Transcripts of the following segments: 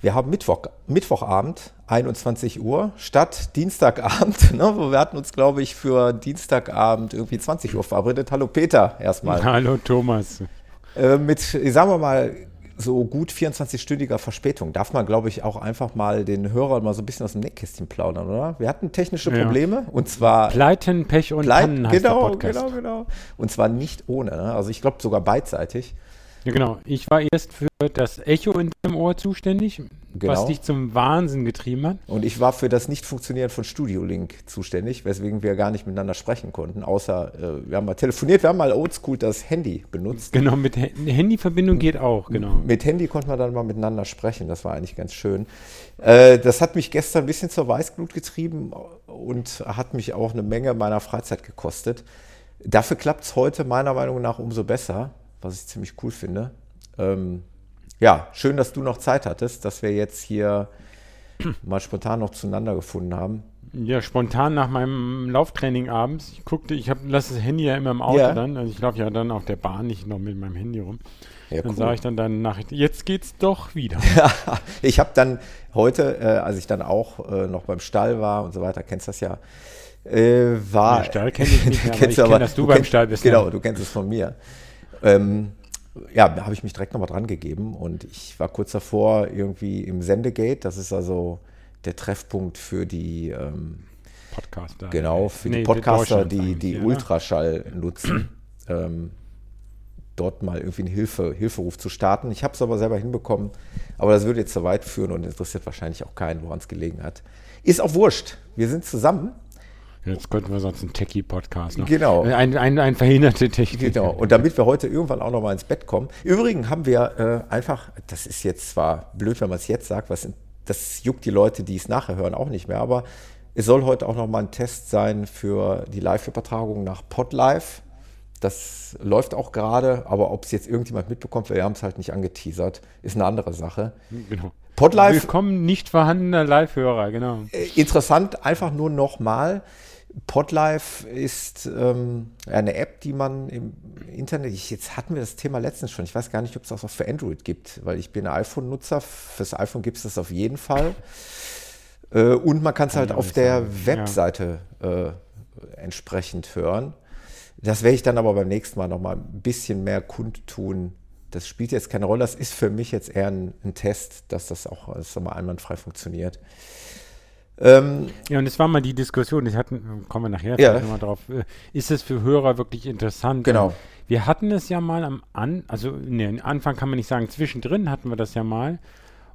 Wir haben Mittwoch, Mittwochabend, 21 Uhr, statt Dienstagabend. Ne? Wir hatten uns, glaube ich, für Dienstagabend irgendwie 20 Uhr verabredet. Hallo Peter, erstmal. Hallo Thomas. Äh, mit, sagen wir mal, so gut 24-stündiger Verspätung darf man, glaube ich, auch einfach mal den Hörern mal so ein bisschen aus dem Nähkästchen plaudern, oder? Wir hatten technische Probleme ja. und zwar. Pleiten, Pech und Pleit, Pannen heißt genau, der Podcast. Genau, genau. Und zwar nicht ohne. Ne? Also ich glaube sogar beidseitig. Ja, genau. Ich war erst für das Echo in dem Ohr zuständig, genau. was dich zum Wahnsinn getrieben hat. Und ich war für das Nicht-Funktionieren von Studio Link zuständig, weswegen wir gar nicht miteinander sprechen konnten, außer äh, wir haben mal telefoniert, wir haben mal oldschool das Handy benutzt. Genau, mit H Handyverbindung geht auch, genau. Mit Handy konnte man dann mal miteinander sprechen, das war eigentlich ganz schön. Äh, das hat mich gestern ein bisschen zur Weißglut getrieben und hat mich auch eine Menge meiner Freizeit gekostet. Dafür klappt es heute meiner Meinung nach umso besser was ich ziemlich cool finde. Ähm, ja, schön, dass du noch Zeit hattest, dass wir jetzt hier mal spontan noch zueinander gefunden haben. Ja, spontan nach meinem Lauftraining abends. Ich guckte, ich habe lasse das Handy ja immer im Auto ja. dann. Also ich laufe ja dann auf der Bahn nicht noch mit meinem Handy rum. Ja, dann cool. sah ich dann deine Nachricht, jetzt geht's doch wieder. Ja, ich habe dann heute, äh, als ich dann auch äh, noch beim Stall war und so weiter, kennst das ja, äh, war. Den Stall kenne ich nicht mehr, aber ich kenne, dass du, du beim kennst, Stall bist. Genau, ja. du kennst es von mir. Ähm, ja, da habe ich mich direkt nochmal dran gegeben und ich war kurz davor irgendwie im Sendegate. Das ist also der Treffpunkt für die ähm, Podcaster. Genau, für nee, die Podcaster, die, die ja. Ultraschall nutzen. ähm, dort mal irgendwie einen Hilfe, Hilferuf zu starten. Ich habe es aber selber hinbekommen, aber das würde jetzt zu weit führen und interessiert wahrscheinlich auch keinen, woran es gelegen hat. Ist auch wurscht. Wir sind zusammen Jetzt könnten wir sonst einen Techie-Podcast machen. Genau. Ein, ein, ein verhinderte Technik. Genau. Und damit wir heute irgendwann auch noch mal ins Bett kommen. Übrigens haben wir äh, einfach, das ist jetzt zwar blöd, wenn man es jetzt sagt, was, das juckt die Leute, die es nachher hören, auch nicht mehr, aber es soll heute auch noch mal ein Test sein für die Live-Übertragung nach Podlive. Das läuft auch gerade, aber ob es jetzt irgendjemand mitbekommt, wir haben es halt nicht angeteasert, ist eine andere Sache. Genau. Podlive. Willkommen nicht vorhandener Live-Hörer, genau. Äh, interessant, einfach nur nochmal. Podlife ist ähm, eine App, die man im Internet, ich, jetzt hatten wir das Thema letztens schon, ich weiß gar nicht, ob es das auch für Android gibt, weil ich bin iPhone-Nutzer, fürs iPhone gibt es das auf jeden Fall. Äh, und man kann es halt auf der sagen. Webseite ja. äh, entsprechend hören. Das werde ich dann aber beim nächsten Mal nochmal ein bisschen mehr kundtun. Das spielt jetzt keine Rolle, das ist für mich jetzt eher ein, ein Test, dass das auch dass das mal einwandfrei funktioniert. Ähm, ja, und es war mal die Diskussion, das hatten, kommen wir nachher ja. nochmal drauf, äh, ist es für Hörer wirklich interessant? Genau. Wir hatten es ja mal am An, also ne, Anfang kann man nicht sagen, zwischendrin hatten wir das ja mal.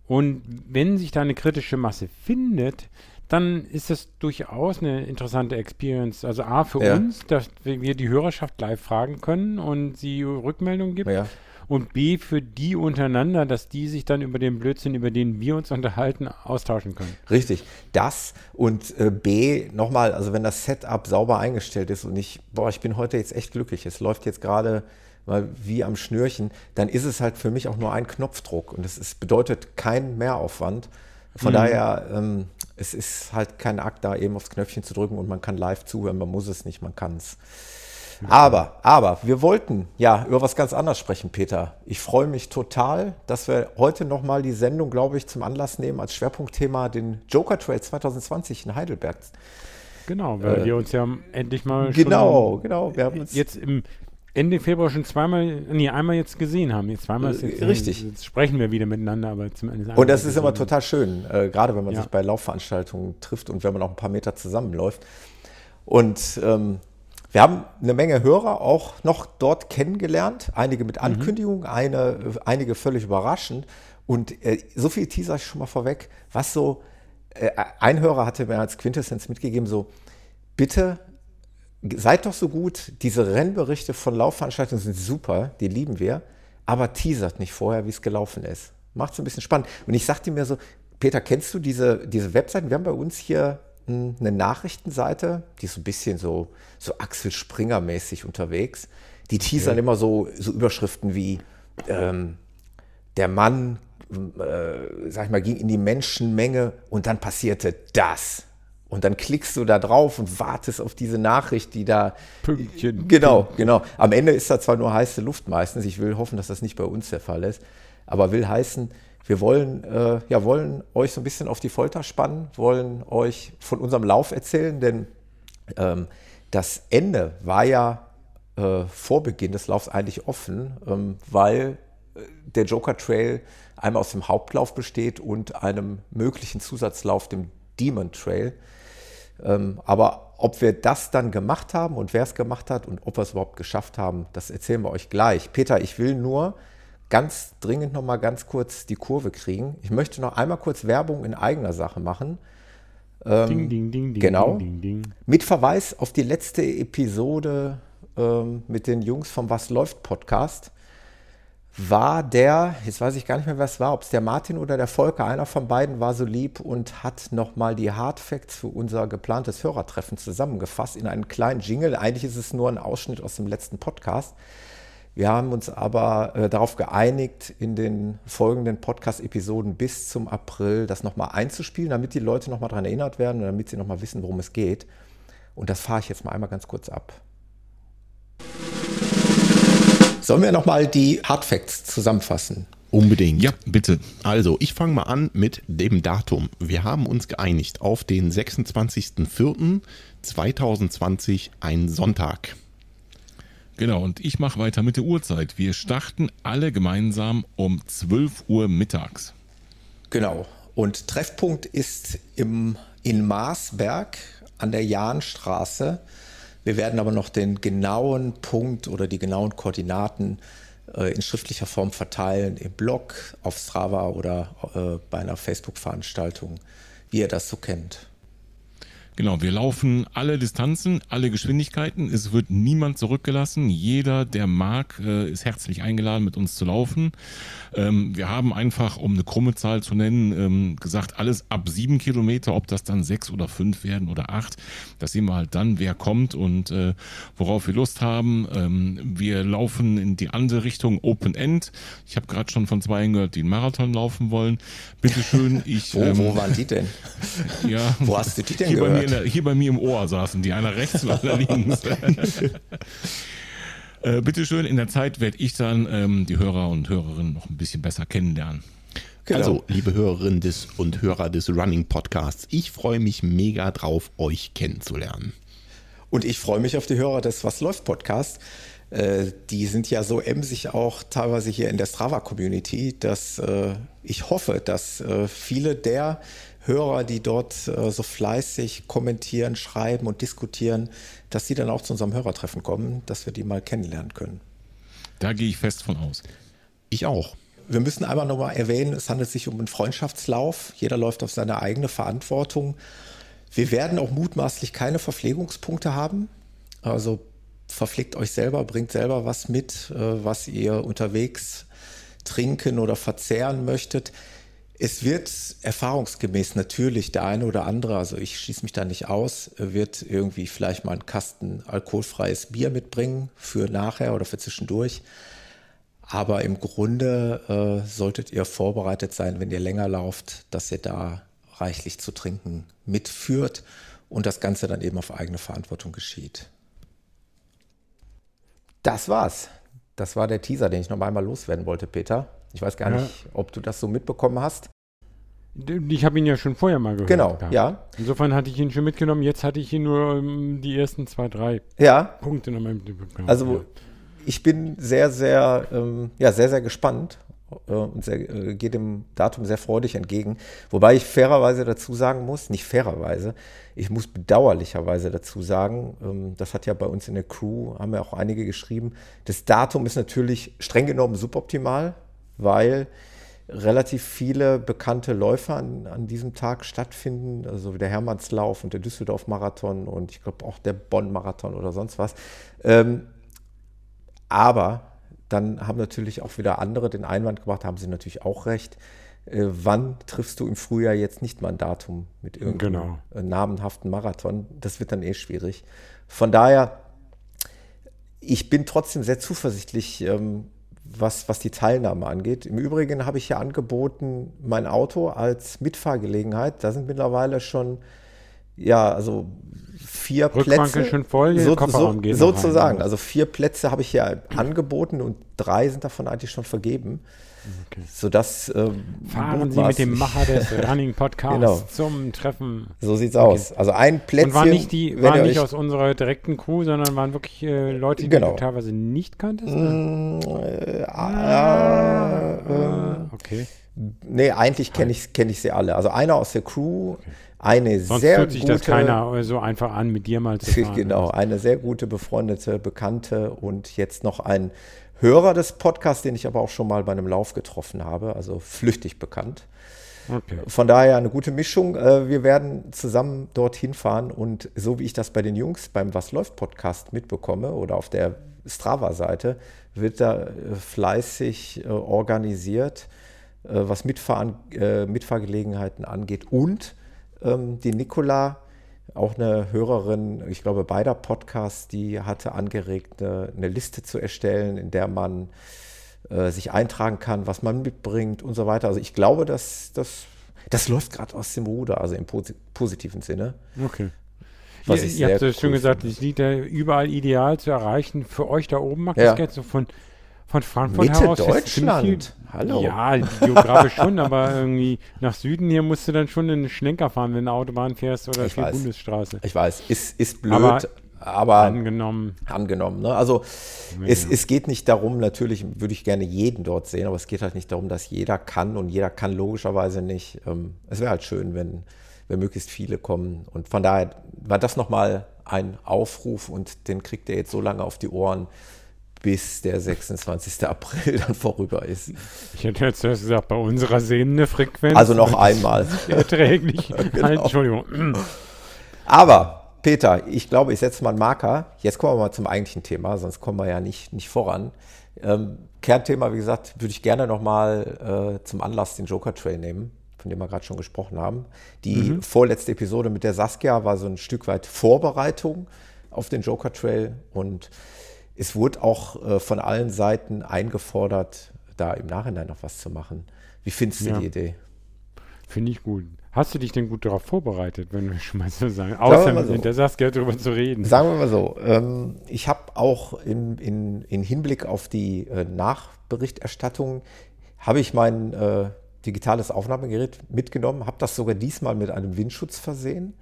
Und wenn sich da eine kritische Masse findet, dann ist das durchaus eine interessante Experience. Also A für ja. uns, dass wir die Hörerschaft live fragen können und sie Rückmeldungen gibt. Ja und B für die untereinander, dass die sich dann über den Blödsinn, über den wir uns unterhalten, austauschen können. Richtig, das und äh, B nochmal, also wenn das Setup sauber eingestellt ist und ich, boah, ich bin heute jetzt echt glücklich, es läuft jetzt gerade mal wie am Schnürchen, dann ist es halt für mich auch nur ein Knopfdruck und es bedeutet kein Mehraufwand. Von mhm. daher, ähm, es ist halt kein Akt, da eben aufs Knöpfchen zu drücken und man kann live zuhören, man muss es nicht, man kann es. Aber, aber, wir wollten ja über was ganz anderes sprechen, Peter. Ich freue mich total, dass wir heute nochmal die Sendung, glaube ich, zum Anlass nehmen, als Schwerpunktthema den Joker Trail 2020 in Heidelberg. Genau, weil äh, wir uns ja endlich mal genau, genau, wir haben uns jetzt im Ende Februar schon zweimal, nee, einmal jetzt gesehen haben. Jetzt zweimal jetzt, richtig. Jetzt sprechen wir wieder miteinander, aber zum Ende. Und das ist immer total schön, äh, gerade wenn man ja. sich bei Laufveranstaltungen trifft und wenn man auch ein paar Meter zusammenläuft. Und ähm, wir haben eine Menge Hörer auch noch dort kennengelernt, einige mit mhm. Ankündigung, mhm. eine, einige völlig überraschend. Und äh, so viel teaser ich schon mal vorweg, was so, äh, ein Hörer hatte mir als Quintessenz mitgegeben, so, bitte seid doch so gut, diese Rennberichte von Laufveranstaltungen sind super, die lieben wir, aber teasert nicht vorher, wie es gelaufen ist. Macht es ein bisschen spannend. Und ich sagte mir so, Peter, kennst du diese, diese Webseiten? Wir haben bei uns hier eine Nachrichtenseite, die ist so ein bisschen so, so Axel Springer-mäßig unterwegs. Die teasern okay. immer so, so Überschriften wie ähm, der Mann, äh, sag ich mal, ging in die Menschenmenge und dann passierte das. Und dann klickst du da drauf und wartest auf diese Nachricht, die da. Pünktchen. Genau, genau. Am Ende ist da zwar nur heiße Luft meistens. Ich will hoffen, dass das nicht bei uns der Fall ist. Aber will heißen, Wir wollen, äh, ja, wollen euch so ein bisschen auf die Folter spannen, wollen euch von unserem Lauf erzählen, denn ähm, das Ende war ja äh, vor Beginn des Laufs eigentlich offen, ähm, weil äh, der Joker Trail einmal aus dem Hauptlauf besteht und einem möglichen Zusatzlauf, dem Demon Trail. Ähm, aber ob wir das dann gemacht haben und wer es gemacht hat und ob wir es überhaupt geschafft haben, das erzählen wir euch gleich. Peter, ich will nur ganz dringend noch mal ganz kurz die Kurve kriegen. Ich möchte noch einmal kurz Werbung in eigener Sache machen. Ähm, ding, ding, ding, ding, genau. Ding, ding, ding. Mit Verweis auf die letzte Episode ähm, mit den Jungs vom Was läuft Podcast war der, jetzt weiß ich gar nicht mehr, wer es war, ob es der Martin oder der Volker, einer von beiden war so lieb und hat nochmal die Hard Facts für unser geplantes Hörertreffen zusammengefasst in einen kleinen Jingle. Eigentlich ist es nur ein Ausschnitt aus dem letzten Podcast. Wir haben uns aber äh, darauf geeinigt, in den folgenden Podcast-Episoden bis zum April das nochmal einzuspielen, damit die Leute nochmal daran erinnert werden und damit sie nochmal wissen, worum es geht. Und das fahre ich jetzt mal einmal ganz kurz ab. Sollen wir nochmal die Hardfacts zusammenfassen? Unbedingt. Ja, bitte. Also, ich fange mal an mit dem Datum. Wir haben uns geeinigt auf den 26.04.2020, ein Sonntag. Genau, und ich mache weiter mit der Uhrzeit. Wir starten alle gemeinsam um 12 Uhr mittags. Genau. Und Treffpunkt ist im, in Marsberg an der Jahnstraße. Wir werden aber noch den genauen Punkt oder die genauen Koordinaten äh, in schriftlicher Form verteilen im Blog, auf Strava oder äh, bei einer Facebook-Veranstaltung, wie ihr das so kennt. Genau, wir laufen alle Distanzen, alle Geschwindigkeiten. Es wird niemand zurückgelassen. Jeder, der mag, äh, ist herzlich eingeladen, mit uns zu laufen. Ähm, wir haben einfach, um eine krumme Zahl zu nennen, ähm, gesagt, alles ab sieben Kilometer, ob das dann sechs oder fünf werden oder acht. Das sehen wir halt dann, wer kommt und äh, worauf wir Lust haben. Ähm, wir laufen in die andere Richtung, Open End. Ich habe gerade schon von zwei gehört, die einen Marathon laufen wollen. Bitteschön, ich. wo, wo waren die denn? Ja. Wo hast du die denn gehört? Der, hier bei mir im Ohr saßen die, einer rechts und einer links. äh, Bitte schön, in der Zeit werde ich dann ähm, die Hörer und Hörerinnen noch ein bisschen besser kennenlernen. Genau. Also, liebe Hörerinnen des und Hörer des Running Podcasts, ich freue mich mega drauf, euch kennenzulernen. Und ich freue mich auf die Hörer des Was läuft Podcasts. Äh, die sind ja so emsig auch teilweise hier in der Strava-Community, dass äh, ich hoffe, dass äh, viele der Hörer, die dort äh, so fleißig kommentieren, schreiben und diskutieren, dass sie dann auch zu unserem Hörertreffen kommen, dass wir die mal kennenlernen können. Da gehe ich fest von aus. Ich auch. Wir müssen einmal nochmal erwähnen, es handelt sich um einen Freundschaftslauf. Jeder läuft auf seine eigene Verantwortung. Wir werden auch mutmaßlich keine Verpflegungspunkte haben. Also verpflegt euch selber, bringt selber was mit, äh, was ihr unterwegs trinken oder verzehren möchtet. Es wird erfahrungsgemäß natürlich der eine oder andere, also ich schließe mich da nicht aus, wird irgendwie vielleicht mal einen Kasten alkoholfreies Bier mitbringen für nachher oder für zwischendurch. Aber im Grunde äh, solltet ihr vorbereitet sein, wenn ihr länger lauft, dass ihr da reichlich zu trinken mitführt und das Ganze dann eben auf eigene Verantwortung geschieht. Das war's. Das war der Teaser, den ich noch einmal loswerden wollte, Peter. Ich weiß gar ja. nicht, ob du das so mitbekommen hast. Ich habe ihn ja schon vorher mal gehört. Genau, gehabt. ja. Insofern hatte ich ihn schon mitgenommen. Jetzt hatte ich ihn nur um, ähm, die ersten zwei, drei ja. Punkte nochmal mitbekommen. Also ja. ich bin sehr, sehr, ähm, ja, sehr, sehr gespannt und sehr, äh, geht dem Datum sehr freudig entgegen. Wobei ich fairerweise dazu sagen muss, nicht fairerweise, ich muss bedauerlicherweise dazu sagen, ähm, das hat ja bei uns in der Crew, haben ja auch einige geschrieben, das Datum ist natürlich streng genommen suboptimal, weil relativ viele bekannte Läufer an, an diesem Tag stattfinden, also der Hermannslauf und der Düsseldorf-Marathon und ich glaube auch der Bonn-Marathon oder sonst was. Ähm, aber dann haben natürlich auch wieder andere den Einwand gemacht, haben sie natürlich auch recht. Äh, wann triffst du im Frühjahr jetzt nicht mal ein Datum mit irgendeinem genau. Äh, namenhaften Marathon? Das wird dann eh schwierig. Von daher, ich bin trotzdem sehr zuversichtlich, ähm, was, was die Teilnahme angeht. Im Übrigen habe ich ja angeboten, mein Auto als Mitfahrgelegenheit. Da sind mittlerweile schon, ja, also vier Rückbank Plätze. Ist schon voll, so, so, sozusagen. Rein. Also vier Plätze habe ich ja angeboten und drei sind davon eigentlich schon vergeben. Okay. Sodass, äh, Fahren Sie mit dem Macher des Running Podcasts genau. zum Treffen. So sieht's okay. aus. Also ein Plätzchen. Und waren nicht, die, waren nicht aus unserer direkten Crew, sondern waren wirklich äh, Leute, die genau. du teilweise nicht kanntest? Mm, äh, ah, äh, okay. Nee, eigentlich kenne ich, kenn ich sie alle. Also einer aus der Crew, okay. Eine Sonst sehr fühlt sich gute, das keiner so einfach an, mit dir mal zu fahren. Genau, eine sehr gute befreundete Bekannte und jetzt noch ein Hörer des Podcasts, den ich aber auch schon mal bei einem Lauf getroffen habe, also flüchtig bekannt. Okay. Von daher eine gute Mischung. Äh, wir werden zusammen dorthin fahren und so wie ich das bei den Jungs beim Was läuft Podcast mitbekomme oder auf der Strava-Seite, wird da äh, fleißig äh, organisiert, was Mitfahren, Mitfahrgelegenheiten angeht. Und ähm, die Nicola auch eine Hörerin, ich glaube beider Podcasts, die hatte angeregt, eine, eine Liste zu erstellen, in der man äh, sich eintragen kann, was man mitbringt und so weiter. Also ich glaube, dass das, das läuft gerade aus dem Ruder, also im posi positiven Sinne. Okay. Was ihr, ihr habt es schon gesagt, es liegt ja überall ideal zu erreichen. Für euch da oben, Max, ja. das so von von Frankfurt Mitte heraus. Deutschland. Hallo. Ja, geografisch schon, aber irgendwie nach Süden hier musst du dann schon einen Schlenker fahren, wenn du Autobahn fährst oder ich viel weiß. Bundesstraße. Ich weiß, ist, ist blöd, aber, aber angenommen. Angenommen. Ne? Also ja, es, es geht nicht darum, natürlich würde ich gerne jeden dort sehen, aber es geht halt nicht darum, dass jeder kann und jeder kann logischerweise nicht. Ähm, es wäre halt schön, wenn, wenn möglichst viele kommen. Und von daher war das nochmal ein Aufruf und den kriegt ihr jetzt so lange auf die Ohren, bis der 26. April dann vorüber ist. Ich hätte jetzt gesagt, bei unserer Sehende-Frequenz. Also noch einmal. Erträglich. genau. Halt, Entschuldigung. Aber, Peter, ich glaube, ich setze mal einen Marker. Jetzt kommen wir mal zum eigentlichen Thema, sonst kommen wir ja nicht, nicht voran. Ähm, Kernthema, wie gesagt, würde ich gerne nochmal äh, zum Anlass den Joker Trail nehmen, von dem wir gerade schon gesprochen haben. Die mhm. vorletzte Episode mit der Saskia war so ein Stück weit Vorbereitung auf den Joker Trail und es wurde auch äh, von allen Seiten eingefordert, da im Nachhinein noch was zu machen. Wie findest du ja. die Idee? Finde ich gut. Hast du dich denn gut darauf vorbereitet, wenn wir schon mal so sagen? Außer so. mit der Saskia darüber zu reden. Sagen wir mal so. Ähm, ich habe auch in, in, in, Hinblick auf die äh, Nachberichterstattung, habe ich mein äh, digitales Aufnahmegerät mitgenommen, habe das sogar diesmal mit einem Windschutz versehen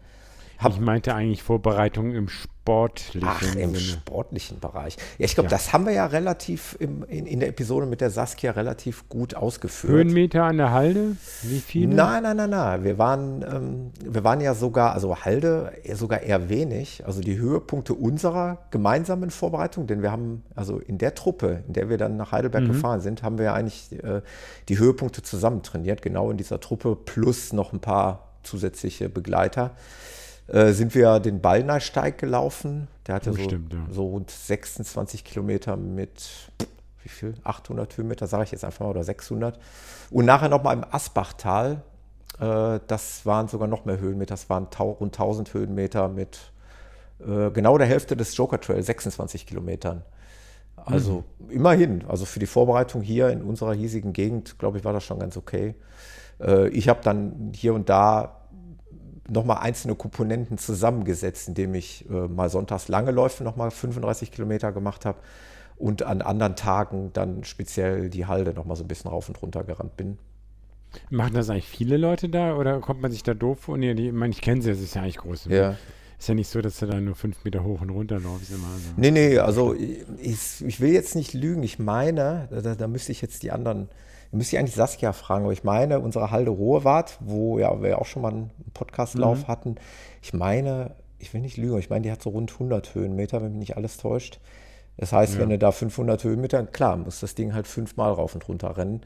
hab, ich meinte eigentlich Vorbereitung im sportlichen Ach, im Sinne. sportlichen Bereich. Ja, ich glaube, ja. das haben wir ja relativ im, in, in, der Episode mit der Saskia relativ gut ausgeführt. Höhenmeter an der Halde? Wie viel? Nein, nein, nein, nein. Wir waren, ähm, wir waren ja sogar, also Halde sogar eher wenig. Also die Höhepunkte unserer gemeinsamen Vorbereitung, denn wir haben, also in der Truppe, in der wir dann nach Heidelberg mhm. gefahren sind, haben wir ja eigentlich äh, die Höhepunkte zusammen trainiert, genau in dieser Truppe, plus noch ein paar zusätzliche Begleiter. Äh, sind wir den Ballnersteig gelaufen. Der hatte oh, so, stimmt, ja. so rund 26 Kilometer mit, wie viel? 800 Höhenmeter, sage ich jetzt einfach mal, oder 600. Und nachher nochmal im Asbachtal. Äh, das waren sogar noch mehr Höhenmeter. Das waren rund 1000 Höhenmeter mit äh, genau der Hälfte des Joker Trail, 26 Kilometern. Also mhm. immerhin, also für die Vorbereitung hier in unserer hiesigen Gegend, glaube ich, war das schon ganz okay. Äh, ich habe dann hier und da nochmal einzelne Komponenten zusammengesetzt, indem ich äh, mal sonntags lange Läufe nochmal 35 Kilometer gemacht habe und an anderen Tagen dann speziell die Halde nochmal so ein bisschen rauf und runter gerannt bin. Machen das eigentlich viele Leute da oder kommt man sich da doof vor? Nee, die, ich meine, ich kenne sie, das ist ja eigentlich groß. Ja. Ist ja nicht so, dass du da nur fünf Meter hoch und runter läufst immer. Also. Nee, nee, also ich, ich will jetzt nicht lügen. Ich meine, da, da müsste ich jetzt die anderen müsste ich eigentlich Saskia fragen, aber ich meine, unsere Halde Ruhrwart, wo ja, wir auch schon mal einen Podcastlauf mhm. hatten, ich meine, ich will nicht lügen, ich meine, die hat so rund 100 Höhenmeter, wenn mich nicht alles täuscht. Das heißt, ja. wenn du da 500 Höhenmeter, klar, muss das Ding halt fünfmal rauf und runter rennen.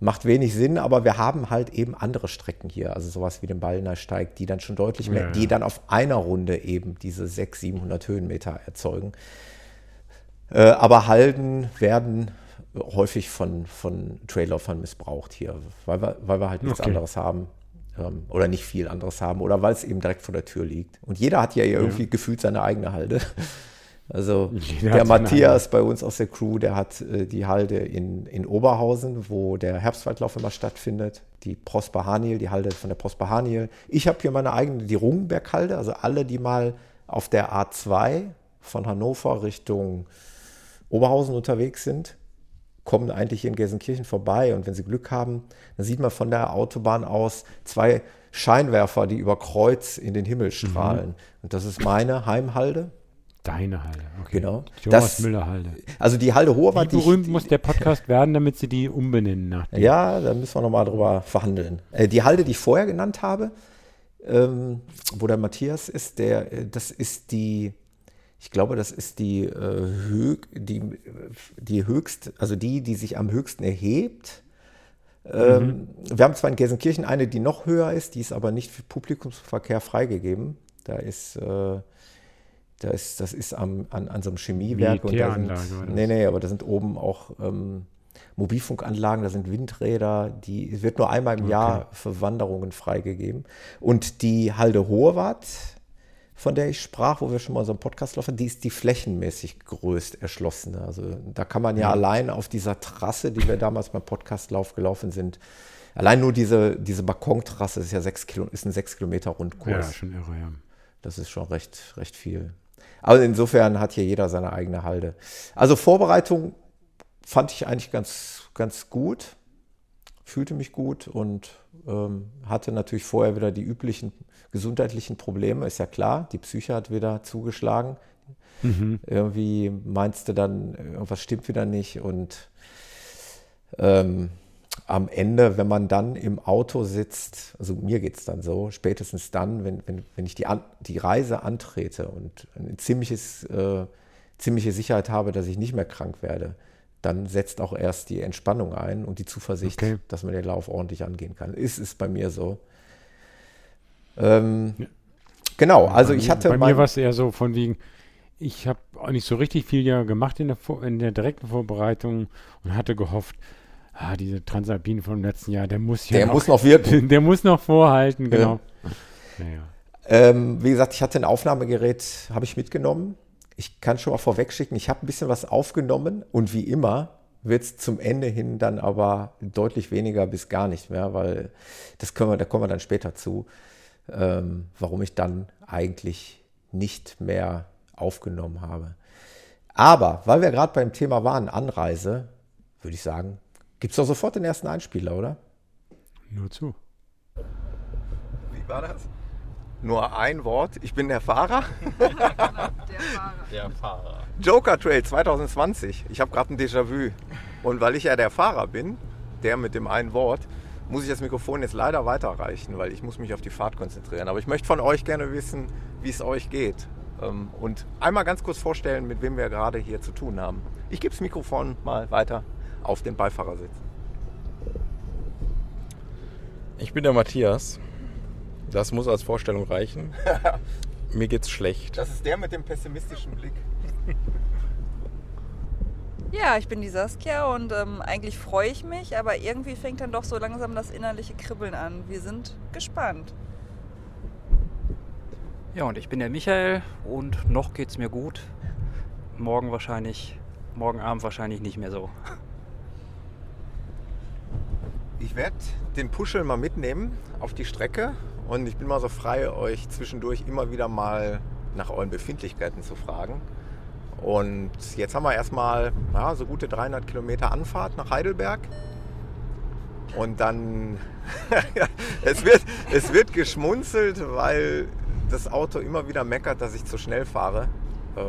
Macht wenig Sinn, aber wir haben halt eben andere Strecken hier, also sowas wie den Ballner Steig, die dann schon deutlich mehr, ja, ja. die dann auf einer Runde eben diese 600, 700 Höhenmeter erzeugen. Äh, aber Halden werden häufig von, von Trailerfern missbraucht hier, weil wir, weil wir halt nichts okay. anderes haben ähm, oder nicht viel anderes haben oder weil es eben direkt vor der Tür liegt. Und jeder hat ja, ja. irgendwie gefühlt seine eigene Halde. Also jeder der Matthias bei uns aus der Crew, der hat äh, die Halde in, in Oberhausen, wo der Herbstwaldlauf immer stattfindet. Die Prosper Haniel, die Halde von der Prosper Haniel. Ich habe hier meine eigene, die Rungenberg-Halde, also alle, die mal auf der A2 von Hannover Richtung Oberhausen unterwegs sind, kommen eigentlich hier in Gelsenkirchen vorbei und wenn sie Glück haben, dann sieht man von der Autobahn aus zwei Scheinwerfer, die über Kreuz in den Himmel strahlen. Mhm. Und das ist meine Heimhalde. Deine Halde, okay. Genau. Jonas Müller Halde. Also die Halde Hoherwart. Wie berühmt die, muss der Podcast werden, damit sie die umbenennen? Nach ja, da müssen wir nochmal drüber verhandeln. Äh, die Halde, die ich vorher genannt habe, ähm, wo der Matthias ist, der, äh, das ist die, ich glaube, das ist die, äh, die, die höchst, also die, die sich am höchsten erhebt. Ähm, mhm. Wir haben zwar in Gelsenkirchen eine, die noch höher ist, die ist aber nicht für Publikumsverkehr freigegeben. Da ist äh, da ist, das ist am, an, an so einem Chemiewerk. Und da sind, nee, nee, aber da sind oben auch ähm, Mobilfunkanlagen, da sind Windräder, die wird nur einmal im okay. Jahr für Wanderungen freigegeben. Und die Halde Hohewart, von der ich sprach, wo wir schon mal so einen Podcast laufen, die ist die flächenmäßig größt erschlossene. Also da kann man ja, ja. allein auf dieser Trasse, die wir damals beim Podcastlauf gelaufen sind, allein nur diese, diese Balkontrasse ist ja sechs Kilo, ist ein sechs Kilometer Rundkurs. Ja, schon irre, ja. Das ist schon recht, recht viel. Aber insofern hat hier jeder seine eigene Halde. Also Vorbereitung fand ich eigentlich ganz, ganz gut, fühlte mich gut und ähm, hatte natürlich vorher wieder die üblichen gesundheitlichen Probleme, ist ja klar. Die Psyche hat wieder zugeschlagen. Mhm. Irgendwie meinst du dann, irgendwas stimmt wieder nicht und ähm, am Ende, wenn man dann im Auto sitzt, also mir geht es dann so, spätestens dann, wenn, wenn, wenn ich die, an, die Reise antrete und eine ziemliches, äh, ziemliche Sicherheit habe, dass ich nicht mehr krank werde, dann setzt auch erst die Entspannung ein und die Zuversicht, okay. dass man den Lauf ordentlich angehen kann. Ist es bei mir so. Ähm, ja. Genau, also bei ich hatte. Bei mir war es eher so von wegen, ich habe auch nicht so richtig viel ja gemacht in der, in der direkten Vorbereitung und hatte gehofft, ah, diese Transalpine vom letzten Jahr, der muss ja Der noch, muss noch wirken. Der muss noch vorhalten, genau. Ja. Naja. Ähm, wie gesagt, ich hatte ein Aufnahmegerät, habe ich mitgenommen. Ich kann schon mal vorwegschicken, ich habe ein bisschen was aufgenommen und wie immer wird es zum Ende hin dann aber deutlich weniger bis gar nicht mehr, weil das können wir, da kommen wir dann später zu, ähm, warum ich dann eigentlich nicht mehr aufgenommen habe. Aber weil wir gerade beim Thema waren, Anreise, würde ich sagen, Gibt es doch sofort den ersten Einspieler, oder? Nur zu. Wie war das? Nur ein Wort. Ich bin der Fahrer. der Fahrer. Der Fahrer. Joker Trail 2020. Ich habe gerade ein Déjà-vu. Und weil ich ja der Fahrer bin, der mit dem einen Wort, muss ich das Mikrofon jetzt leider weiterreichen, weil ich muss mich auf die Fahrt konzentrieren. Aber ich möchte von euch gerne wissen, wie es euch geht. Ähm, und einmal ganz kurz vorstellen, mit wem wir gerade hier zu tun haben. Ich gebe das Mikrofon mal weiter auf den Beifahrersitz. Ich bin der Matthias. Das muss als Vorstellung reichen. Mir geht's schlecht. Das ist der mit dem pessimistischen Blick. Ja, ich bin die Saskia und ähm, eigentlich freue ich mich, aber irgendwie fängt dann doch so langsam das innerliche Kribbeln an. Wir sind gespannt. Ja, und ich bin der Michael und noch geht's mir gut. Morgen wahrscheinlich, morgen Abend wahrscheinlich nicht mehr so. Ich werde den Puschel mal mitnehmen auf die Strecke und ich bin mal so frei, euch zwischendurch immer wieder mal nach euren Befindlichkeiten zu fragen. Und jetzt haben wir erstmal ja, so gute 300 Kilometer Anfahrt nach Heidelberg. Und dann, es, wird, es wird geschmunzelt, weil das Auto immer wieder meckert, dass ich zu schnell fahre. Äh,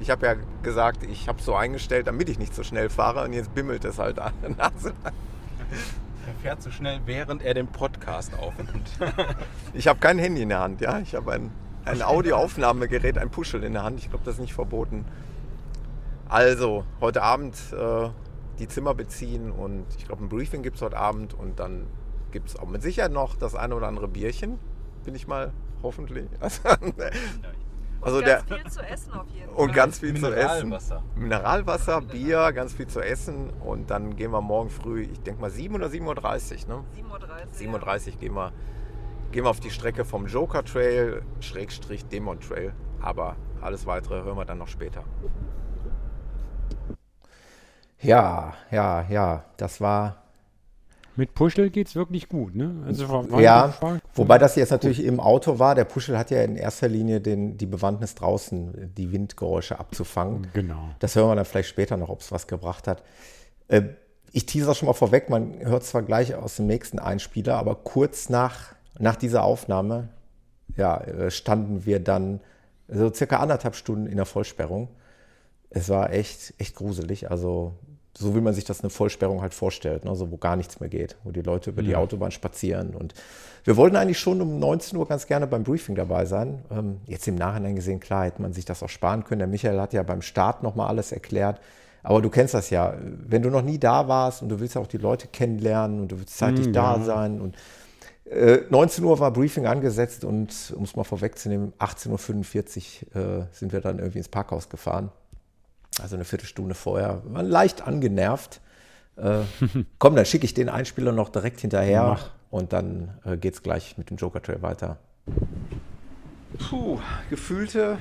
ich habe ja gesagt, ich habe es so eingestellt, damit ich nicht zu schnell fahre und jetzt bimmelt es halt an der Nase. Er fährt so schnell, während er den Podcast aufnimmt. ich habe kein Handy in der Hand, ja. Ich habe ein, ein Audioaufnahmegerät, ein Puschel in der Hand. Ich glaube, das ist nicht verboten. Also, heute Abend äh, die Zimmer beziehen und ich glaube, ein Briefing gibt es heute Abend und dann gibt es auch mit Sicherheit noch das eine oder andere Bierchen. Bin ich mal hoffentlich. Also und ganz der, viel zu essen auf jeden Fall. Und ganz viel zu essen. Mineralwasser, Bier, ganz viel zu essen. Und dann gehen wir morgen früh, ich denke mal 7 oder 7.30 Uhr, ne? 7.30 Uhr. 7.30 Uhr gehen wir, gehen wir auf die Strecke vom Joker Trail, Schrägstrich Demon Trail. Aber alles weitere hören wir dann noch später. Ja, ja, ja, das war mit Puschel geht es wirklich gut, ne? Also ja, wobei das jetzt natürlich im Auto war. Der Puschel hat ja in erster Linie den, die Bewandtnis draußen, die Windgeräusche abzufangen. Genau. Das hören wir dann vielleicht später noch, ob es was gebracht hat. Äh, ich teaser schon mal vorweg, man hört zwar gleich aus dem nächsten Einspieler, aber kurz nach, nach dieser Aufnahme ja, äh, standen wir dann so circa anderthalb Stunden in der Vollsperrung. Es war echt, echt gruselig. Also so wie man sich das eine Vollsperrung halt vorstellt, ne? so, wo gar nichts mehr geht, wo die Leute über ja. die Autobahn spazieren. Und wir wollten eigentlich schon um 19 Uhr ganz gerne beim Briefing dabei sein. Ähm, jetzt im Nachhinein gesehen, klar, hätte man sich das auch sparen können. Der Michael hat ja beim Start nochmal alles erklärt. Aber du kennst das ja, wenn du noch nie da warst und du willst auch die Leute kennenlernen und du willst zeitig mm, da sein und 19 äh, Uhr war Briefing angesetzt und um es mal vorwegzunehmen, 18.45 Uhr äh, sind wir dann irgendwie ins Parkhaus gefahren. Also eine Viertelstunde vorher. Wir waren leicht angenervt. Äh, komm, dann schicke ich den Einspieler noch direkt hinterher Mach. und dann äh, geht es gleich mit dem Joker Trail weiter. Puh, gefühlte,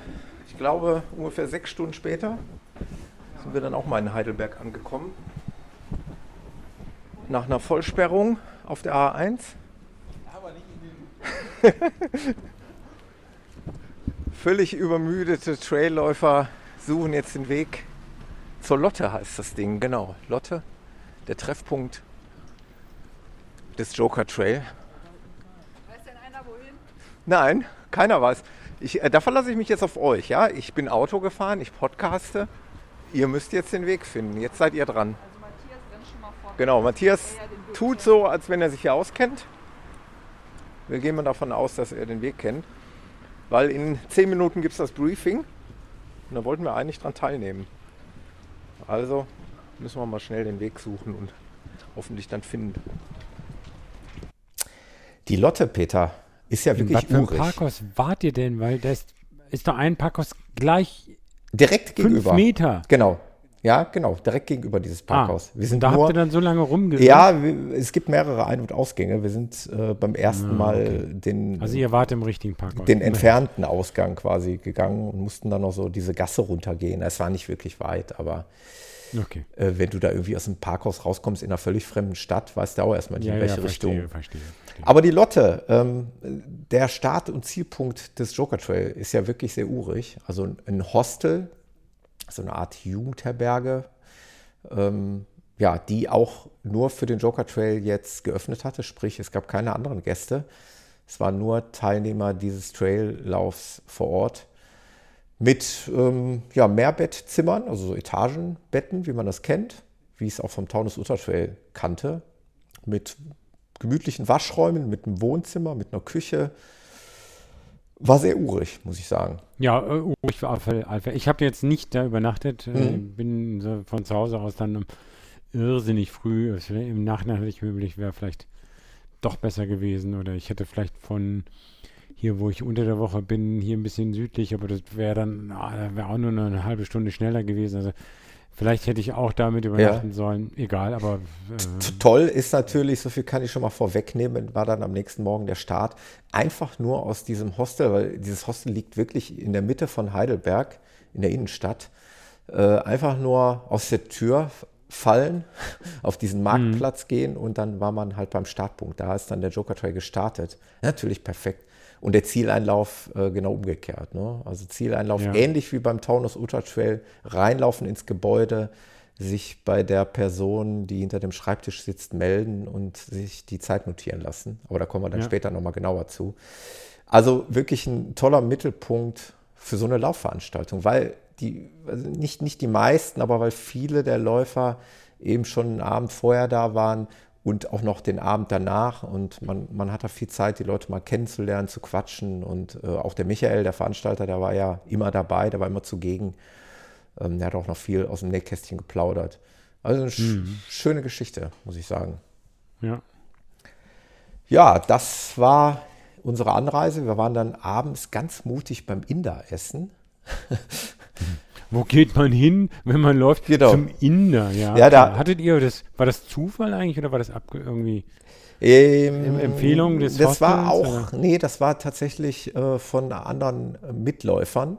ich glaube, ungefähr sechs Stunden später sind wir dann auch mal in Heidelberg angekommen. Nach einer Vollsperrung auf der A1 Völlig übermüdete Trailläufer suchen jetzt den Weg zur Lotte, heißt das Ding. Genau, Lotte, der Treffpunkt des Joker Trail. Weiß denn einer wohin? Nein, keiner weiß. Ich, äh, da verlasse ich mich jetzt auf euch. Ja? Ich bin Auto gefahren, ich podcaste. Ihr müsst jetzt den Weg finden. Jetzt seid ihr dran. Also Matthias rennt schon mal vor. Genau, Matthias tut so, als wenn er sich hier auskennt. Wir gehen mal davon aus, dass er den Weg kennt. Weil in zehn Minuten gibt es das Briefing. Und da wollten wir eigentlich dran teilnehmen. Also müssen wir mal schnell den Weg suchen und hoffentlich dann finden. Die Lotte, Peter, ist ja wirklich Was für ein Parkhaus wart ihr denn? Weil das ist doch ein Parkhaus gleich direkt gegenüber. Fünf Meter. Genau. Ja, genau, direkt gegenüber dieses ah, Parkhaus. Ah, wir sind da nur, habt ihr dann so lange rumgegangen? Ja, es gibt mehrere Ein- und Ausgänge. Wir sind äh, beim ersten ah, Mal okay. den. Also ihr wart im richtigen Parkhaus. Den entfernten Ausgang quasi gegangen und mussten dann noch so diese Gasse runtergehen. Es war nicht wirklich weit, aber okay. äh, wenn du da irgendwie aus dem Parkhaus rauskommst in einer völlig fremden Stadt, weißt du auch erstmal nicht, ja, in welche ja, verstehe, Richtung. Verstehe, verstehe. Aber die Lotte, ähm, der Start- und Zielpunkt des Joker Trail ist ja wirklich sehr urig. Also ein Hostel so eine Art Jugendherberge, ähm, ja, die auch nur für den Joker Trail jetzt geöffnet hatte, sprich es gab keine anderen Gäste. Es waren nur Teilnehmer dieses Traillaufs vor Ort mit ähm, ja, Mehrbettzimmern, also so Etagenbetten, wie man das kennt, wie es auch vom Taunus Utter Trail kannte, mit gemütlichen Waschräumen, mit einem Wohnzimmer, mit einer Küche, war sehr urig, muss ich sagen. Ja, äh, urig für Alpha. Ich habe jetzt nicht da übernachtet. Äh, mhm. bin von zu Hause aus dann irrsinnig früh. Im Nachhinein hätte ich überlegt, wäre vielleicht doch besser gewesen. Oder ich hätte vielleicht von hier, wo ich unter der Woche bin, hier ein bisschen südlich, aber das wäre dann, ah, wäre auch nur eine halbe Stunde schneller gewesen. Also Vielleicht hätte ich auch damit übernachten ja. sollen, egal, aber. Äh Toll ist natürlich, so viel kann ich schon mal vorwegnehmen, war dann am nächsten Morgen der Start. Einfach nur aus diesem Hostel, weil dieses Hostel liegt wirklich in der Mitte von Heidelberg, in der Innenstadt. Äh, einfach nur aus der Tür fallen, auf diesen Marktplatz mhm. gehen und dann war man halt beim Startpunkt. Da ist dann der Joker Trail gestartet. Natürlich perfekt. Und der Zieleinlauf äh, genau umgekehrt. Ne? Also Zieleinlauf ja. ähnlich wie beim Taunus Ultra Trail, reinlaufen ins Gebäude, sich bei der Person, die hinter dem Schreibtisch sitzt, melden und sich die Zeit notieren lassen. Aber da kommen wir dann ja. später nochmal genauer zu. Also wirklich ein toller Mittelpunkt für so eine Laufveranstaltung, weil die, also nicht, nicht die meisten, aber weil viele der Läufer eben schon einen Abend vorher da waren und auch noch den Abend danach. Und man, man hat da viel Zeit, die Leute mal kennenzulernen, zu quatschen. Und äh, auch der Michael, der Veranstalter, der war ja immer dabei, der war immer zugegen. Ähm, der hat auch noch viel aus dem Nähkästchen geplaudert. Also eine mhm. schöne Geschichte, muss ich sagen. Ja. Ja, das war unsere Anreise. Wir waren dann abends ganz mutig beim Inder essen. Wo geht man hin, wenn man läuft? Genau. Zum Inder, ja. ja da, Hattet ihr das, war das Zufall eigentlich oder war das ab, irgendwie ähm, Empfehlung des Das Hostels, war auch, oder? nee, das war tatsächlich äh, von anderen äh, Mitläufern.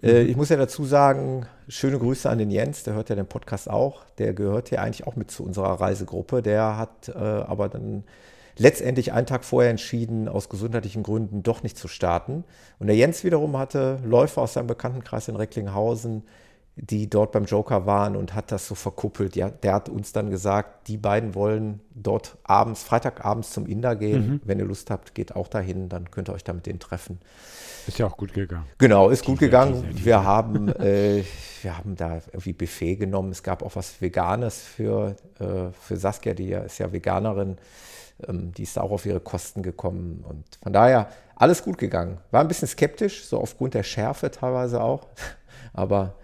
Äh, mhm. ich muss ja dazu sagen, schöne Grüße an den Jens, der hört ja den Podcast auch. Der gehört ja eigentlich auch mit zu unserer Reisegruppe. Der hat äh, aber dann letztendlich einen Tag vorher entschieden, aus gesundheitlichen Gründen doch nicht zu starten. Und der Jens wiederum hatte Läufer aus seinem Bekanntenkreis in Recklinghausen, die dort beim Joker waren und hat das so verkuppelt. Ja, der hat uns dann gesagt, die beiden wollen dort abends, Freitagabends zum Inder gehen. Mhm. Wenn ihr Lust habt, geht auch dahin, dann könnt ihr euch da mit denen treffen. Ist ja auch gut gegangen. Genau, ist gut Diese- gegangen. diese- diese- Wir haben, äh, wir haben da irgendwie Buffet genommen. Es gab auch was Veganes für, äh, für Saskia, die ja ist ja Veganerin. Ähm, die ist auch auf ihre Kosten gekommen. Und von daher alles gut gegangen. War ein bisschen skeptisch, so aufgrund der Schärfe teilweise auch. Aber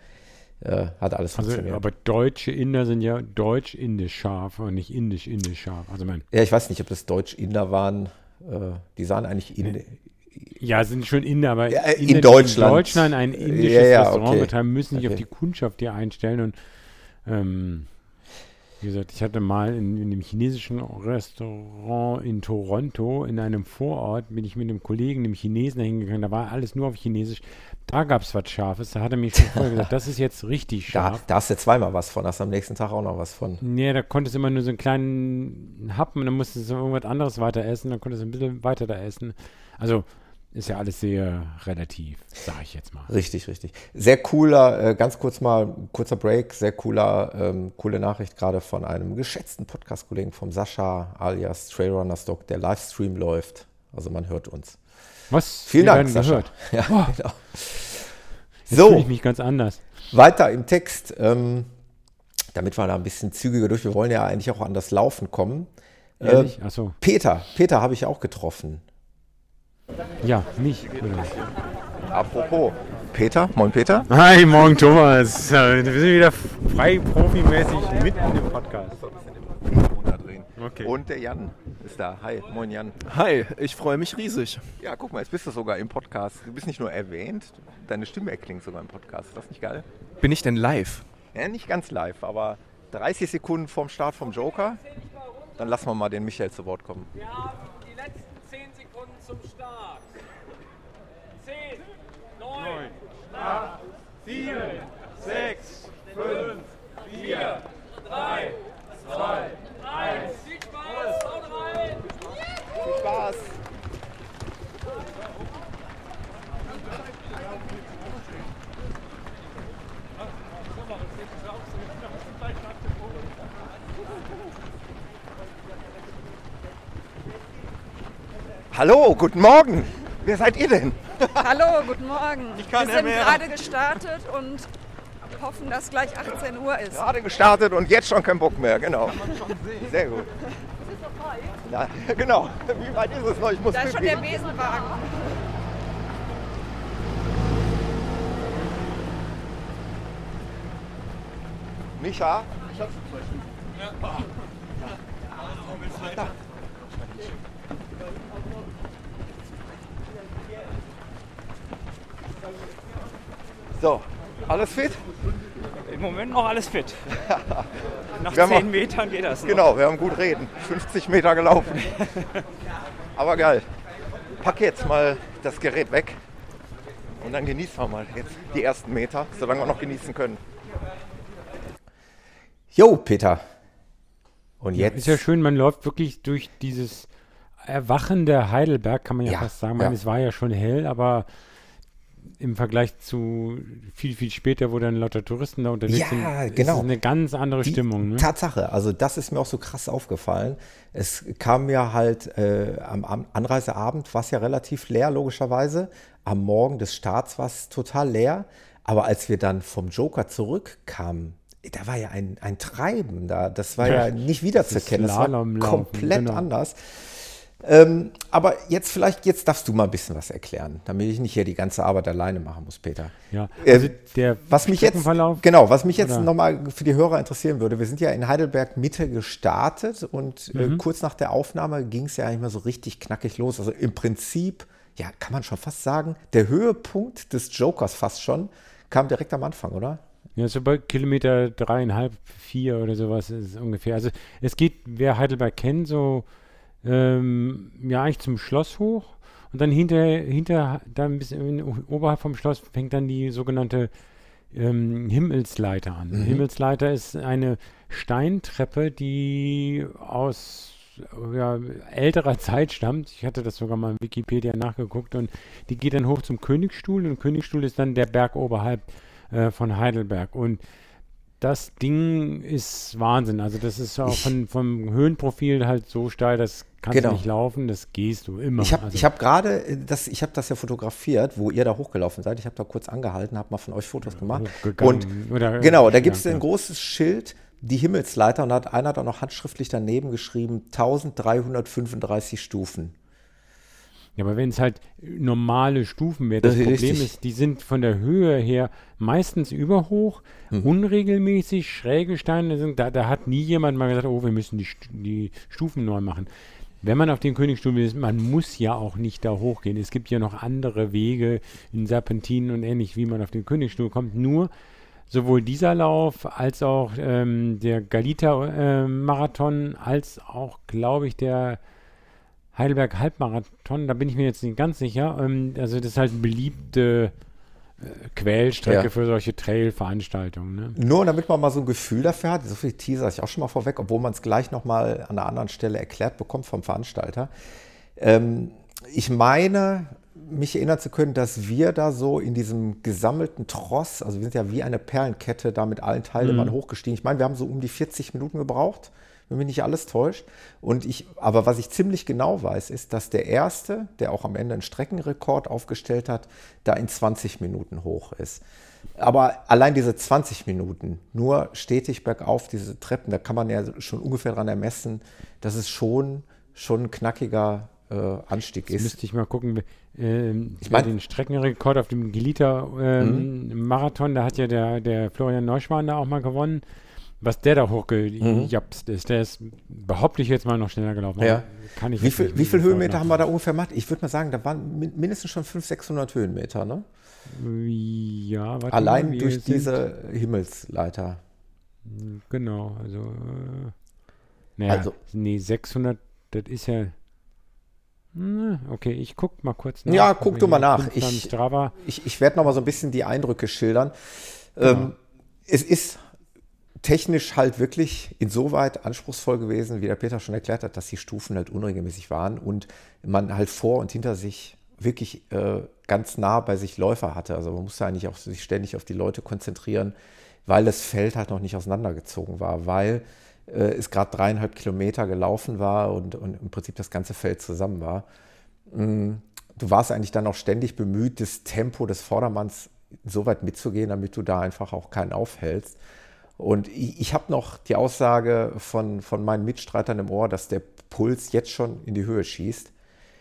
äh, hat alles Also, funktioniert. aber deutsche Inder sind ja deutsch-indisch scharf und nicht indisch-indisch scharf. Also mein, ja, ich weiß nicht, ob das Deutsch-Inder waren. Äh, die sahen eigentlich in, ja, sind schon Inder, aber Ja, äh, in Inder, die Deutschland. in Deutschland ein indisches Ja, ja, Restaurant okay. betreiben, müssen sich auf Okay. die Kundschaft hier einstellen und ähm, wie gesagt, ich hatte mal in, in einem chinesischen Restaurant in Toronto, in einem Vorort, bin ich mit einem Kollegen, einem Chinesen, dahin gegangen, da war alles nur auf Chinesisch. Da gab es was Scharfes, da hat er mir schon vorher gesagt, das ist jetzt richtig da, scharf. da hast du zweimal was von, hast am nächsten Tag auch noch was von. Nee, da konntest du immer nur so einen kleinen Happen und dann musstest du irgendwas anderes weiter essen, dann konntest du ein bisschen weiter da essen. Also ist ja alles sehr relativ, sage ich jetzt mal. Richtig, richtig. Sehr cooler, äh, ganz kurz mal, kurzer Break, sehr cooler, ähm, coole Nachricht gerade von einem geschätzten Podcast-Kollegen vom Sascha alias Trailrunner Stock, der Livestream läuft. Also man hört uns. Was? Vielen Wir Dank, Sascha. gehört. Ja, Oh. genau. Jetzt fühle So, ich mich ganz anders. weiter im Text. Ähm, damit wir da ein bisschen zügiger durch, wir wollen ja eigentlich auch an das Laufen kommen. Ähm, Ehrlich? Achso. Peter, Peter habe ich auch getroffen. Ja, mich. Oder? Apropos. Peter, moin Peter. Hi, morgen Thomas. Wir sind wieder frei profimäßig mitten im Podcast. Okay. Und der Jan ist da. Hi, moin Jan. Hi, ich freue mich riesig. Ja, guck mal, jetzt bist du sogar im Podcast. Du bist nicht nur erwähnt, deine Stimme erklingt sogar im Podcast. Ist das nicht geil? Bin ich denn live? Ja, nicht ganz live, aber 30 Sekunden vorm Start vom Joker. Dann lassen wir mal den Michael zu Wort kommen. Wir haben die letzten 10 Sekunden zum Start. 10, 9, 8, 7, 6, 5, 4, 3, 2, 1. Viel Spaß, haut rein! Viel Spaß! Hallo, guten Morgen. Wer seid ihr denn? Hallo, guten Morgen. kann Wir ja sind mehr. gerade gestartet und hoffen, dass gleich 18 Uhr ist. Gerade gestartet und jetzt schon kein Bock mehr, genau. Sehr gut. Ja, genau. Wie weit ist es noch? Ich muss Da ist schon der Besenwagen. Micha? So, alles fit? Im Moment noch alles fit. Nach Wir haben 10 auch- Metern geht das. Noch. Genau, wir haben gut reden. 50 Meter gelaufen. Aber geil. Pack jetzt mal das Gerät weg. Und dann genießen wir mal jetzt die ersten Meter, solange wir noch genießen können. Jo, Peter. Und jetzt? Ist ja schön, man läuft wirklich durch dieses erwachende Heidelberg, kann man ja, Ja, fast sagen. ja. Es war ja schon hell, aber im Vergleich zu viel, viel später, wo dann lauter Touristen da unterwegs Ja, sind, genau. ist es eine ganz andere Die Stimmung. Ne? Tatsache, also das ist mir auch so krass aufgefallen. Es kam mir halt äh, am, am Anreiseabend, war es ja relativ leer, logischerweise. Am Morgen des Starts war es total leer. Aber als wir dann vom Joker zurückkamen, da war ja ein, ein Treiben da. Das war ja, Ja, nicht wiederzuerkennen. Das war Slalomlaufen, komplett genau. anders. Ähm, aber jetzt vielleicht, jetzt darfst du mal ein bisschen was erklären, damit ich nicht hier die ganze Arbeit alleine machen muss, Peter. Ja, Äh, also der Was mich jetzt, genau, was mich jetzt nochmal für die Hörer interessieren würde, wir sind ja in Heidelberg Mitte gestartet und äh, Mhm. kurz nach der Aufnahme ging es ja eigentlich mal so richtig knackig los. Also im Prinzip, ja, kann man schon fast sagen, der Höhepunkt des Jokers fast schon kam direkt am Anfang, oder? Ja, so bei Kilometer dreieinhalb, vier oder sowas ist es ungefähr. Also es geht, wer Heidelberg kennt, so ähm, ja eigentlich zum Schloss hoch und dann hinter, hinter da ein bisschen oberhalb vom Schloss fängt dann die sogenannte ähm, Himmelsleiter an. Mhm. Himmelsleiter ist eine Steintreppe, die aus ja, älterer Zeit stammt. Ich hatte das sogar mal in Wikipedia nachgeguckt und die geht dann hoch zum Königsstuhl und Königsstuhl ist dann der Berg oberhalb. äh, von Heidelberg. Und das Ding ist Wahnsinn. Also das ist auch von, vom Höhenprofil halt so steil, das kannst Genau. du nicht laufen, das gehst du immer. Ich habe also, hab gerade, äh, das, ich habe das ja fotografiert, wo ihr da hochgelaufen seid. Ich habe da kurz angehalten, habe mal von euch Fotos gemacht. Und oder- genau, da gibt es ja, ein großes Schild, die Himmelsleiter, und da hat einer da noch handschriftlich daneben geschrieben, 1335 Stufen. Ja, aber wenn es halt normale Stufen wäre, das Das Problem richtig. ist, die sind von der Höhe her meistens überhoch, Mhm. unregelmäßig, schräge Steine sind, da, da hat nie jemand mal gesagt, oh, wir müssen die, die Stufen neu machen. Wenn man auf den Königsstuhl ist, man muss ja auch nicht da hochgehen. Es gibt ja noch andere Wege in Serpentinen und ähnlich, wie man auf den Königsstuhl kommt. Nur sowohl dieser Lauf als auch ähm, der Galita-Marathon, als auch, glaube ich, der Heidelberg Halbmarathon, da bin ich mir jetzt nicht ganz sicher. Ähm, also das ist halt eine beliebte äh, Quellstrecke Ja. für solche Trail-Veranstaltungen. Ne? Nur damit man mal so ein Gefühl dafür hat, so viel Teaser ich auch schon mal vorweg, obwohl man es gleich nochmal an einer anderen Stelle erklärt bekommt vom Veranstalter. Ähm, ich meine, mich erinnern zu können, dass wir da so in diesem gesammelten Tross, also wir sind ja wie eine Perlenkette da mit allen Teilnehmern hochgestiegen. Ich meine, wir haben so um die 40 Minuten gebraucht, wenn mich nicht alles täuscht. Und ich, aber was ich ziemlich genau weiß, ist, dass der Erste, der auch am Ende einen Streckenrekord aufgestellt hat, da in 20 Minuten hoch ist. Aber allein diese 20 Minuten, nur stetig bergauf, diese Treppen, da kann man ja schon ungefähr dran ermessen, dass es schon, schon ein knackiger äh, Anstieg Jetzt ist. müsste ich mal gucken. Ähm, Ich ich mein- den Streckenrekord auf dem Gelita-Marathon, da hat ja der, der Florian Neuschwan da auch mal gewonnen. Was der da hochgejapst ist, der ist, behaupte ich jetzt mal, noch schneller gelaufen. Ja. Kann ich Wie viel, wie viel Höhenmeter haben wir da ungefähr gemacht? Ich würde mal sagen, da waren min- mindestens schon 500, 600 Höhenmeter, ne? Ja, warte Allein mal, durch diese Himmelsleiter. Genau, also. Äh, naja, Also- nee, 600, das ist ja. Na, okay, ich guck mal kurz nach. Ja, guck du mal nach. Ich-. Ich, ich werde noch mal so ein bisschen die Eindrücke schildern. Ähm, es ist technisch halt wirklich insoweit anspruchsvoll gewesen, wie der Peter schon erklärt hat, dass die Stufen halt unregelmäßig waren und man halt vor und hinter sich wirklich äh, ganz nah bei sich Läufer hatte. Also man musste eigentlich auch sich ständig auf die Leute konzentrieren, weil das Feld halt noch nicht auseinandergezogen war, weil äh, es gerade dreieinhalb Kilometer gelaufen war und, und im Prinzip das ganze Feld zusammen war. Mm, Du warst eigentlich dann auch ständig bemüht, das Tempo des Vordermanns so weit mitzugehen, damit du da einfach auch keinen aufhältst. Und ich, ich habe noch die Aussage von, von meinen Mitstreitern im Ohr, dass der Puls jetzt schon in die Höhe schießt.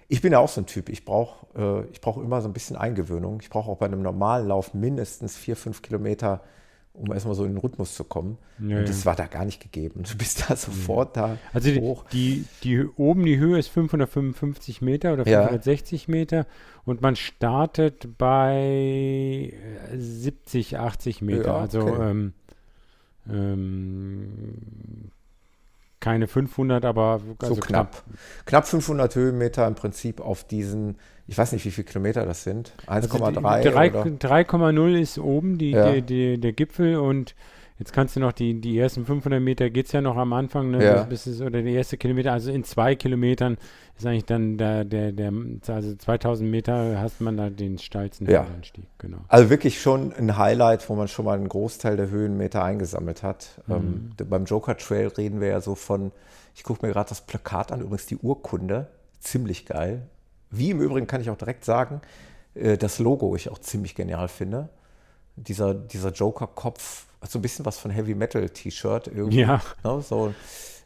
Ich bin ja auch so ein Typ. Ich brauche äh, ich brauch immer so ein bisschen Eingewöhnung. Ich brauche auch bei einem normalen Lauf mindestens vier, fünf Kilometer, um erstmal so in den Rhythmus zu kommen. Ja, und ja. das war da gar nicht gegeben. Du bist da sofort da Also die, hoch. die, die oben die Höhe ist 555 Meter oder Ja. 560 Meter und man startet bei äh, 70, 80 Meter. Also okay. ähm, ähm, keine 500, aber also so knapp. Knapp 500 Höhenmeter im Prinzip auf diesen, ich weiß nicht, wie viele Kilometer das sind. 1,3 Also die- drei- oder? 3,0 ist oben die, Ja. die, die, der Gipfel und jetzt kannst du noch die, die ersten 500 Meter geht es ja noch am Anfang, ne, Ja. bis, bis oder die erste Kilometer, also in zwei Kilometern ist eigentlich dann der, der, der also 2000 Meter hast man da den steilsten Ja. Höhenanstieg, genau. Also wirklich schon ein Highlight, wo man schon mal einen Großteil der Höhenmeter eingesammelt hat. Mhm. Ähm, beim Joker Trail reden wir ja so von, ich gucke mir gerade das Plakat an, übrigens die Urkunde, ziemlich geil. Wie im Übrigen kann ich auch direkt sagen, äh, das Logo ich auch ziemlich genial finde. Dieser, dieser Joker-Kopf hat so ein bisschen was von Heavy Metal T-Shirt irgendwie. Ja. Ne, so,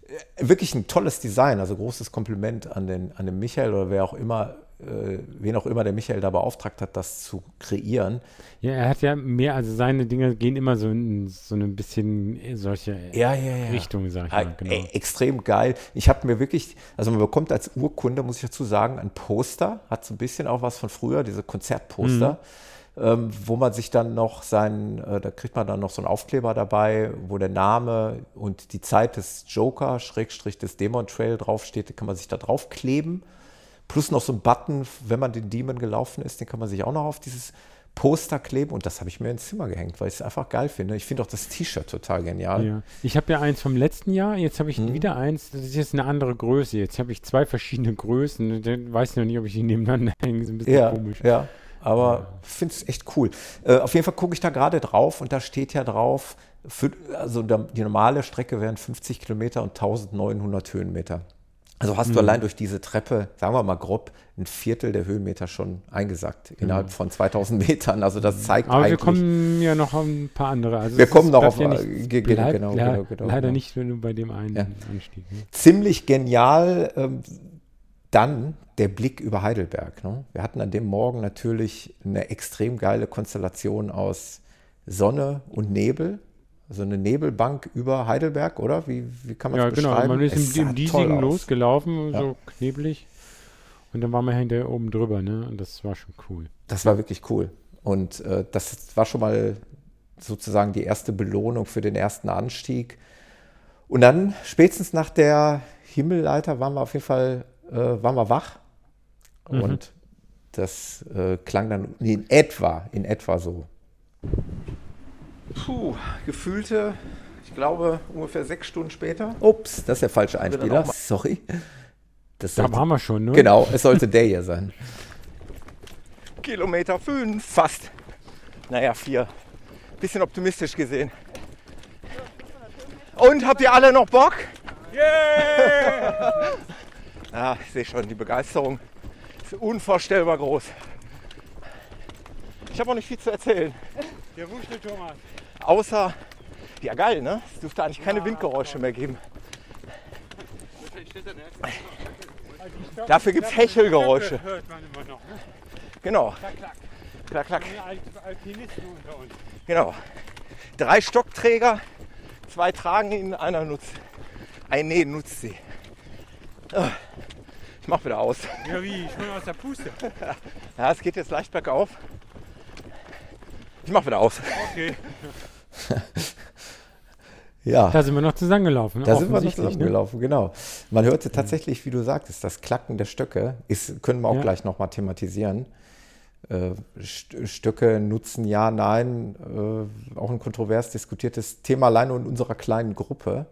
äh, wirklich ein tolles Design, also großes Kompliment an den, an den Michael oder wer auch immer, äh, wen auch immer der Michael da beauftragt hat, das zu kreieren. Ja, er hat ja mehr, also seine Dinge gehen immer so in so ein bisschen in solche Ja, ja, ja. Richtung, sag ich Ah, mal, genau. extrem geil. Ich habe mir wirklich, also man bekommt als Urkunde, muss ich dazu sagen, ein Poster, hat so ein bisschen auch was von früher, diese Konzertposter, ähm, wo man sich dann noch seinen, äh, da kriegt man dann noch so einen Aufkleber dabei, wo der Name und die Zeit des Joker, Schrägstrich des Demon Trail draufsteht, den kann man sich da draufkleben. Plus noch so ein Button, wenn man den Demon gelaufen ist, den kann man sich auch noch auf dieses Poster kleben und das habe ich mir ins Zimmer gehängt, weil ich es einfach geil finde. Ich finde auch das T-Shirt total genial. Ja. Ich habe ja eins vom letzten Jahr, jetzt habe ich Mhm. wieder eins, das ist jetzt eine andere Größe. Jetzt habe ich zwei verschiedene Größen. Dann weiß ich noch nicht, ob ich die nebeneinander hänge. Ist ein bisschen Ja, komisch. ja. Aber ich finde es echt cool. Äh, auf jeden Fall gucke ich da gerade drauf und da steht ja drauf, für, also die normale Strecke wären 50 Kilometer und 1900 Höhenmeter. Also hast du allein durch diese Treppe, sagen wir mal grob, ein Viertel der Höhenmeter schon eingesackt innerhalb von 2000 Metern. Also das zeigt Aber wir eigentlich. kommen ja noch auf ein paar andere. Also Wir kommen noch auf- ja nicht, äh, ge- ge- bleibt genau, genau, genau, leider genau. nicht nur bei dem einen Ja. Anstieg. Ne? ziemlich genial ähm, dann der Blick über Heidelberg. Ne? Wir hatten an dem Morgen natürlich eine extrem geile Konstellation aus Sonne und Nebel. Also eine Nebelbank über Heidelberg, oder? Wie, wie kann man Ja, das genau. beschreiben? Man ist im, im Diesigen losgelaufen, Ja. so knebelig. Und dann waren wir hinterher oben drüber, ne? Und das war schon cool. Das war wirklich cool. Und äh, das war schon mal sozusagen die erste Belohnung für den ersten Anstieg. Und dann, spätestens nach der Himmelleiter, waren wir auf jeden Fall äh, waren wir wach. Mhm. Und das äh, klang dann in etwa, in etwa so. Puh, gefühlte, ich glaube, ungefähr sechs Stunden später. Ups, das ist der falsche Einspieler. Sorry. Das Da waren wir schon, ne? Genau, es sollte der hier sein. Kilometer fünf, fast. Naja, vier. Bisschen optimistisch gesehen. Und habt ihr alle noch Bock? Yeah! ja, ich sehe schon, die Begeisterung ist unvorstellbar groß. Ich habe auch nicht viel zu erzählen. Der wusste Thomas. Außer, ja geil, ne? Es dürfte eigentlich keine Windgeräusche mehr geben. Dafür gibt es Hechelgeräusche. Hört man immer noch, ne? Genau. Klack, klack. Klack, klack. Die Al- Alpinisten unter uns. Genau. Drei Stockträger, zwei tragen ihn, einer nutzt. Ein nee, nutzt sie. Ich mach wieder aus. Ja, wie? Schon aus der Puste. Ja, es geht jetzt leicht bergauf. Ich mach wieder aus. Okay. Ja. Da sind wir noch zusammengelaufen. Da sind wir noch ne? zusammengelaufen, genau. Man hörte tatsächlich, wie du sagtest, das Klacken der Stöcke. Ist, können wir auch Ja. gleich nochmal thematisieren. Äh, St- Stöcke nutzen ja, nein, äh, auch ein kontrovers diskutiertes Thema alleine in unserer kleinen Gruppe.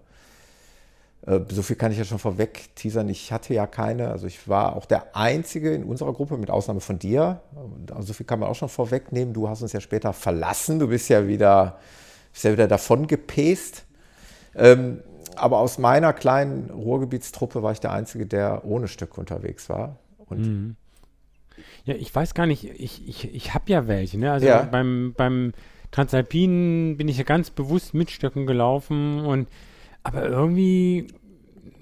Äh, so viel kann ich ja schon vorweg teasern. Ich hatte ja keine, also ich war auch der Einzige in unserer Gruppe, mit Ausnahme von dir. Und So viel kann man auch schon vorwegnehmen. Du hast uns ja später verlassen. Du bist ja wieder, bist ja wieder davon gepest. Ähm, aber aus meiner kleinen Ruhrgebietstruppe war ich der Einzige, der ohne Stöcke unterwegs war. Und Mhm. Ja, ich weiß gar nicht, ich, ich, ich habe ja welche. Ne? Also Ja. beim, beim Transalpinen bin ich ja ganz bewusst mit Stöcken gelaufen und aber irgendwie,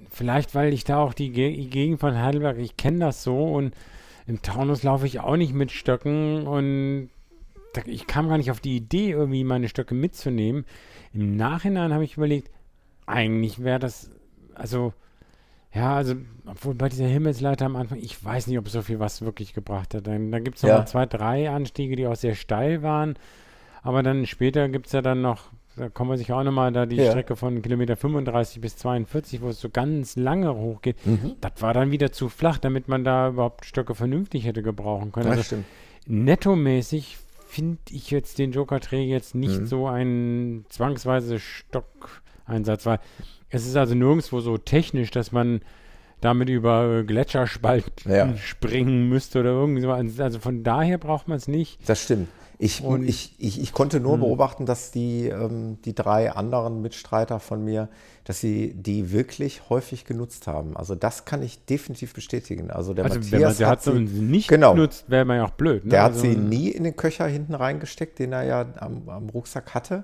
vielleicht weil ich da auch die, Ge die Gegend von Heidelberg, ich kenne das so und im Taunus laufe ich auch nicht mit Stöcken und ich kam gar nicht auf die Idee, irgendwie meine Stöcke mitzunehmen. Im Nachhinein habe ich überlegt, eigentlich wäre das, also ja, also, obwohl bei dieser Himmelsleiter am Anfang, ich weiß nicht, ob so viel was wirklich gebracht hat. Dann, dann gibt es noch Ja. mal zwei, drei Anstiege, die auch sehr steil waren. Aber dann später gibt es ja dann noch, da kommen wir sich auch nochmal da die Ja. Strecke von Kilometer 35 bis 42, wo es so ganz lange hochgeht. Mhm. Das war dann wieder zu flach, damit man da überhaupt Stöcke vernünftig hätte gebrauchen können. Ja, Also stimmt. nettomäßig finde ich jetzt den Joker-Träger jetzt nicht Mhm. so ein zwangsweise Stockeinsatz, weil es ist also nirgendwo so technisch, dass man damit über Gletscherspalten Ja. springen müsste oder irgendwie so. Also von daher braucht man es nicht. Das stimmt. Ich, ich, ich, ich konnte nur Hm. beobachten, dass die, ähm, die drei anderen Mitstreiter von mir, dass sie die wirklich häufig genutzt haben. Also das kann ich definitiv bestätigen. Also der Also Matthias wenn man sie hat sie, und sie nicht genau, genutzt, wäre man ja auch blöd. Ne? Der hat also, sie nie in den Köcher hinten reingesteckt, den er ja am, am Rucksack hatte.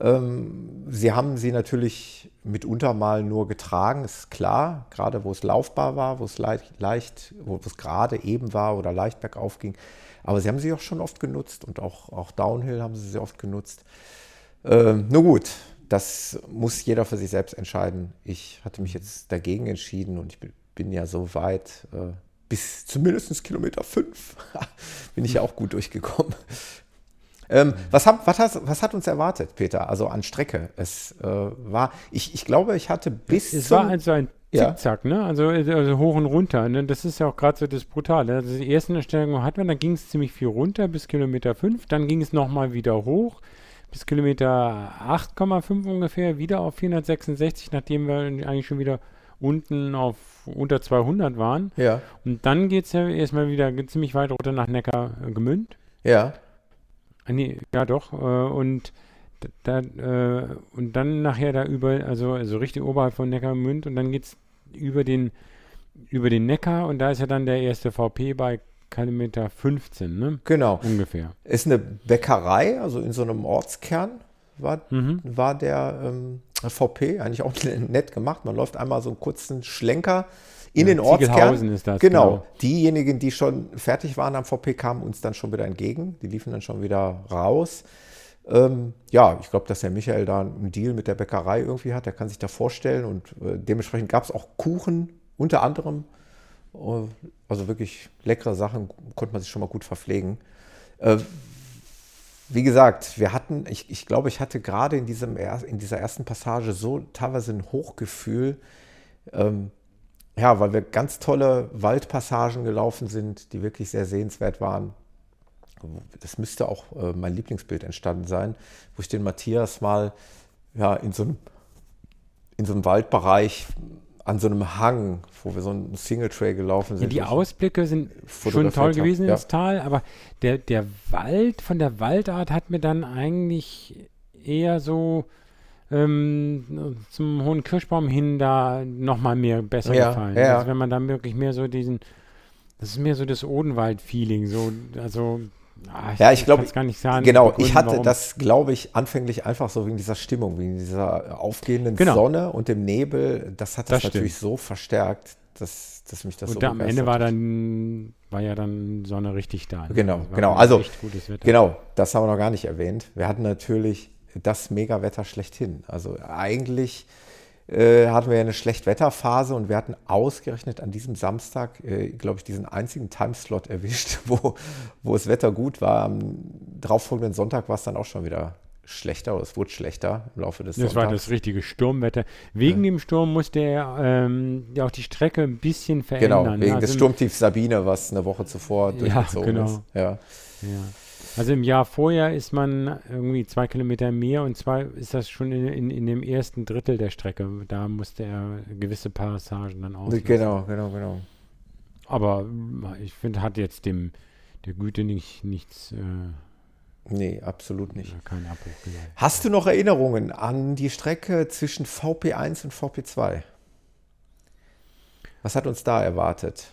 Ähm, sie haben sie natürlich mitunter mal nur getragen, ist klar, gerade wo es laufbar war, wo es leicht, leicht wo es gerade eben war oder leicht bergauf ging. Aber sie haben sie auch schon oft genutzt und auch, auch Downhill haben sie sehr oft genutzt. Ähm, nur gut, das muss jeder für sich selbst entscheiden. Ich hatte mich jetzt dagegen entschieden und ich bin, ja so weit, äh, bis zumindest Kilometer 5 bin ich ja auch gut durchgekommen. Ähm, was, hab, was, hast, was hat uns erwartet, Peter? Also an Strecke. Es äh, war, ich, ich glaube, ich hatte bis Es zum, war also ein Ja. Zickzack, ne? Also, also hoch und runter. Ne? Das ist ja auch gerade so das Brutale. Also die ersten Erstellungen hatten wir, dann ging es ziemlich viel runter bis Kilometer 5, dann ging es nochmal wieder hoch bis Kilometer 8,5 ungefähr, wieder auf 466, nachdem wir eigentlich schon wieder unten auf unter 200 waren. Ja. Und dann geht es ja erstmal wieder ziemlich weit runter nach Neckargemünd. Ja. Ah, nee, ja doch. Äh, und da, äh, und dann nachher da über, also, also richtig oberhalb von Neckarmünd und dann geht es über den, über den Neckar und da ist ja dann der erste VP bei Kilometer 15, ne? Genau. Ungefähr. Ist eine Bäckerei, also in so einem Ortskern war, Mhm. war der ähm, VP eigentlich auch nett gemacht. Man läuft einmal so einen kurzen Schlenker in Ja, den Ortskern. Ist das, Genau. genau. Diejenigen, die schon fertig waren am VP, kamen uns dann schon wieder entgegen. Die liefen dann schon wieder raus. Ähm, ja, ich glaube, dass der Michael da einen Deal mit der Bäckerei irgendwie hat. Der kann sich da vorstellen und äh, dementsprechend gab es auch Kuchen unter anderem. Äh, also wirklich leckere Sachen, konnte man sich schon mal gut verpflegen. Äh, wie gesagt, wir hatten, ich, ich glaube, ich hatte gerade in, in dieser ersten Passage so teilweise ein Hochgefühl, ähm, ja, weil wir ganz tolle Waldpassagen gelaufen sind, die wirklich sehr sehenswert waren. Das müsste auch äh, mein Lieblingsbild entstanden sein, wo ich den Matthias mal ja, in, so einem, in so einem Waldbereich an so einem Hang, wo wir so einen Single Trail gelaufen Ja, sind. die durch- Ausblicke sind schon toll gewesen ja. ins Tal, aber der, der Wald, von der Waldart hat mir dann eigentlich eher so ähm, zum hohen Kirschbaum hin da nochmal mehr besser Ja, gefallen. ja. Also wenn man dann wirklich mehr so diesen, das ist mehr so das Odenwald-Feeling, so, also ah, Ja, ich glaube, genau, begründen, ich hatte warum. das, glaube ich, anfänglich einfach so wegen dieser Stimmung, wegen dieser aufgehenden Genau. Sonne und dem Nebel. Das hat das, Das natürlich so verstärkt, dass, dass mich das so Und da am Ende war dann, war ja dann Sonne richtig da. ne? Genau, Also genau. Also, gutes Wetter. genau, das haben wir noch gar nicht erwähnt. Wir hatten natürlich das Megawetter schlechthin. Also eigentlich äh, hatten wir ja eine Schlechtwetterphase und wir hatten ausgerechnet an diesem Samstag, äh, glaube ich, diesen einzigen Timeslot erwischt, wo, wo das Wetter gut war. Am darauffolgenden Sonntag war es dann auch schon wieder schlechter oder es wurde schlechter im Laufe des Das Sonntags. war das richtige Sturmwetter. Wegen dem Sturm musste er ähm, ja auch die Strecke ein bisschen Genau, verändern. wegen Also des Sturmtiefs Sabine, was eine Woche zuvor Ja, durchgezogen genau. ist. Ja. Ja. Also im Jahr vorher ist man irgendwie zwei Kilometer mehr und zwar ist das schon in, in, in dem ersten Drittel der Strecke. Da musste er gewisse Passagen dann auslassen. Genau, genau, genau. Aber ich finde, hat jetzt dem der Güte nicht, nichts, äh, Nee, absolut nicht. keinen Abbruch geleistet. Hast du noch Erinnerungen an die Strecke zwischen VP1 und VP2? Was hat uns da erwartet?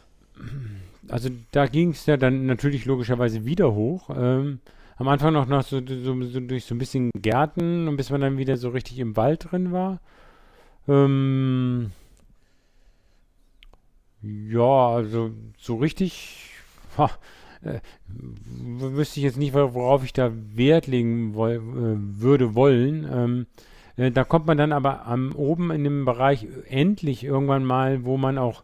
Also da ging es ja dann natürlich logischerweise wieder hoch. Ähm, am Anfang noch, noch so, so, so durch so ein bisschen Gärten und bis man dann wieder so richtig im Wald drin war. Ähm, ja, also so richtig ha, äh, wüsste ich jetzt nicht, wor- worauf ich da Wert legen woll, äh, würde wollen. Ähm, äh, da kommt man dann aber am oben in dem Bereich endlich irgendwann mal, wo man auch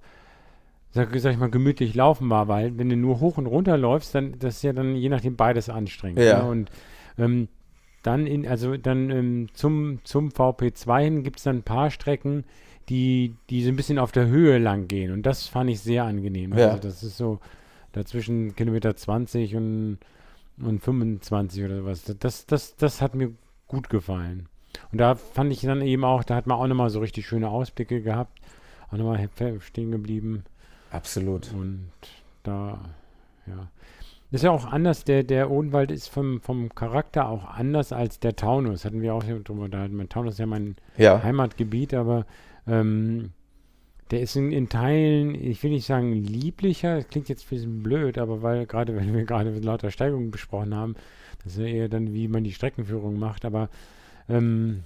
sag, sag ich mal, gemütlich laufen war, weil wenn du nur hoch und runter läufst, dann das ist ja dann je nachdem beides anstrengend. Ja. Ne? Und ähm, dann in, also dann ähm, zum, zum VP2 hin gibt es dann ein paar Strecken, die, die so ein bisschen auf der Höhe lang gehen. Und das fand ich sehr angenehm. Ja. Also das ist so dazwischen Kilometer 20 und, und 25 oder was. Das, das, das hat mir gut gefallen. Und da fand ich dann eben auch, da hat man auch nochmal so richtig schöne Ausblicke gehabt. Auch nochmal he- stehen geblieben. Absolut. Und da, ja. Ist ja auch anders, der, der Odenwald ist vom, vom Charakter auch anders als der Taunus. Hatten wir auch hier drüber unterhalten. Mein Taunus ist ja mein Ja. Heimatgebiet, aber ähm, der ist in, in Teilen, ich will nicht sagen lieblicher, das klingt jetzt ein bisschen blöd, aber weil gerade, wenn wir gerade mit lauter Steigungen besprochen haben, das ist ja eher dann, wie man die Streckenführung macht, aber ähm,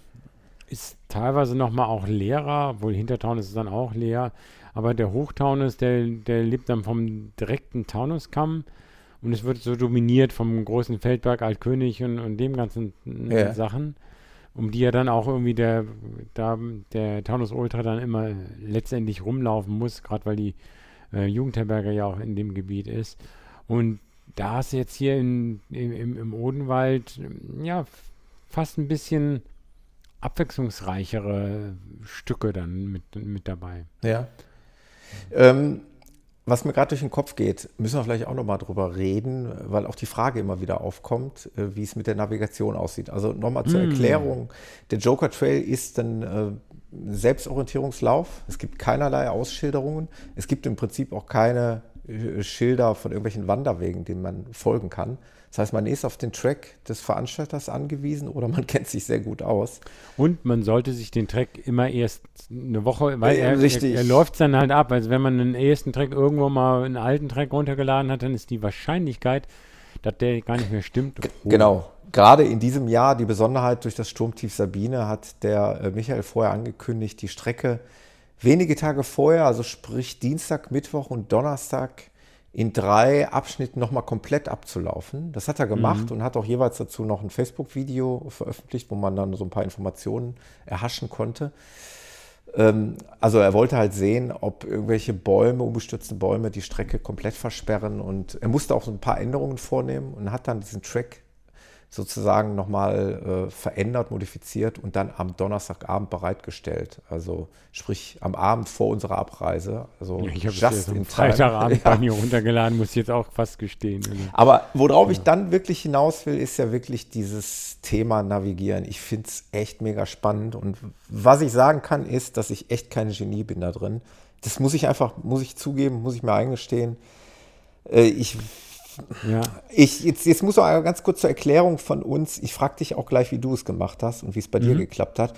ist teilweise nochmal auch leerer, wohl Hintertaunus ist dann auch leer, aber der Hochtaunus, der, der lebt dann vom direkten Taunuskamm und es wird so dominiert vom großen Feldberg Altkönig und, und dem ganzen äh, Ja. Sachen, um die ja dann auch irgendwie der, da, der Taunus Ultra dann immer letztendlich rumlaufen muss, gerade weil die äh, Jugendherberge ja auch in dem Gebiet ist. Und da hast du jetzt hier in, im, im, im Odenwald ja fast ein bisschen abwechslungsreichere Stücke dann mit, mit dabei. Ja. Ähm, was mir gerade durch den Kopf geht, müssen wir vielleicht auch nochmal drüber reden, weil auch die Frage immer wieder aufkommt, äh, wie es mit der Navigation aussieht. Also nochmal zur Mm. Erklärung, der Joker Trail ist ein äh, Selbstorientierungslauf. Es gibt keinerlei Ausschilderungen. Es gibt im Prinzip auch keine äh, Schilder von irgendwelchen Wanderwegen, denen man folgen kann. Das heißt, man ist auf den Track des Veranstalters angewiesen oder man kennt sich sehr gut aus. Und man sollte sich den Track immer erst eine Woche, weil Ja, er, richtig. er, er läuft dann halt ab. Also wenn man einen ersten Track irgendwo mal einen alten Track runtergeladen hat, dann ist die Wahrscheinlichkeit, dass der gar nicht mehr stimmt. hoch. Genau. Gerade in diesem Jahr die Besonderheit durch das Sturmtief Sabine hat der äh, Michael vorher angekündigt, die Strecke wenige Tage vorher, also sprich Dienstag, Mittwoch und Donnerstag in drei Abschnitten nochmal komplett abzulaufen. Das hat er gemacht und hat auch jeweils dazu noch ein Facebook-Video veröffentlicht, wo man dann so ein paar Informationen erhaschen konnte. Ähm, also er wollte halt sehen, ob irgendwelche Bäume, umgestürzte Bäume die Strecke komplett versperren und er musste auch so ein paar Änderungen vornehmen und hat dann diesen Track sozusagen nochmal äh, verändert, modifiziert und dann am Donnerstagabend bereitgestellt. Also sprich am Abend vor unserer Abreise. Also Ja, ich habe es am. Freitagabend Ja. bei mir runtergeladen, muss ich jetzt auch fast gestehen. Also, Aber worauf ich dann wirklich hinaus will, ist ja wirklich dieses Thema Navigieren. Ich finde es echt mega spannend. Und was ich sagen kann, ist, dass ich echt kein Genie bin da drin. Das muss ich einfach, muss ich zugeben, muss ich mir eingestehen. Äh, Ich, ja. ich, jetzt, jetzt muss einmal ganz kurz zur Erklärung von uns. Ich frage dich auch gleich, wie du es gemacht hast und wie es bei dir geklappt hat.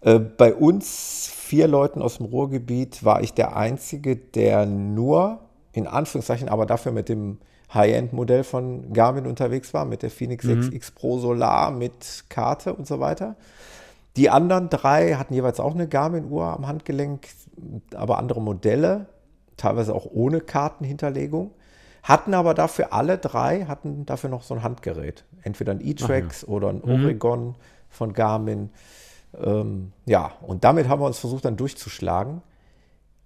Äh, bei uns vier Leuten aus dem Ruhrgebiet war ich der Einzige, der nur, in Anführungszeichen, aber dafür mit dem High-End-Modell von Garmin unterwegs war, mit der Phoenix 6 X Pro Solar, mit Karte und so weiter. Die anderen drei hatten jeweils auch eine Garmin-Uhr am Handgelenk, aber andere Modelle, teilweise auch ohne Kartenhinterlegung. Hatten aber dafür alle drei, hatten dafür noch so ein Handgerät. Entweder ein E-Trax oder ein Oregon von Garmin. Ähm, ja, und damit haben wir uns versucht dann durchzuschlagen.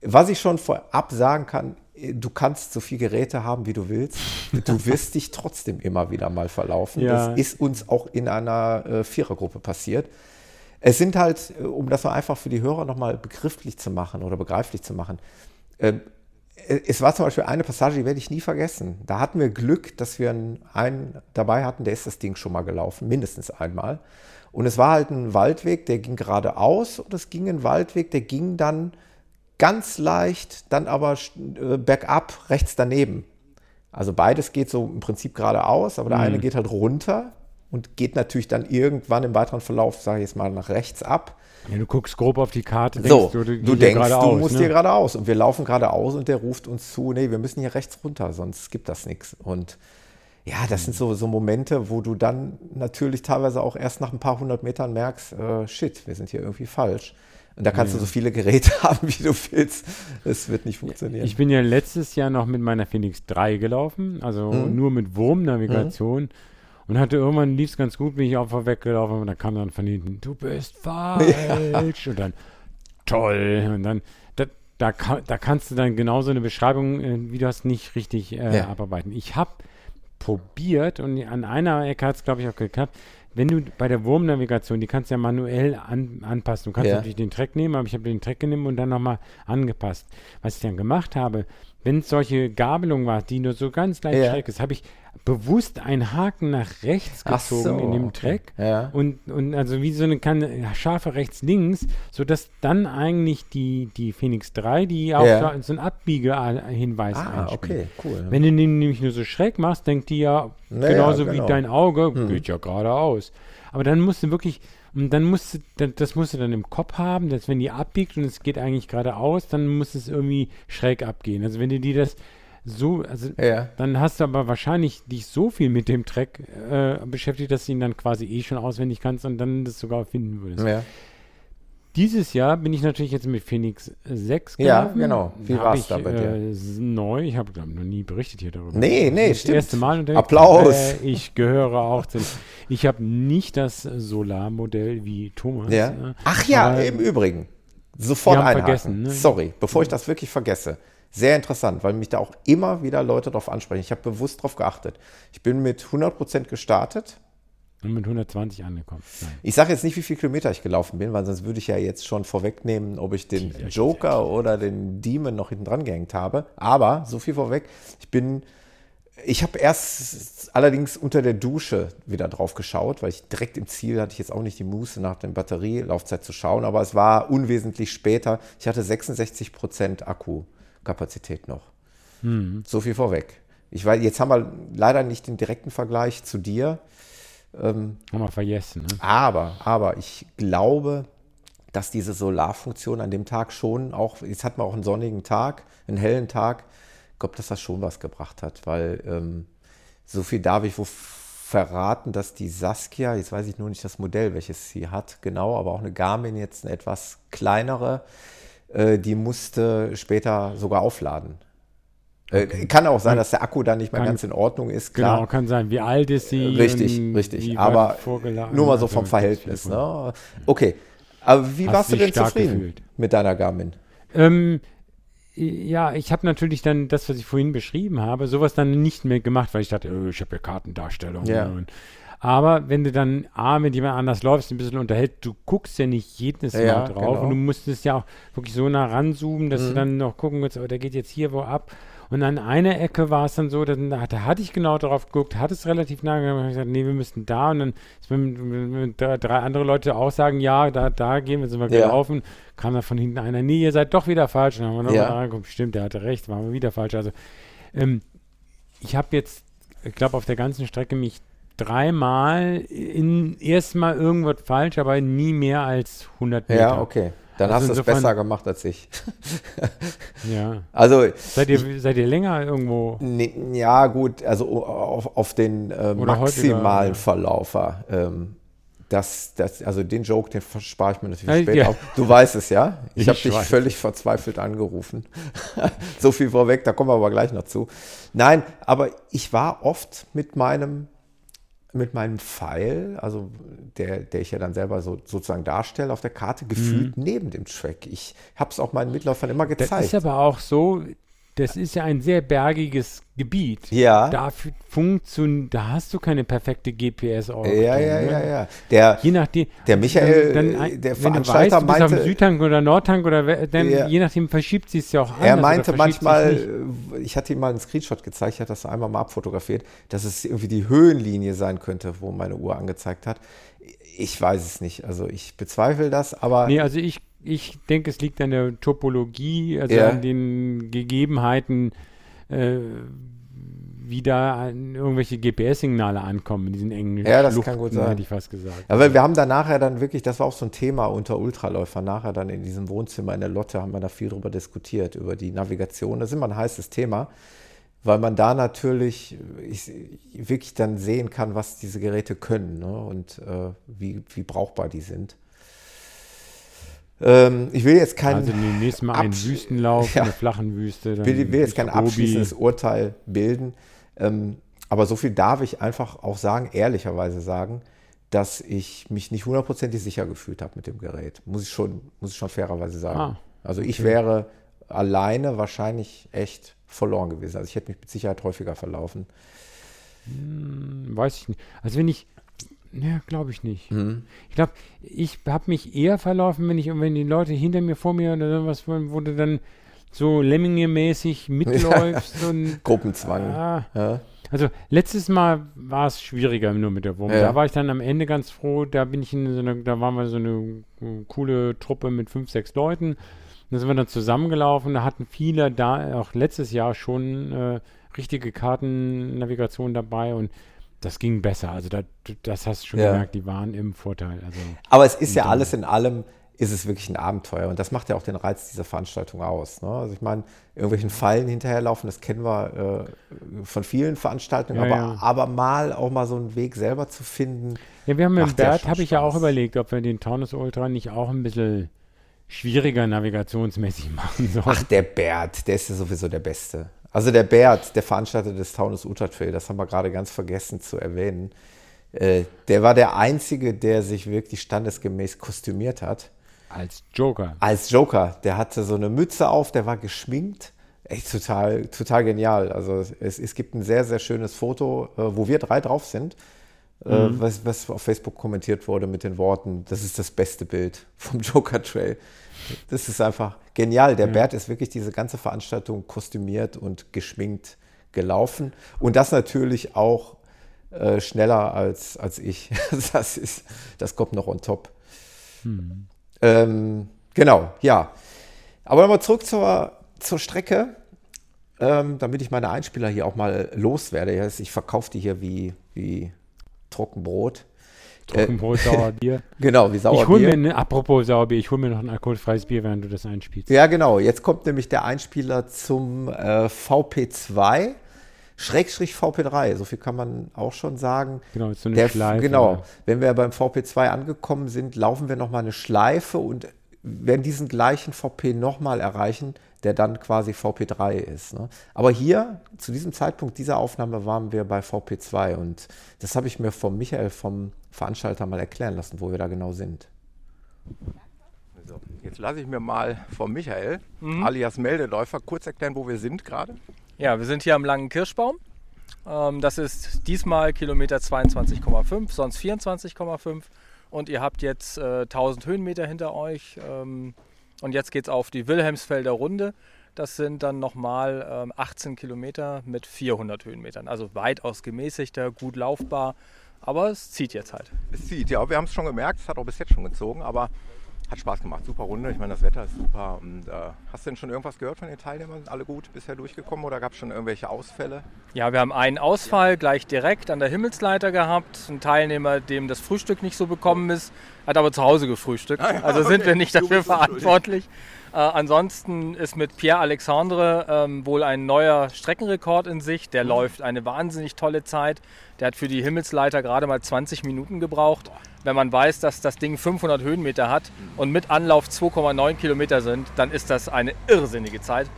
Was ich schon vorab sagen kann, du kannst so viele Geräte haben, wie du willst. Du wirst dich trotzdem immer wieder mal verlaufen. Ja. Das ist uns auch in einer äh, Vierergruppe passiert. Es sind halt, äh, um das mal einfach für die Hörer nochmal begrifflich zu machen oder begreiflich zu machen, ähm, äh, es war zum Beispiel eine Passage, die werde ich nie vergessen. Da hatten wir Glück, dass wir einen, dabei hatten, der ist das Ding schon mal gelaufen, mindestens einmal. Und es war halt ein Waldweg, der ging geradeaus und es ging ein Waldweg, der ging dann ganz leicht, dann aber äh, bergab rechts daneben. Also beides geht so im Prinzip geradeaus, aber der eine geht halt runter und geht natürlich dann irgendwann im weiteren Verlauf, sage ich jetzt mal, nach rechts ab. Ja, du guckst grob auf die Karte, So, du, du, hier denkst, du musst ne? hier geradeaus und wir laufen geradeaus und der ruft uns zu, nee, wir müssen hier rechts runter, sonst gibt das nichts. Und ja, das sind so, so Momente, wo du dann natürlich teilweise auch erst nach ein paar hundert Metern merkst, äh, shit, wir sind hier irgendwie falsch. Und da kannst du so viele Geräte haben, wie du willst. Es wird nicht funktionieren. Ich bin ja letztes Jahr noch mit meiner Phoenix 3 gelaufen, also Mhm. nur mit Wurmnavigation. Und hatte irgendwann lief es ganz gut, bin ich auch weggelaufen und dann kam dann von hinten, du bist falsch. Und dann, toll. Und dann, da, da, da kannst du dann genauso eine Beschreibung, äh, wie du hast, nicht richtig äh, Ja. abarbeiten. Ich habe probiert und an einer Ecke hat es, glaube ich, auch geklappt. Wenn du bei der Wurmnavigation, die kannst du ja manuell an, anpassen. Du kannst Ja. natürlich den Track nehmen, aber ich habe den Track genommen und dann nochmal angepasst. Was ich dann gemacht habe, wenn es solche Gabelung war, die nur so ganz leicht Ja. schräg ist, habe ich bewusst einen Haken nach rechts gezogen so, in dem okay. Track. Ja. Und, und also wie so eine ja, scharfe rechts-links, sodass dann eigentlich die, die Phoenix 3, die auch Ja. so, so einen Abbiegehinweis ah, einspielt. okay, cool. Wenn du den nämlich nur so schräg machst, denkt die ja Naja, genauso wie genau. dein Auge, Hm. geht ja geradeaus. Aber dann musst du wirklich, und dann musst du, das- das musst du dann im Kopf haben, dass wenn die abbiegt und es geht eigentlich geradeaus, dann muss es irgendwie schräg abgehen. Also wenn du dir das so, also Ja. dann hast du aber wahrscheinlich dich so viel mit dem Track äh, beschäftigt, dass du ihn dann quasi eh schon auswendig kannst und dann das sogar finden würdest. Ja. Dieses Jahr bin ich natürlich jetzt mit Phoenix 6 Ja, gelaufen. genau. Wie war's ich, da bei dir? Äh, neu. Ich habe, glaube ich, noch nie berichtet hier darüber. Nee, nee, das stimmt. erste Mal unterwegs. Applaus. Äh, ich gehöre auch zu. Ich habe nicht das Solarmodell wie Thomas. Ja. äh, Ach ja, im Übrigen. Sofort einhaken. vergessen, ne? Sorry, bevor ich das wirklich vergesse. Sehr interessant, weil mich da auch immer wieder Leute darauf ansprechen. Ich habe bewusst darauf geachtet. Ich bin mit 100% gestartet. Und mit 120 angekommen. Nein. Ich sage jetzt nicht, wie viele Kilometer ich gelaufen bin, weil sonst würde ich ja jetzt schon vorwegnehmen, ob ich den Joker oder den Demon noch hinten dran gehängt habe. Aber so viel vorweg, ich bin Ich habe erst allerdings unter der Dusche wieder drauf geschaut, weil ich direkt im Ziel hatte ich jetzt auch nicht die Muße nach der Batterielaufzeit zu schauen, aber es war unwesentlich später. Ich hatte 66 Prozent Akkukapazität noch. Hm. So viel vorweg. Ich weiß, jetzt haben wir leider nicht den direkten Vergleich zu dir. Ähm, Haben wir vergessen. Ne? aber, aber ich glaube, dass diese Solarfunktion an dem Tag schon auch, jetzt hatten wir auch einen sonnigen Tag, einen hellen Tag, ich glaube, dass das schon was gebracht hat, weil ähm, so viel darf ich wo verraten, dass die Saskia, jetzt weiß ich nur nicht das Modell, welches sie hat, genau, aber auch eine Garmin jetzt eine etwas kleinere, äh, die musste später sogar aufladen. Äh, kann auch sein, dass der Akku dann nicht mehr Kann- ganz in Ordnung ist, klar. Genau, kann sein. Wie alt ist sie? Richtig, und richtig. weit Aber nur mal so vom Verhältnis. Ne? Okay. Aber wie Hast warst du denn zufrieden gefühlt? mit deiner Garmin? Ähm, ja, ich habe natürlich dann das, was ich vorhin beschrieben habe, sowas dann nicht mehr gemacht, weil ich dachte, äh, ich habe ja Kartendarstellung. Ja. ne, Und, aber wenn du dann A, mit jemand anders läufst, ein bisschen unterhältst, du guckst ja nicht jedes Mal Ja, drauf genau. und du musstest ja auch wirklich so nah ranzoomen, dass Mhm. du dann noch gucken kannst, oh, der geht jetzt hier wo ab. Und an einer Ecke war es dann so, dann, da da hatte ich genau drauf geguckt, hatte es relativ nah ich gesagt, nee, wir müssten da. Und dann, wenn, drei, andere Leute auch sagen, ja, da, da gehen wir, sind wir Ja. gelaufen, kam da von hinten einer, nee, ihr seid doch wieder falsch. Und dann haben wir nochmal Ja. ja. angeguckt, stimmt, der hatte recht, waren wir wieder falsch. Also ähm, ich habe jetzt, ich glaube, auf der ganzen Strecke mich dreimal in erstmal irgendwas falsch, aber nie mehr als 100 Meter. Ja, okay. Dann Also hast du es besser gemacht als ich. Ja. Also, Seid ihr, seid ihr länger irgendwo? Nee, ja, gut, also auf, auf den äh, maximalen. Verlaufer. Ähm, das, das, also den Joke, den spare ich mir natürlich Ja, später ja. auf. Du weißt es ja. Ich, Ich habe dich völlig verzweifelt angerufen. so viel vorweg, da kommen wir aber gleich noch zu. Nein, aber ich war oft mit meinem mit meinem Pfeil, also der, der ich ja dann selber so, sozusagen darstelle auf der Karte, gefühlt neben dem Track. Ich habe es auch meinen Mitläufern immer Das gezeigt. ist aber auch so, das ist ja ein sehr bergiges Gebiet. Ja. Da funktioniert, da hast du keine perfekte gps Ja, ja, ja, ja. Der, Je nachdem. der Michael, dann, äh, dann, der wenn du Veranstalter weißt, du bist auf dem meinte- Südtank oder Nordtank oder dann, Ja. je nachdem verschiebt sie es ja auch anders. Er meinte manchmal, äh, ich hatte ihm mal einen Screenshot gezeigt, ich hatte das einmal mal abfotografiert, dass es irgendwie die Höhenlinie sein könnte, wo meine Uhr angezeigt hat. Ich weiß es nicht, also ich bezweifle das, aber Nee, also ich, ich denke, es liegt an der Topologie, also Ja. an den Gegebenheiten, äh, wie da irgendwelche GPS-Signale ankommen in diesen engen Ja, das Schluchten, kann gut sein. hätte ich fast gesagt. Ja, weil wir haben da nachher dann wirklich, das war auch so ein Thema unter Ultraläufern, nachher dann in diesem Wohnzimmer in der Lotte haben wir da viel drüber diskutiert, über die Navigation. Das ist immer ein heißes Thema, weil man da natürlich ich, wirklich dann sehen kann, was diese Geräte können ne? und äh, wie, wie brauchbar die sind. Ähm, ich will jetzt kein also nächstes Mal einen Wüstenlauf, Ja. eine flachen Wüste. dann will, will jetzt kein abschließendes Urteil bilden. Ähm, aber so viel darf ich einfach auch sagen, ehrlicherweise sagen, dass ich mich nicht hundertprozentig sicher gefühlt habe mit dem Gerät. Muss ich schon, muss ich schon fairerweise sagen. Ah, also ich okay. wäre alleine wahrscheinlich echt verloren gewesen. Also ich hätte mich mit Sicherheit häufiger verlaufen. Hm, Weiß ich nicht. Also wenn ich, ja, glaube ich nicht. Mhm. Ich glaube, ich habe mich eher verlaufen, wenn ich, wenn die Leute hinter mir, vor mir oder sowas, wo wo du dann so Lemminge-mäßig mitläufst und Gruppenzwang. Ah. Ja. Also letztes Mal war es schwieriger nur mit der Wurm. Ja. Da war ich dann am Ende ganz froh. Da bin ich in so eine, da waren wir so eine äh, coole Truppe mit fünf, sechs Leuten. Da sind wir dann zusammengelaufen. Da hatten viele da auch letztes Jahr schon äh, richtige Kartennavigation dabei und das ging besser. Also da, das hast du schon Ja. gemerkt, die waren im Vorteil. Also Aber es ist ja dann- alles in allem, ist es wirklich ein Abenteuer. Und das macht ja auch den Reiz dieser Veranstaltung aus. Ne? Also ich meine, irgendwelchen Fallen hinterherlaufen, das kennen wir äh, von vielen Veranstaltungen, Ja, aber, ja. aber mal auch mal so einen Weg selber zu finden. Ja, wir haben ja Bert, habe ich ja auch überlegt, ob wir den Taunus Ultra nicht auch ein bisschen schwieriger navigationsmäßig machen sollen. Ach, der Bert, der ist ja sowieso der Beste. Also der Bert, der Veranstalter des Taunus Ultra Trail, das haben wir gerade ganz vergessen zu erwähnen. Äh, der war der Einzige, der sich wirklich standesgemäß kostümiert hat. Als Joker. Als Joker. Der hatte so eine Mütze auf, der war geschminkt. Echt total, total genial. Also es, es gibt ein sehr, sehr schönes Foto, äh, wo wir drei drauf sind, äh, Mhm. was, was auf Facebook kommentiert wurde mit den Worten, das ist das beste Bild vom Joker Trail. Das ist einfach genial. Der Ja. Bert ist wirklich diese ganze Veranstaltung kostümiert und geschminkt gelaufen. Und das natürlich auch äh, schneller als, als ich. das, ist, das kommt noch on top. Hm. Ähm, genau, ja. Aber nochmal zurück zur, zur Strecke, ähm, damit ich meine Einspieler hier auch mal loswerde. Ich verkaufe die hier wie, wie Trockenbrot. Trockenbrot, äh, Sauerbier. genau, wie Sauerbier. Ich hole mir, ne, apropos Sauerbier, ich hole mir noch ein alkoholfreies Bier, während du das einspielst. Ja, genau. Jetzt kommt nämlich der Einspieler zum äh, VP2. Schrägstrich VP3, so viel kann man auch schon sagen. Genau, so eine der, Schleife. Genau, wenn wir beim VP2 angekommen sind, laufen wir nochmal eine Schleife und werden diesen gleichen VP nochmal erreichen, der dann quasi VP3 ist. Ne? Aber hier, zu diesem Zeitpunkt dieser Aufnahme, waren wir bei VP2 und das habe ich mir vom Michael, vom Veranstalter, mal erklären lassen, wo wir da genau sind. So, jetzt lasse ich mir mal vom Michael, mhm. alias Meldeläufer, kurz erklären, wo wir sind gerade. Ja, wir sind hier am Langen Kirschbaum. Ähm, das ist diesmal Kilometer 22,5, sonst 24,5. Und ihr habt jetzt äh, 1000 Höhenmeter hinter euch. Und jetzt geht es auf die Wilhelmsfelder Runde. Das sind dann nochmal ähm, 18 Kilometer mit 400 Höhenmetern. Also weitaus gemäßigter, gut laufbar. Aber es zieht jetzt halt. Es zieht, ja. Wir haben es schon gemerkt. Es hat auch bis jetzt schon gezogen. Aber hat Spaß gemacht, super Runde. Ich meine, das Wetter ist super. Und, äh, hast du denn schon irgendwas gehört von den Teilnehmern? Alle gut bisher durchgekommen oder gab es schon irgendwelche Ausfälle? Ja, wir haben einen Ausfall gleich direkt an der Himmelsleiter gehabt. Ein Teilnehmer, dem das Frühstück nicht so bekommen ist, hat aber zu Hause gefrühstückt. Ah ja, also sind okay. wir nicht dafür verantwortlich. Äh, ansonsten ist mit Pierre Alexandre ähm, wohl ein neuer Streckenrekord in sich. Der mhm. läuft eine wahnsinnig tolle Zeit. Der hat für die Himmelsleiter gerade mal 20 Minuten gebraucht. Wenn man weiß, dass das Ding 500 Höhenmeter hat und mit Anlauf 2,9 Kilometer sind, dann ist das eine irrsinnige Zeit.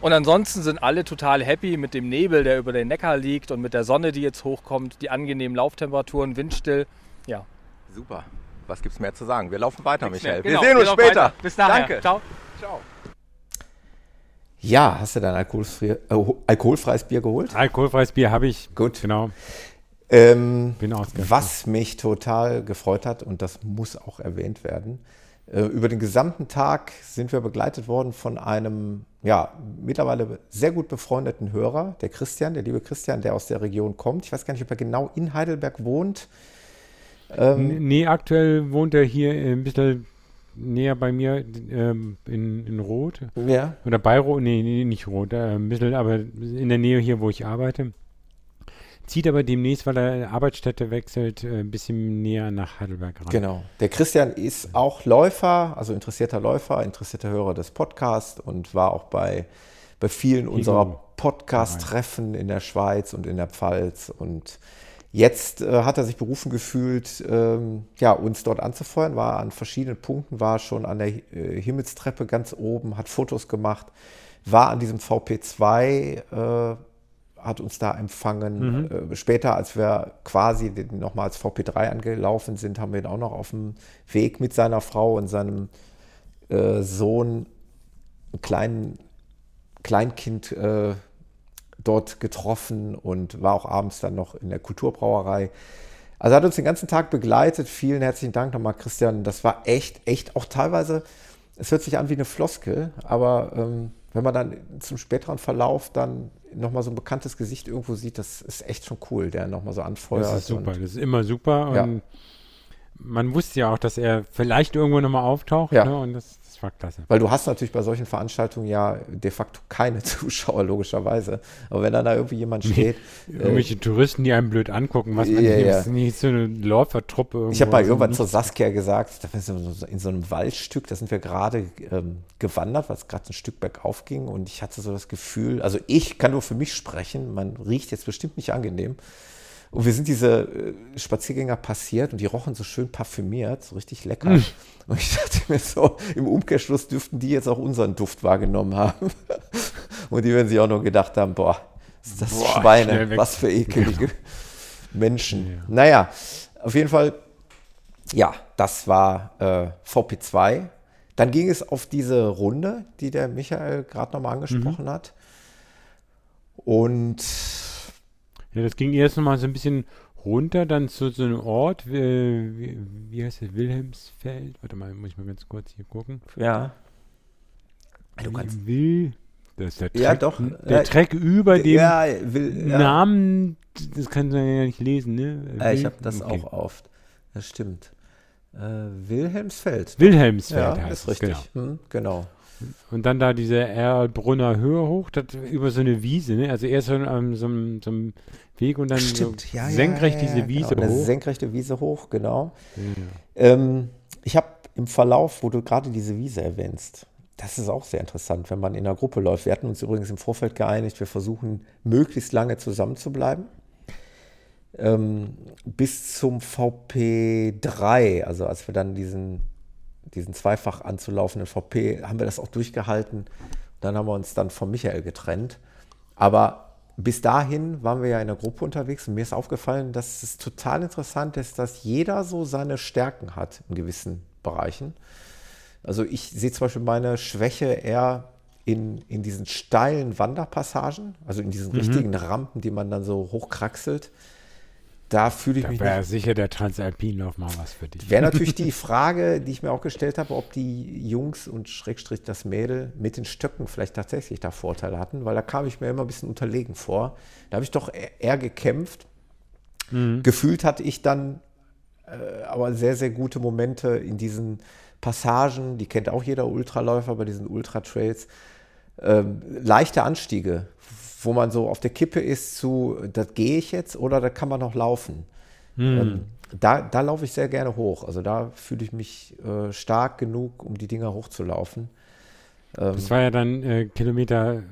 Und ansonsten sind alle total happy mit dem Nebel, der über den Neckar liegt und mit der Sonne, die jetzt hochkommt, die angenehmen Lauftemperaturen, windstill. Ja. Super. Was gibt es mehr zu sagen? Wir laufen weiter, Nichts Michael. Genau. Wir sehen uns später. Weiter. Bis dahin. Danke. Ciao. Ciao. Ja, hast du dein alkoholfrei, äh, alkoholfreies Bier geholt? Alkoholfreies Bier habe ich. Gut. Genau. Ähm, was mich total gefreut hat, und das muss auch erwähnt werden, äh, über den gesamten Tag sind wir begleitet worden von einem ja, mittlerweile sehr gut befreundeten Hörer, der Christian, der liebe Christian, der aus der Region kommt. Ich weiß gar nicht, ob er genau in Heidelberg wohnt. Ähm, nee, aktuell wohnt er hier ein bisschen näher bei mir ähm, in, in Rot. Ja. Oder bei Rot, nee, nee nicht Rot, äh, ein bisschen, aber in der Nähe hier, wo ich arbeite. Zieht aber demnächst, weil er Arbeitsstätte wechselt, äh, ein bisschen näher nach Heidelberg ran. Genau. Der Christian ist auch Läufer, also interessierter Läufer, interessierter Hörer des Podcasts und war auch bei, bei vielen unserer Podcast-Treffen in der Schweiz und in der Pfalz und Jetzt äh, hat er sich berufen gefühlt, ähm, ja, uns dort anzufeuern, war an verschiedenen Punkten, war schon an der äh, Himmelstreppe ganz oben, hat Fotos gemacht, war an diesem VP2, äh, hat uns da empfangen. Mhm. Äh, später, als wir quasi nochmal als VP3 angelaufen sind, haben wir ihn auch noch auf dem Weg mit seiner Frau und seinem äh, Sohn, einem kleinen Kleinkind, äh, dort getroffen und war auch abends dann noch in der Kulturbrauerei. Also hat uns den ganzen Tag begleitet. Vielen herzlichen Dank nochmal, Christian. Das war echt, echt auch teilweise, es hört sich an wie eine Floskel, aber ähm, wenn man dann zum späteren Verlauf dann nochmal so ein bekanntes Gesicht irgendwo sieht, das ist echt schon cool, der nochmal so anfeuert. Das ist super, das ist immer super. Ja. man wusste ja auch, dass er vielleicht irgendwo nochmal auftaucht. Ja. Ne? Und das, das war klasse. Weil du hast natürlich bei solchen Veranstaltungen ja de facto keine Zuschauer, logischerweise. Aber wenn dann da irgendwie jemand steht. Irgendwelche äh, Touristen, die einem blöd angucken, was man ja, nicht, ja. nicht so eine Läufertruppe. Ich habe mal irgendwann zur Saskia gesagt, in so einem Waldstück, da sind wir gerade ähm, gewandert, weil es gerade ein Stück bergauf ging und ich hatte so das Gefühl, also ich kann nur für mich sprechen, man riecht jetzt bestimmt nicht angenehm. Und wir sind diese äh, Spaziergänger passiert und die rochen so schön parfümiert, so richtig lecker. Mm. Und ich dachte mir so, im Umkehrschluss dürften die jetzt auch unseren Duft wahrgenommen haben. und die werden sich auch nur gedacht haben, boah, ist das boah, Schweine, was für ekelige Menschen. Ja. Naja, auf jeden Fall, ja, das war äh, VP2. Dann ging es auf diese Runde, die der Michael gerade nochmal angesprochen mhm. hat. Und ja, das ging erst nochmal so ein bisschen runter, dann zu so einem Ort, wie, wie, wie heißt der, Wilhelmsfeld? Warte mal, muss ich mal ganz kurz hier gucken. Ja. Du kannst. Will, Das ist der Ja, Track, doch. Der Äh, Track über dem ja, will, ja. Namen, das kann man ja nicht lesen, ne? Äh, ich Wil- habe das okay. auch auf. Das stimmt. Äh, Wilhelmsfeld. Wilhelmsfeld ja, heißt ist es, richtig. Hm, genau. Und dann da diese Erlbrunner Höhe hoch, das über so eine Wiese, ne? Also erst so, ähm, so, so einem Weg und dann Stimmt, so ja, senkrecht ja, ja, diese Wiese genau, Eine hoch. senkrechte Wiese hoch, genau. Ähm, ich habe im Verlauf, wo du gerade diese Wiese erwähnst, das ist auch sehr interessant, wenn man in einer Gruppe läuft. Wir hatten uns übrigens im Vorfeld geeinigt, wir versuchen möglichst lange zusammen zu bleiben. Ähm, bis zum VP3, also als wir dann diesen, diesen zweifach anzulaufenden VP, haben wir das auch durchgehalten. Dann haben wir uns dann von Michael getrennt. Aber bis dahin waren wir ja in der Gruppe unterwegs und mir ist aufgefallen, dass es total interessant ist, dass jeder so seine Stärken hat in gewissen Bereichen. Also ich sehe zum Beispiel meine Schwäche eher in, in diesen steilen Wanderpassagen, also in diesen Mhm. richtigen Rampen, die man dann so hochkraxelt. Da fühle ich Da mich wäre sicher der Transalpinlauf mal was für dich. Wäre natürlich die Frage, die ich mir auch gestellt habe, ob die Jungs und Schrägstrich das Mädel mit den Stöcken vielleicht tatsächlich da Vorteile hatten, weil da kam ich mir immer ein bisschen unterlegen vor. Da habe ich doch eher, eher gekämpft. Mhm. Gefühlt hatte ich dann äh, aber sehr, sehr gute Momente in diesen Passagen, die kennt auch jeder Ultraläufer bei diesen Ultra-Trails, ähm, leichte Anstiege, wo man so auf der Kippe ist zu, das gehe ich jetzt oder da kann man noch laufen. Hm. Ähm, da, da laufe ich sehr gerne hoch. Also da fühle ich mich äh, stark genug, um die Dinger hochzulaufen. Ähm, Das war ja dann äh, Kilometer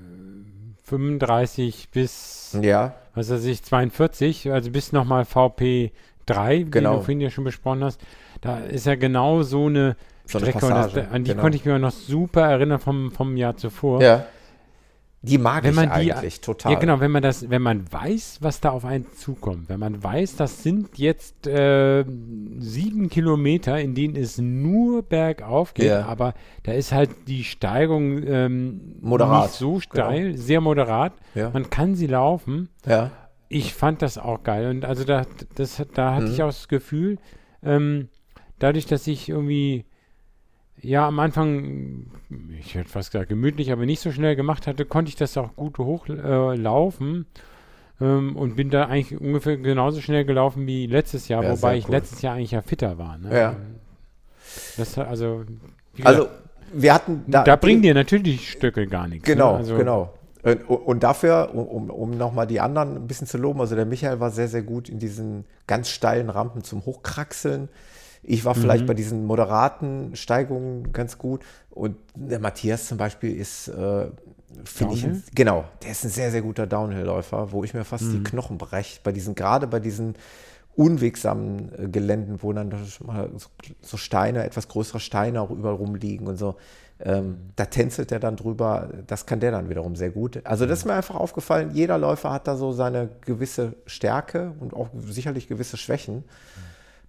35 bis, Ja. was weiß ich, 42, also bis nochmal VP3, den Genau. du vorhin ja schon besprochen hast. Da ist ja genau so eine So eine Strecke und das, an die genau. konnte ich mir noch super erinnern vom, vom Jahr zuvor. ja. Die mag wenn ich man die, eigentlich total. Ja, genau, wenn man das, wenn man weiß, was da auf einen zukommt, wenn man weiß, das sind jetzt äh, sieben Kilometer, in denen es nur bergauf geht, Ja. aber da ist halt die Steigung ähm, Moderat, nicht so genau. steil, sehr moderat. Ja. Man kann sie laufen. Ja. Ich fand das auch geil. Und also da, das, da hatte Mhm. ich auch das Gefühl, ähm, dadurch, dass ich irgendwie ja, am Anfang, ich hätte fast gesagt gemütlich, aber nicht so schnell gemacht hatte, konnte ich das auch gut hochlaufen äh, ähm, und bin da eigentlich ungefähr genauso schnell gelaufen wie letztes Jahr, Ja, wobei ich cool. letztes Jahr eigentlich ja fitter war. Ne? Ja. Das, also, Also, wir hatten da, da- bringen dir natürlich die Stöcke gar nichts. Genau, ne? also, genau. Und, dafür, um, um nochmal die anderen ein bisschen zu loben, also der Michael war sehr, sehr gut in diesen ganz steilen Rampen zum Hochkraxeln. Ich war vielleicht Mhm. bei diesen moderaten Steigungen ganz gut. Und der Matthias zum Beispiel ist, äh, finde ich, ein, genau, der ist ein sehr, sehr guter Downhill-Läufer, wo ich mir fast die Mhm. Knochen breche. Bei diesen, gerade bei diesen unwegsamen äh, Geländen, wo dann so, so Steine, etwas größere Steine auch überall rumliegen und so. Ähm, da tänzelt er dann drüber, das kann der dann wiederum sehr gut. Also das ist mir einfach aufgefallen, jeder Läufer hat da so seine gewisse Stärke und auch sicherlich gewisse Schwächen.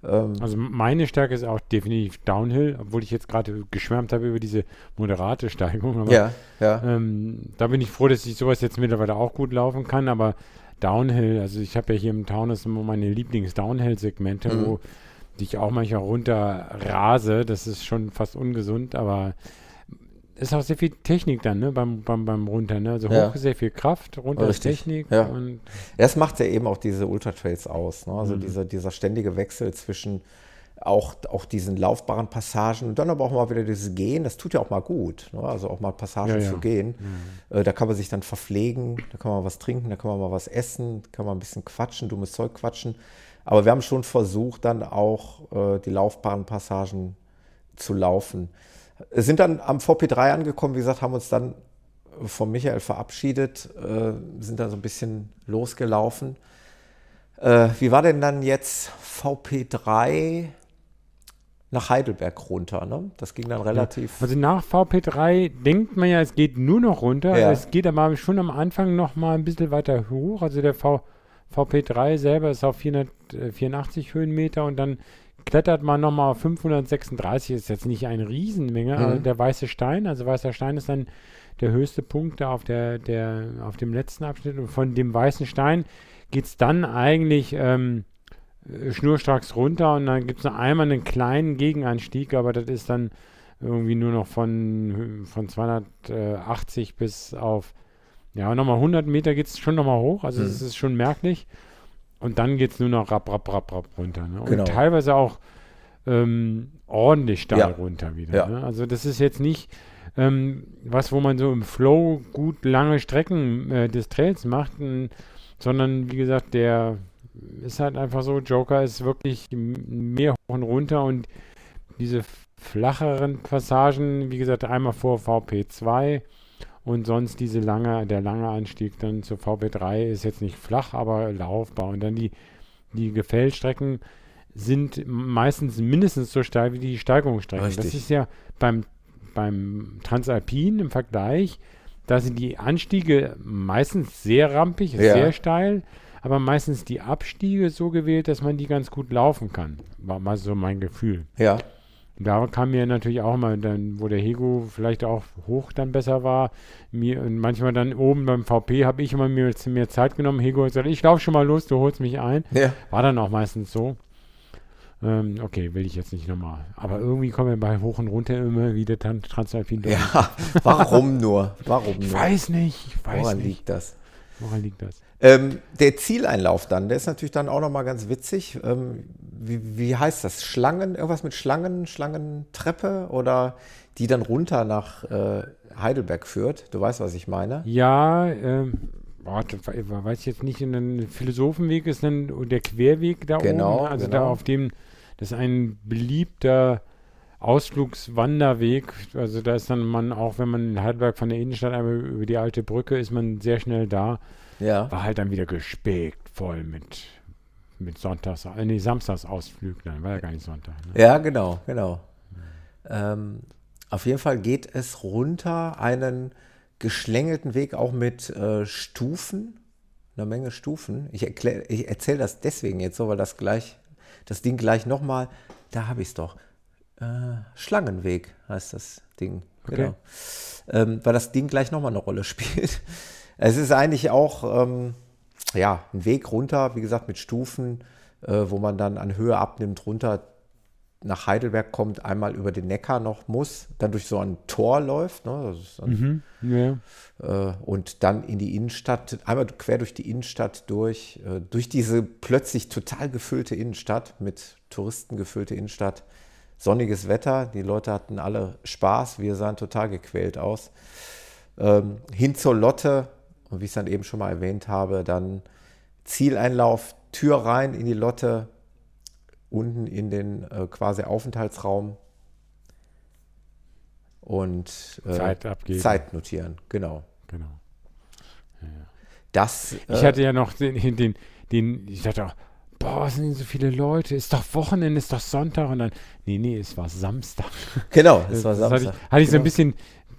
Ähm, Also meine Stärke ist auch definitiv Downhill, obwohl ich jetzt gerade geschwärmt habe über diese moderate Steigung. Aber, Ja, ja. Ähm, da bin ich froh, dass ich sowas jetzt mittlerweile auch gut laufen kann. Aber Downhill, also ich habe ja hier im Taunus immer meine Lieblings-Downhill-Segmente, Mhm. wo ich auch manchmal runter rase. Das ist schon fast ungesund, aber ist auch sehr viel Technik dann, ne, beim, beim, beim Runter, ne? Also hoch Ja. ist sehr viel Kraft, runter ist Richtig, Technik ja. und Das macht ja eben auch diese Ultra-Trails aus. Ne? Also Mhm. dieser, dieser ständige Wechsel zwischen auch, auch diesen laufbaren Passagen und dann aber auch mal wieder dieses Gehen, das tut ja auch mal gut. Ne? Also auch mal Passagen Ja, ja. zu gehen. Äh, da kann man sich dann verpflegen, da kann man was trinken, da kann man mal was essen, da kann man ein bisschen quatschen, dummes Zeug quatschen. Aber wir haben schon versucht, dann auch äh, die laufbaren Passagen zu laufen. Sind dann am VP3 angekommen, wie gesagt, haben uns dann von Michael verabschiedet, äh, sind dann so ein bisschen losgelaufen. Äh, wie war denn dann jetzt VP3 nach Heidelberg runter? Ne? Das ging dann relativ. Also nach VP3 denkt man ja, es geht nur noch runter. Ja. Es geht aber schon am Anfang noch mal ein bisschen weiter hoch. Also der v, VP3 selber ist auf 484 Höhenmeter und dann klettert man noch mal auf 536. Ist jetzt nicht eine Riesenmenge, Mhm. aber der Weiße Stein, also Weißer Stein ist dann der höchste Punkt da auf, der, der, auf dem letzten Abschnitt. Und von dem Weißen Stein geht es dann eigentlich ähm, äh, schnurstracks runter und dann gibt es noch einmal einen kleinen Gegenanstieg, aber das ist dann irgendwie nur noch von, von 280 bis auf, ja, nochmal 100 Meter geht es schon nochmal hoch. Also Mhm. es ist schon merklich. Und dann geht es nur noch rapp, rapp, rapp, rapp runter. Ne? Und Genau. teilweise auch ähm, ordentlich steil Ja. runter wieder. Ja. Ne? Also das ist jetzt nicht ähm, was, wo man so im Flow gut lange Strecken äh, des Trails macht, n- sondern wie gesagt, der ist halt einfach so, Joker ist wirklich mehr hoch und runter und diese flacheren Passagen, wie gesagt, einmal vor VP2 und sonst diese lange, der lange Anstieg dann zur VP3 ist jetzt nicht flach, aber laufbar. Und dann die, die Gefällstrecken sind meistens mindestens so steil wie die Steigungsstrecken. Das Richtig. ist ja beim, beim Transalpin im Vergleich, da sind die Anstiege meistens sehr rampig, Ja. sehr steil, aber meistens die Abstiege so gewählt, dass man die ganz gut laufen kann. War mal so mein Gefühl. Ja. Da kam mir natürlich auch mal dann, wo der Hego vielleicht auch hoch dann besser war, mir und manchmal dann oben beim VP habe ich immer mir, mir Zeit genommen. Hego hat gesagt, ich laufe schon mal los, du holst mich ein. Ja. War dann auch meistens so. Ähm, okay, will ich jetzt nicht nochmal. Aber irgendwie kommen wir bei hoch und runter immer wieder Tran- Transalpin durch. Ja, warum nur? Warum Ich nur? weiß nicht, ich weiß Woran nicht. liegt das? Woran liegt das? Ähm, der Zieleinlauf dann, der ist natürlich dann auch nochmal ganz witzig. Ähm, wie, wie heißt das? Schlangen, irgendwas mit Schlangen, Schlangentreppe oder die dann runter nach äh, Heidelberg führt? Du weißt, was ich meine? Ja, ähm, warte, we- weiß ich jetzt nicht, ein Philosophenweg ist dann der Querweg da Genau, oben. Also da genau. auf dem, das ist ein beliebter Ausflugswanderweg. Also da ist dann man, auch wenn man in Heidelberg von der Innenstadt einmal über die alte Brücke ist, man sehr schnell da. Ja. War halt dann wieder gespickt voll mit, mit Sonntags, äh, nee, Samstagsausflüglern, war ja gar nicht Sonntag. Ne? Ja, genau, genau. Ähm, auf jeden Fall geht es runter einen geschlängelten Weg, auch mit äh, Stufen, einer Menge Stufen. Ich, ich erzähle das deswegen jetzt so, weil das gleich, das Ding gleich nochmal, da habe ich es doch. Äh, Schlangenweg heißt das Ding. Okay. Genau. Ähm, weil das Ding gleich nochmal eine Rolle spielt. Es ist eigentlich auch ähm, ja, ein Weg runter, wie gesagt, mit Stufen, äh, wo man dann an Höhe abnimmt, runter nach Heidelberg kommt, einmal über den Neckar noch muss, dann durch so ein Tor läuft, ne, dann, Mhm, ja. äh, und dann in die Innenstadt, einmal quer durch die Innenstadt durch, äh, durch diese plötzlich total gefüllte Innenstadt, mit Touristen gefüllte Innenstadt, sonniges Wetter, die Leute hatten alle Spaß, wir sahen total gequält aus. Ähm, hin zur Lotte, und wie ich es dann eben schon mal erwähnt habe, dann Zieleinlauf, Tür rein in die Lotte, unten in den äh, quasi Aufenthaltsraum und äh, Zeit abgeben. Zeit notieren, genau. Genau. Das, Ich äh, hatte ja noch den, den, den, ich dachte auch, boah, was sind so viele Leute? Ist doch Wochenende, ist doch Sonntag und dann, nee, nee, es war Samstag. Genau, es war Das Hatte Samstag, ich, hatte ich so ein genau. bisschen,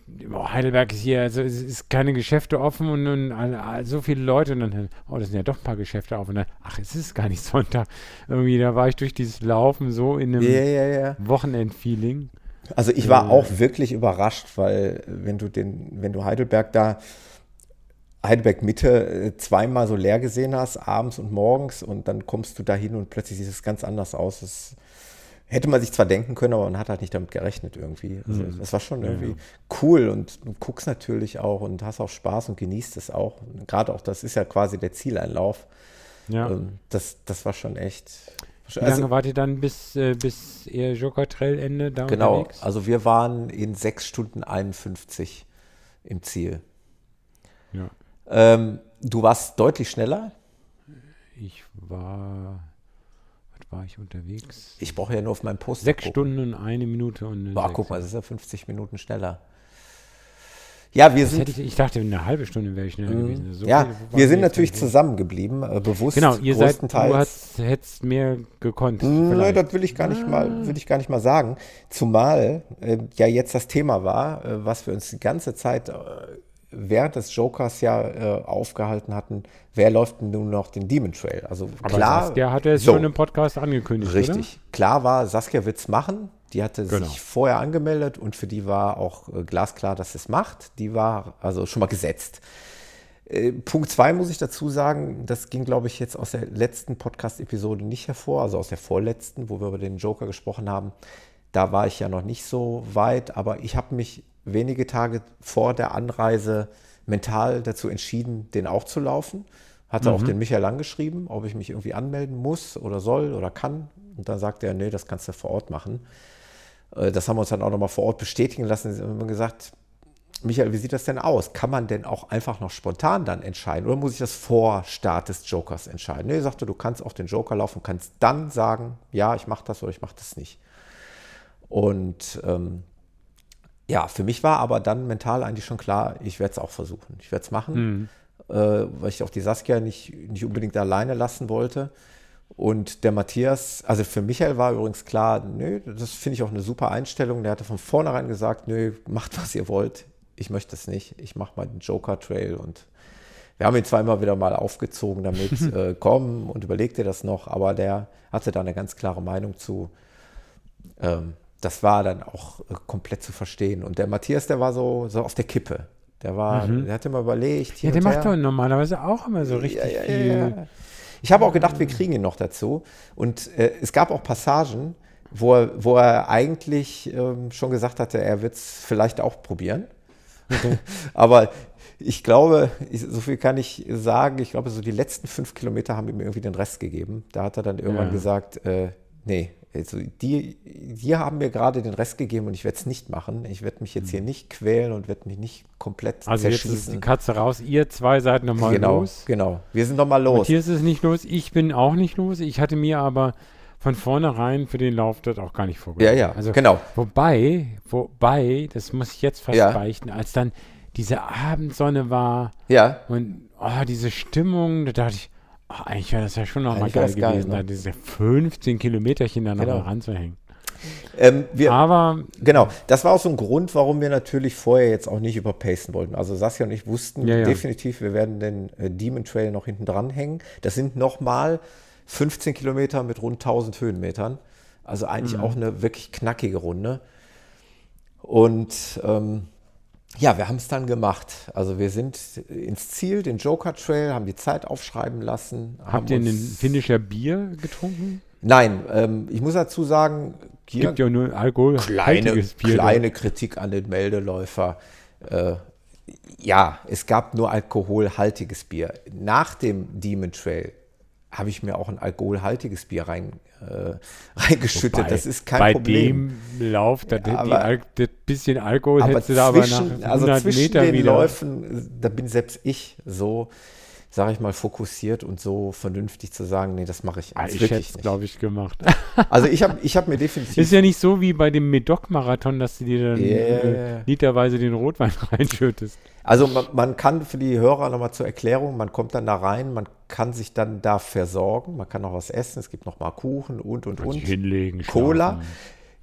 boah, Heidelberg ist hier, also es ist keine Geschäfte offen und, und all- so viele Leute und dann, oh, das sind ja doch ein paar Geschäfte offen und dann, ach, es ist gar nicht Sonntag. Irgendwie, da war ich durch dieses Laufen so in einem Ja, ja, ja. Wochenendfeeling. Also ich war Äh, auch wirklich überrascht, weil wenn du den, wenn du Heidelberg da, Heidelberg Mitte äh, zweimal so leer gesehen hast, abends und morgens, und dann kommst du da hin und plötzlich sieht es ganz anders aus. Das hätte man sich zwar denken können, aber man hat halt nicht damit gerechnet irgendwie. Also Mhm. das war schon irgendwie ja. cool und du guckst natürlich auch und hast auch Spaß und genießt es auch. Gerade auch, das ist ja quasi der Zieleinlauf. Ja. Ähm, Das, das war schon echt. Wie lange wart ihr dann bis, äh, bis ihr Joker Trail Ende da Genau, unterwegs? also wir waren in 6 Stunden 51 im Ziel. Ja. Ähm, du warst deutlich schneller. Ich war, war ich unterwegs? Ich brauche ja nur auf meinem Post. Sechs Stunden und eine Minute und eine Boah, guck mal, das ist ja 50 Minuten schneller. Ja, wir Das sind. ich, ich dachte, eine halbe Stunde wäre ich schneller Mhm. gewesen. So ja, wir sind natürlich zusammengeblieben, äh, bewusst. Genau, ihr seid, du hast, hättest mehr gekonnt. Nein, das will ich gar nicht mal, will ich gar nicht mal sagen. Zumal äh, ja jetzt das Thema war, äh, was wir uns die ganze Zeit äh, während des Jokers ja äh, aufgehalten hatten, wer läuft denn nun noch den Demon Trail? Also Aber klar, Saskia hatte es so, schon im Podcast angekündigt, Richtig. Klar war, Saskia wird es machen. Die hatte Genau. sich vorher angemeldet und für die war auch äh, glasklar, dass es macht. Die war also schon mal gesetzt. Äh, Punkt zwei muss ich dazu sagen, das ging, glaube ich, jetzt aus der letzten Podcast-Episode nicht hervor, also aus der vorletzten, wo wir über den Joker gesprochen haben. Da war ich ja noch nicht so weit, aber ich habe mich wenige Tage vor der Anreise mental dazu entschieden, den auch zu laufen. Hatte auch Mhm. den Michael angeschrieben, ob ich mich irgendwie anmelden muss oder soll oder kann. Und dann sagte er, nee, das kannst du vor Ort machen. Äh, Das haben wir uns dann auch nochmal vor Ort bestätigen lassen. Sie haben gesagt, Michael, wie sieht das denn aus? Kann man denn auch einfach noch spontan dann entscheiden? Oder muss ich das vor Start des Jokers entscheiden? Nee, er sagte, du kannst auch den Joker laufen, kannst dann sagen, ja, ich mache das oder ich mache das nicht. Und ähm, ja, für mich war aber dann mental eigentlich schon klar, ich werde es auch versuchen. Ich werde es machen, Mhm. äh, weil ich auch die Saskia nicht, nicht unbedingt alleine lassen wollte. Und der Matthias, also für Michael war übrigens klar, nö, das finde ich auch eine super Einstellung. Der hatte von vornherein gesagt, nö, macht was ihr wollt. Ich möchte es nicht. Ich mache mal den Joker Trail und wir haben ihn zwar immer wieder mal aufgezogen damit, äh, komm und überleg dir das noch, aber der hatte da eine ganz klare Meinung zu. Ähm, das war dann auch äh, komplett zu verstehen. Und der Matthias, der war so, so auf der Kippe. Der war, Mhm. der hat immer überlegt. Ja, der macht her. doch normalerweise auch immer so richtig Ja, ja, viel. Ich habe auch gedacht, wir kriegen ihn noch dazu. Und äh, es gab auch Passagen, wo er, wo er eigentlich ähm, schon gesagt hatte, er wird es vielleicht auch probieren. Aber ich glaube, ich, so viel kann ich sagen, ich glaube, so die letzten fünf Kilometer haben ihm irgendwie den Rest gegeben. Da hat er dann irgendwann gesagt, äh, nee, also die, die haben mir gerade den Rest gegeben und ich werde es nicht machen. Ich werde mich jetzt hier nicht quälen und werde mich nicht komplett Also jetzt ist zerschießen. die Katze raus. Ihr zwei seid nochmal genau, los. genau. Wir sind nochmal los. Matthias ist nicht los. Ich bin auch nicht los. Ich hatte mir aber von vornherein für den Lauf dort auch gar nicht vorgestellt. Ja, ja, also, genau. Wobei, wobei, das muss ich jetzt fast Ja. beichten, als dann diese Abendsonne war Ja. und oh, diese Stimmung, da dachte ich, oh, eigentlich wäre das ja schon nochmal geil gewesen, ne? da diese 15 Kilometerchen da Genau. nochmal ranzuhängen. Ähm, wir, Aber genau, das war auch so ein Grund, warum wir natürlich vorher jetzt auch nicht überpacen wollten. Also Saskia und ich wussten Ja, ja. definitiv, wir werden den äh, Demon Trail noch hinten dran hängen. Das sind nochmal 15 Kilometer mit rund 1000 Höhenmetern. Also eigentlich Mhm. auch eine wirklich knackige Runde. Und ähm, ja, wir haben es dann gemacht. Also wir sind ins Ziel, den Joker Trail, haben die Zeit aufschreiben lassen. haben habt ihr uns- finnischer Bier getrunken? Nein, ähm, ich muss dazu sagen, Es gibt ja nur Alkohol. kleine, Bier. kleine Kritik an den Meldeläufer. Äh, ja, es gab nur alkoholhaltiges Bier. Nach dem Demon Trail habe ich mir auch ein alkoholhaltiges Bier rein, äh, reingeschüttet. Wobei, das ist kein bei Problem. dem Lauf, da, die, aber- das bisschen Alkohol hättest du da aber nach zwischen, 100 also zwischen Meter den wieder. Läufen, da bin selbst ich so, sage ich mal, fokussiert und so vernünftig zu sagen, nee, das mache ich, Ah, jetzt ich wirklich nicht. glaube ich, gemacht. Also ich habe ich hab mir definitiv Ist ja nicht so wie bei dem Medoc-Marathon, dass du dir dann äh, ja. literweise den Rotwein reinschüttest. Also man, man kann für die Hörer nochmal zur Erklärung, man kommt dann da rein, man kann sich dann da versorgen, man kann noch was essen, es gibt noch mal Kuchen und und und. hinlegen, Cola. schlafen.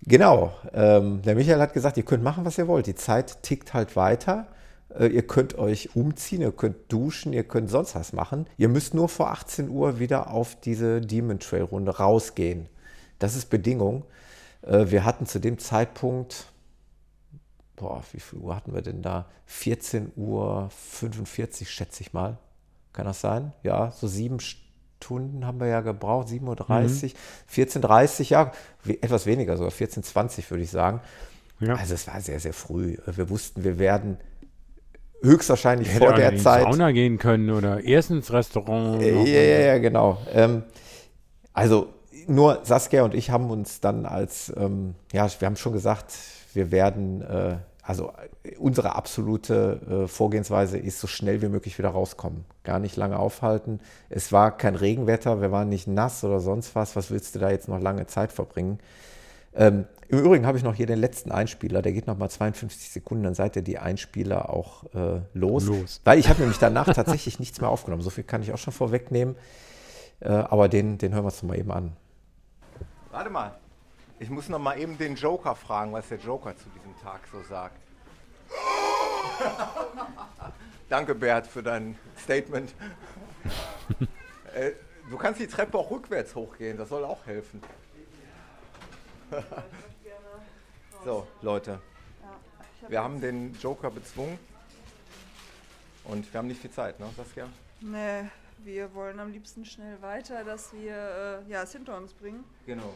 Genau. Ähm, der Michael hat gesagt, ihr könnt machen, was ihr wollt. Die Zeit tickt halt weiter. Äh, ihr könnt euch umziehen, ihr könnt duschen, ihr könnt sonst was machen. Ihr müsst nur vor 18 Uhr wieder auf diese Demon Trail Runde rausgehen. Das ist Bedingung. Äh, wir hatten zu dem Zeitpunkt boah, wie viel Uhr hatten wir denn da? 14 Uhr 45, schätze ich mal. Kann das sein? Ja, so sieben Stunden haben wir ja gebraucht, 7.30 Uhr, 14.30 Uhr, ja, etwas weniger, sogar 14.20 Uhr würde ich sagen. Ja. Also es war sehr, sehr früh. Wir wussten, wir werden höchstwahrscheinlich Hätte vor der in Zeit. Sauna gehen können oder erst ins Restaurant. Ja, noch. ja, ja, genau. Ähm, also nur Saskia und ich haben uns dann als, ähm, ja, wir haben schon gesagt, wir werden, äh, also äh, unsere absolute äh, Vorgehensweise ist, so schnell wie möglich wieder rauskommen. Gar nicht lange aufhalten. Es war kein Regenwetter, wir waren nicht nass oder sonst was. Was willst du da jetzt noch lange Zeit verbringen? Ähm, Im Übrigen habe ich noch hier den letzten Einspieler, der geht noch mal 52 Sekunden, dann seid ihr die Einspieler auch äh, los. Los. Weil ich habe nämlich danach tatsächlich nichts mehr aufgenommen. So viel kann ich auch schon vorwegnehmen. Äh, aber den, den hören wir uns noch mal eben an. Warte mal. Ich muss noch mal eben den Joker fragen, was der Joker zu diesem Tag so sagt. Danke, Bert, für dein Statement. äh, du kannst die Treppe auch rückwärts hochgehen, das soll auch helfen. so, Leute. Wir haben den Joker bezwungen. Und wir haben nicht viel Zeit, ne, Saskia? Nee, wir wollen am liebsten schnell weiter, dass wir äh, ja, es hinter uns bringen. Genau.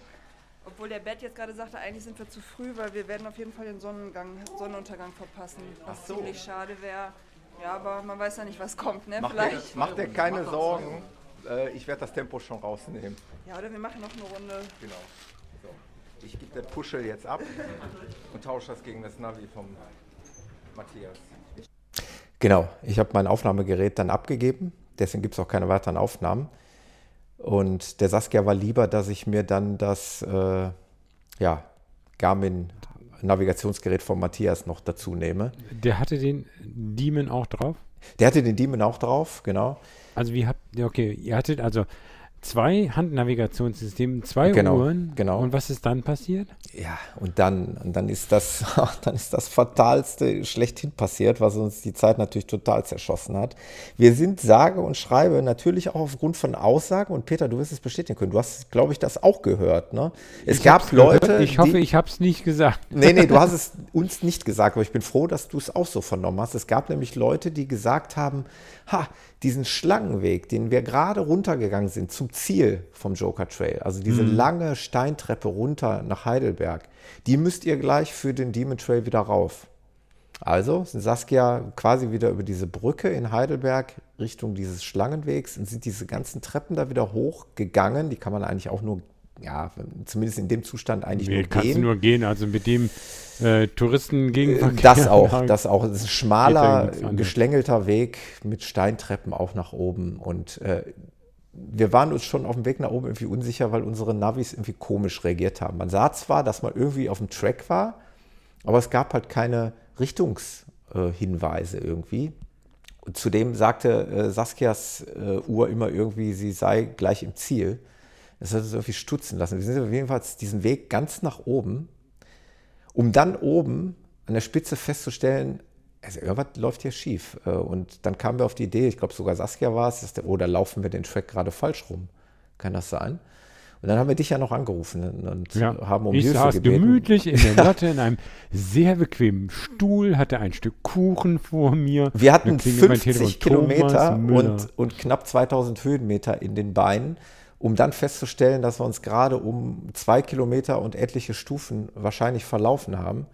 Obwohl der Bett jetzt gerade sagte, eigentlich sind wir zu früh, weil wir werden auf jeden Fall den Sonnengang, Sonnenuntergang verpassen. Was so. ziemlich schade wäre. Ja, aber man weiß ja nicht, was kommt, ne? Mach dir, Vielleicht. mach dir keine Sorgen. Äh, ich werde das Tempo schon rausnehmen. Ja, oder wir machen noch eine Runde. Genau. Ich gebe den Puschel jetzt ab und tausche das gegen das Navi vom Matthias. Genau, ich habe mein Aufnahmegerät dann abgegeben, deswegen gibt es auch keine weiteren Aufnahmen. Und der Saskia war lieber, dass ich mir dann das äh, ja, Garmin-Navigationsgerät von Matthias noch dazu nehme. Der hatte den Demon auch drauf? Der hatte den Demon auch drauf, genau. Also wie habt ihr, okay, ihr hattet also zwei Handnavigationssysteme, zwei Genau, Uhren. genau. Und was ist dann passiert? Ja, und dann, und dann ist das, dann ist das Fatalste schlechthin passiert, was uns die Zeit natürlich total zerschossen hat. Wir sind sage und schreibe natürlich auch aufgrund von Aussagen, und Peter, du wirst es bestätigen können. Du hast, glaube ich, das auch gehört, ne? Es Ich gab hab's gehört. Leute. Ich hoffe, die, ich habe es nicht gesagt. Nee, nee, du hast es uns nicht gesagt, aber ich bin froh, dass du es auch so vernommen hast. Es gab nämlich Leute, die gesagt haben, ha, diesen Schlangenweg, den wir gerade runtergegangen sind zum Ziel vom Joker Trail, also diese Mhm. lange Steintreppe runter nach Heidelberg, die müsst ihr gleich für den Demon Trail wieder rauf. Also sind Saskia quasi wieder über diese Brücke in Heidelberg Richtung dieses Schlangenwegs und sind diese ganzen Treppen da wieder hochgegangen. Die kann man eigentlich auch nur, ja, zumindest in dem Zustand eigentlich Nee, nur kannst gehen. du nur gehen, also mit dem äh, Touristengegenverkehr. Das auch, das auch. Es ist ein schmaler, geschlängelter Weg mit Steintreppen auch nach oben. Und äh, wir waren uns schon auf dem Weg nach oben irgendwie unsicher, weil unsere Navis irgendwie komisch reagiert haben. Man sah zwar, dass man irgendwie auf dem Track war, aber es gab halt keine Richtungshinweise irgendwie. Und zudem sagte äh, Saskias äh, Uhr immer irgendwie, sie sei gleich im Ziel. Das hat uns irgendwie stutzen lassen. Wir sind auf jeden Fall diesen Weg ganz nach oben um dann oben an der Spitze festzustellen, also irgendwas läuft hier schief. Äh, Und dann kamen wir auf die Idee, ich glaube sogar Saskia war es, dass der, oh, da laufen wir den Track gerade falsch rum. Kann das sein? Und dann haben wir dich ja noch angerufen und Ja, haben um ich Hilfe saß gebeten. gemütlich in der Latte in einem sehr bequemen Stuhl, hatte ein Stück Kuchen vor mir. Wir hatten Da klingelt mein 50 Telefon, Kilometer und, und knapp 2000 Höhenmeter in den Beinen, um dann festzustellen, dass wir uns gerade um zwei Kilometer und etliche Stufen wahrscheinlich verlaufen haben.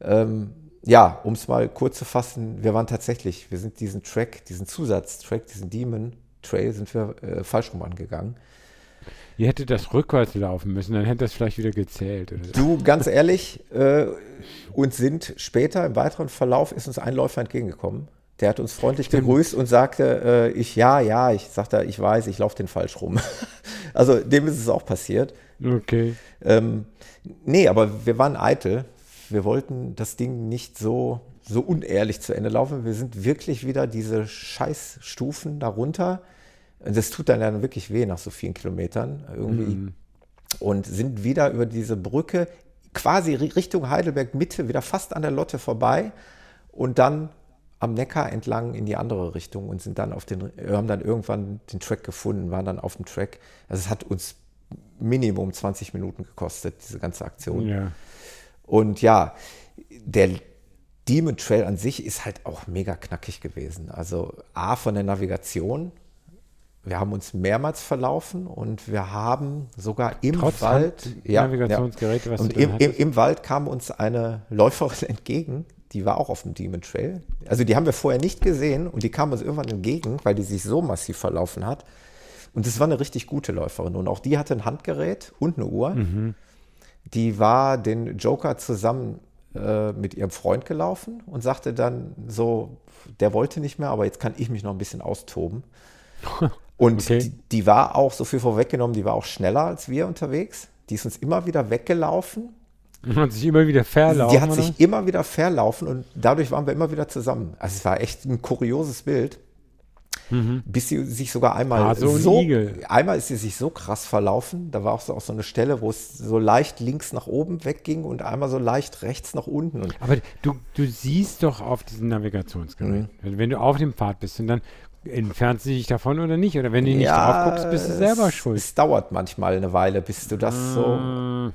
Ähm, ja, um es mal kurz zu fassen, wir waren tatsächlich, wir sind diesen Track, diesen Zusatztrack, diesen Demon Trail, sind wir äh, falsch rum angegangen. Ihr hättet das rückwärts laufen müssen, dann hätte das vielleicht wieder gezählt. Oder. Du, ganz ehrlich, äh, uns sind später im weiteren Verlauf ist uns ein Läufer entgegengekommen. Der hat uns freundlich Stimmt. begrüßt und sagte, äh, ich, ja, ja, ich sagte, ich weiß, ich laufe den falsch rum. also dem ist es auch passiert. Okay. Ähm, nee, aber wir waren eitel. Wir wollten das Ding nicht so, so unehrlich zu Ende laufen. Wir sind wirklich wieder diese Scheißstufen darunter. Das tut dann ja wirklich weh nach so vielen Kilometern irgendwie. Mhm. Und sind wieder über diese Brücke quasi ri- Richtung Heidelberg Mitte, wieder fast an der Lotte vorbei und dann am Neckar entlang in die andere Richtung und sind dann auf den, haben dann irgendwann den Track gefunden, waren dann auf dem Track. Also es hat uns Minimum 20 Minuten gekostet, diese ganze Aktion. Ja. Und ja, der Demon Trail an sich ist halt auch mega knackig gewesen. Also A von der Navigation. Wir haben uns mehrmals verlaufen und wir haben sogar im Trotz Wald, Handnavigationsgeräte, was und du dann im, im, im Wald kam uns eine Läuferin entgegen, die war auch auf dem Demon Trail. Also die haben wir vorher nicht gesehen und die kam uns irgendwann entgegen, weil die sich so massiv verlaufen hat. Und es war eine richtig gute Läuferin. Und auch die hatte ein Handgerät und eine Uhr. Mhm. Die war den Joker zusammen äh, mit ihrem Freund gelaufen und sagte dann so, der wollte nicht mehr, aber jetzt kann ich mich noch ein bisschen austoben. Und Okay. die, die war auch, so viel vorweggenommen, die war auch schneller als wir unterwegs. Die ist uns immer wieder weggelaufen. Und hat sich immer wieder verlaufen. Die hat oder? sich immer wieder verlaufen und dadurch waren wir immer wieder zusammen. Also es war echt ein kurioses Bild. Bis sie sich sogar einmal Ah, so ein so, Igel. einmal ist sie sich so krass verlaufen. Da war auch so, auch so eine Stelle, wo es so leicht links nach oben wegging und einmal so leicht rechts nach unten. Aber du, du siehst doch auf diesem Navigationsgerät, Mhm. wenn, wenn du auf dem Pfad bist und dann entfernt sie dich davon oder nicht. Oder wenn du nicht drauf guckst, bist du selber es, schuld. Es dauert manchmal eine Weile, bis du das so. Ah.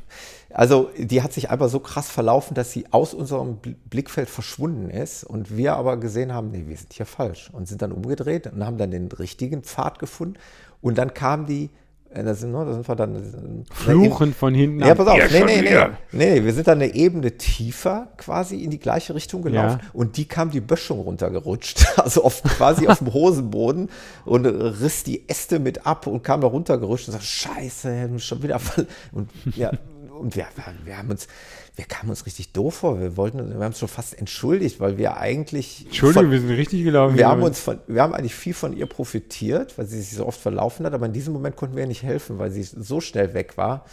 Also, die hat sich einfach so krass verlaufen, dass sie aus unserem Bl- Blickfeld verschwunden ist und wir aber gesehen haben, nee, wir sind hier falsch und sind dann umgedreht und haben dann den richtigen Pfad gefunden und dann kam die äh, da sind, ne, da sind wir dann. Fluchen von hinten. Ja, pass auf. Ja, Nee, nee, nee, nee, nee. Wir sind dann eine Ebene tiefer quasi in die gleiche Richtung gelaufen Ja. und die kam die Böschung runtergerutscht. Also auf, quasi auf dem Hosenboden und riss die Äste mit ab und kam da runtergerutscht und sagte, Scheiße, schon wieder fall. Und ja, und wir, wir haben uns, wir kamen uns richtig doof vor. Wir wollten, wir haben uns schon fast entschuldigt, weil wir eigentlich. Entschuldigung, von- wir sind richtig gelaufen. wir haben uns von, wir haben eigentlich viel von ihr profitiert, weil sie sich so oft verlaufen hat, aber in diesem Moment konnten wir ihr nicht helfen, weil sie so schnell weg war.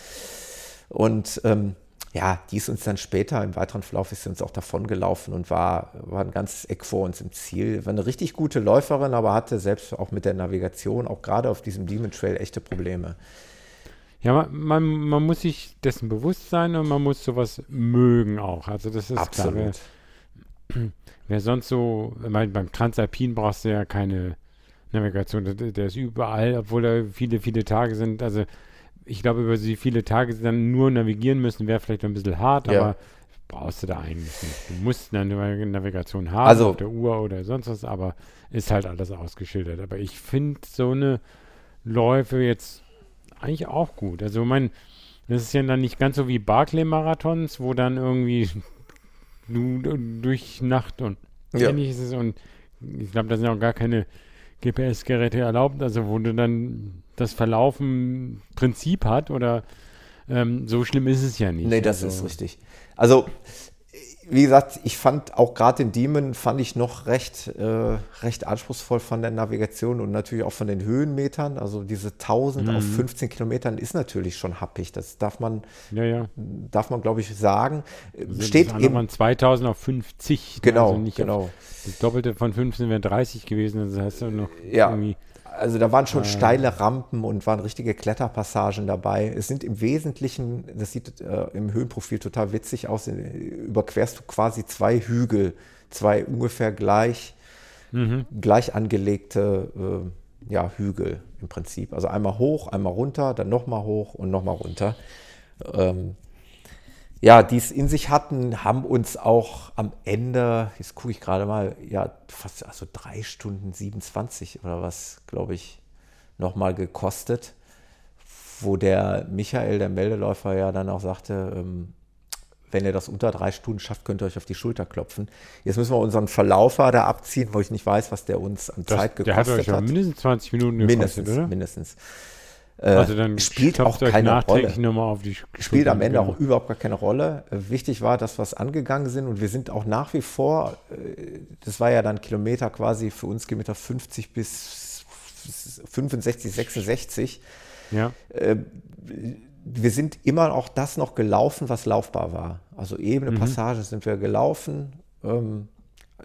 Und ähm, ja, die ist uns dann später im weiteren Verlauf ist sie uns auch davon gelaufen und war, war ein ganzes Eck vor uns im Ziel. War eine richtig gute Läuferin, aber hatte selbst auch mit der Navigation, auch gerade auf diesem Demon Trail, echte Probleme. Ja, man, man, man muss sich dessen bewusst sein und man muss sowas mögen auch. Also das ist Absolut. klar. Wer, wer sonst so, ich meine, beim Transalpin brauchst du ja keine Navigation. Der, der ist überall, obwohl da viele, viele Tage sind. Also ich glaube, über die viele Tage dann nur navigieren müssen, wäre vielleicht ein bisschen hart, Ja. aber brauchst du da eigentlich nicht. Du musst eine Navi- Navigation haben Also- auf der Uhr oder sonst was, aber ist halt alles ausgeschildert. Aber ich finde so eine Läufe jetzt eigentlich auch gut. Also mein, das ist ja dann nicht ganz so wie Barclay-Marathons, wo dann irgendwie du, du durch Nacht und Ja. ähnliches ist und ich glaube, da sind auch gar keine GPS-Geräte erlaubt, also wo du dann das Verlaufen Prinzip hat oder ähm, so schlimm ist es ja nicht. Nee, das also, ist richtig. Also, wie gesagt, ich fand auch gerade den Demon fand ich noch recht, äh, recht anspruchsvoll von der Navigation und natürlich auch von den Höhenmetern. Also diese 1000 auf Mhm. 15 Kilometern ist natürlich schon happig. Das darf man, Ja, ja. darf man glaube ich sagen. Also Steht eben waren 2000 auf 50. ne? Genau, also nicht genau. Auf, das Doppelte von 15 wäre 30 gewesen. Also das heißt ja noch Ja, irgendwie. Also da waren schon äh, steile Rampen und waren richtige Kletterpassagen dabei. Es sind im Wesentlichen, das sieht äh, im Höhenprofil total witzig aus, äh, überquerst du quasi zwei Hügel, zwei ungefähr gleich, Mhm. gleich angelegte äh, ja, Hügel im Prinzip. Also einmal hoch, einmal runter, dann nochmal hoch und nochmal runter. Ähm, ja, die es in sich hatten, haben uns auch am Ende, jetzt gucke ich gerade mal, ja, fast also drei Stunden 27 oder was, glaube ich, nochmal gekostet. Wo der Michael, der Meldeläufer, ja dann auch sagte, ähm, wenn ihr das unter drei Stunden schafft, könnt ihr euch auf die Schulter klopfen. Jetzt müssen wir unseren Verlaufer da abziehen, wo ich nicht weiß, was der uns an Das, Zeit der hat gekostet euch ja hat. mindestens 20 Minuten gekostet, Mindestens, oder? mindestens. Äh, Also dann spielt auch keine Rolle. Spielt am Ende genau. auch überhaupt gar keine Rolle. Äh, Wichtig war, dass wir es angegangen sind und wir sind auch nach wie vor, äh, das war ja dann Kilometer quasi für uns Kilometer 50 bis 65, 66. Ja. Wir sind immer auch das noch gelaufen, was laufbar war. Also ebene Mhm. Passagen sind wir gelaufen, ähm,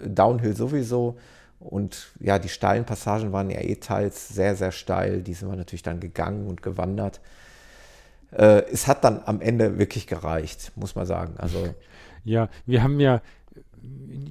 Downhill sowieso. Und ja, die steilen Passagen waren ja eh teils sehr, sehr steil. Die sind wir natürlich dann gegangen und gewandert. Äh, es hat dann am Ende wirklich gereicht, muss man sagen. Also Ja, wir haben ja,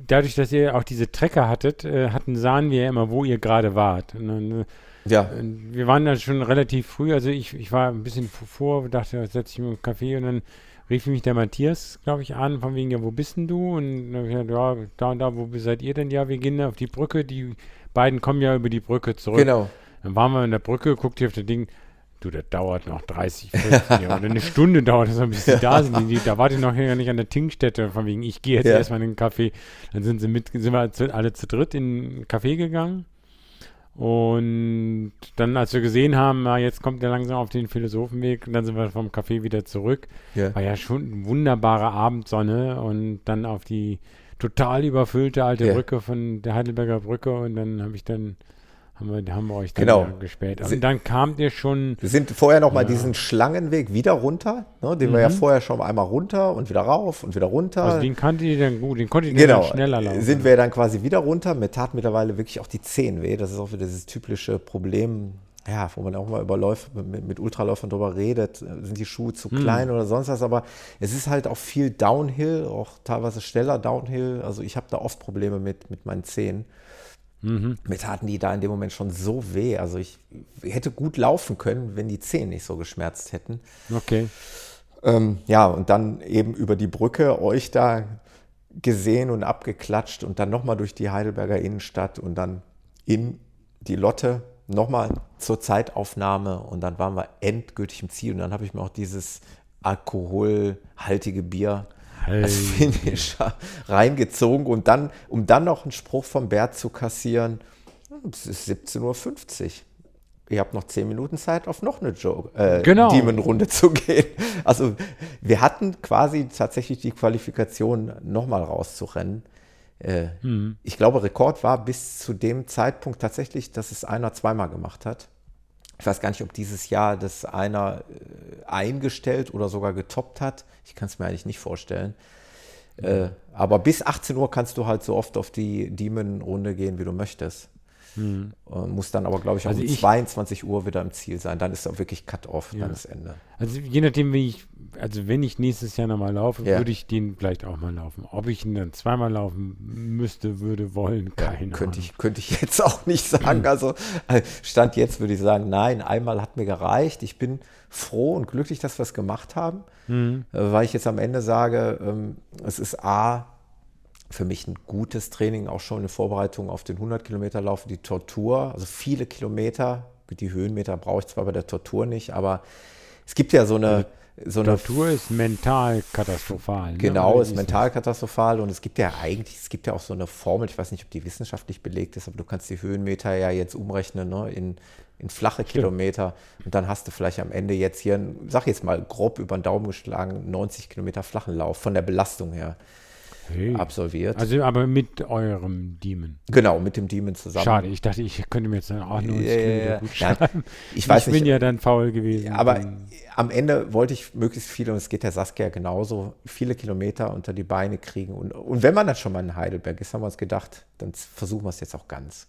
dadurch, dass ihr auch diese Trecker hattet, äh, hatten, sahen wir ja immer, wo ihr gerade wart. Und dann, äh, Ja. äh, Wir waren da schon relativ früh, also ich, ich war ein bisschen vor, dachte, setze ich mich im Café und dann rief mich der Matthias, glaube ich, an, von wegen, ja, wo bist denn du? Und dann hab ich gesagt, ja, da und da, wo seid ihr denn? Ja, wir gehen auf die Brücke, die beiden kommen ja über die Brücke zurück. Genau. Dann waren wir in der Brücke, guckt ihr auf das Ding, du, das dauert noch 30, 40 Jahre oder eine Stunde dauert das, bis sie da sind. Die, da wart ihr noch ja nicht an der Tinkstätte, von wegen, ich gehe jetzt Ja. erstmal in den Café. Dann sind sie mit, sind wir alle zu dritt in den Café gegangen. Und dann, als wir gesehen haben, na, jetzt kommt er langsam auf den Philosophenweg, und dann sind wir vom Café wieder zurück. Ja. War ja schon eine wunderbare Abendsonne und dann auf die total überfüllte alte Ja. Brücke von der Heidelberger Brücke und dann habe ich dann, haben wir, haben wir euch dann Genau. gespäht. Und Sie- dann kamt ihr schon. Wir sind vorher noch mal Ja. diesen Schlangenweg wieder runter, ne, den wir ja Mhm. vorher schon einmal runter und wieder rauf und wieder runter. Also den kanntet ihr dann gut, den konntet ihr genau, dann schneller laufen. sind wir dann quasi wieder runter. Mir tat mittlerweile wirklich auch die Zehen weh. Das ist auch wieder dieses typische Problem, ja, wo man auch mal über Läufe, mit, mit Ultraläufern drüber redet. Sind die Schuhe zu Hm. klein oder sonst was? Aber es ist halt auch viel Downhill, auch teilweise schneller Downhill. Also ich habe da oft Probleme mit, mit meinen Zehen. Mhm. Mir taten die da in dem Moment schon so weh. Also ich hätte gut laufen können, wenn die Zehen nicht so geschmerzt hätten. Okay. Ähm, ja, und dann eben über die Brücke euch da gesehen und abgeklatscht und dann nochmal durch die Heidelberger Innenstadt und dann in die Lotte nochmal zur Zeitaufnahme und dann waren wir endgültig im Ziel. Und dann habe ich mir auch dieses alkoholhaltige Bier als Finisher reingezogen und dann, um dann noch einen Spruch vom Bert zu kassieren, es ist 17.50 Uhr. Ihr habt noch 10 Minuten Zeit, auf noch eine Joke, äh, Genau. Demon-Runde zu gehen. Also wir hatten quasi tatsächlich die Qualifikation, nochmal rauszurennen. Äh, Mhm. Ich glaube, Rekord war bis zu dem Zeitpunkt tatsächlich, dass es einer zweimal gemacht hat. Ich weiß gar nicht, ob dieses Jahr das einer äh, eingestellt oder sogar getoppt hat. Ich kann es mir eigentlich nicht vorstellen. Äh, aber bis 18 Uhr kannst du halt so oft auf die Demon-Runde gehen, wie du möchtest. Und muss dann aber, glaube ich, auch Also um ich- 22 Uhr wieder im Ziel sein. Dann ist auch wirklich Cut-Off, Ja. dann ist Ende. Also je nachdem, wie ich, also wenn ich nächstes Jahr nochmal laufe, Ja. würde ich den vielleicht auch mal laufen. Ob ich ihn dann zweimal laufen müsste, würde, wollen, keine könnte Ahnung. ich, könnte ich jetzt auch nicht sagen. Also äh, Stand jetzt würde ich sagen, nein, einmal hat mir gereicht. Ich bin froh und glücklich, dass wir es gemacht haben, Mhm. äh, weil ich jetzt am Ende sage, ähm, es ist A, für mich ein gutes Training, auch schon in Vorbereitung auf den 100 Kilometer Lauf, die Tortur, also viele Kilometer. Die Höhenmeter brauche ich zwar bei der Tortur nicht, aber es gibt ja so eine, so eine Tortur ist mental katastrophal. ne? Genau, ist mental katastrophal und es gibt ja eigentlich, es gibt ja auch so eine Formel, ich weiß nicht, ob die wissenschaftlich belegt ist, aber du kannst die Höhenmeter ja jetzt umrechnen ne, in, in flache Kilometer und dann hast du vielleicht am Ende jetzt hier, sag jetzt mal grob über den Daumen geschlagen, 90 Kilometer flachen Lauf von der Belastung her Hey. absolviert. Also aber mit eurem Demon. genau, mit dem Demon zusammen. Schade, ich dachte, ich könnte mir jetzt dann auch nur Ja, ja, ja. gut Nein, schreiben. ich weiß bin nicht, ja dann faul gewesen. Aber am Ende wollte ich möglichst viele, und es geht der Saskia genauso, viele Kilometer unter die Beine kriegen. Und, und wenn man dann schon mal in Heidelberg ist, haben wir uns gedacht, dann versuchen wir es jetzt auch ganz.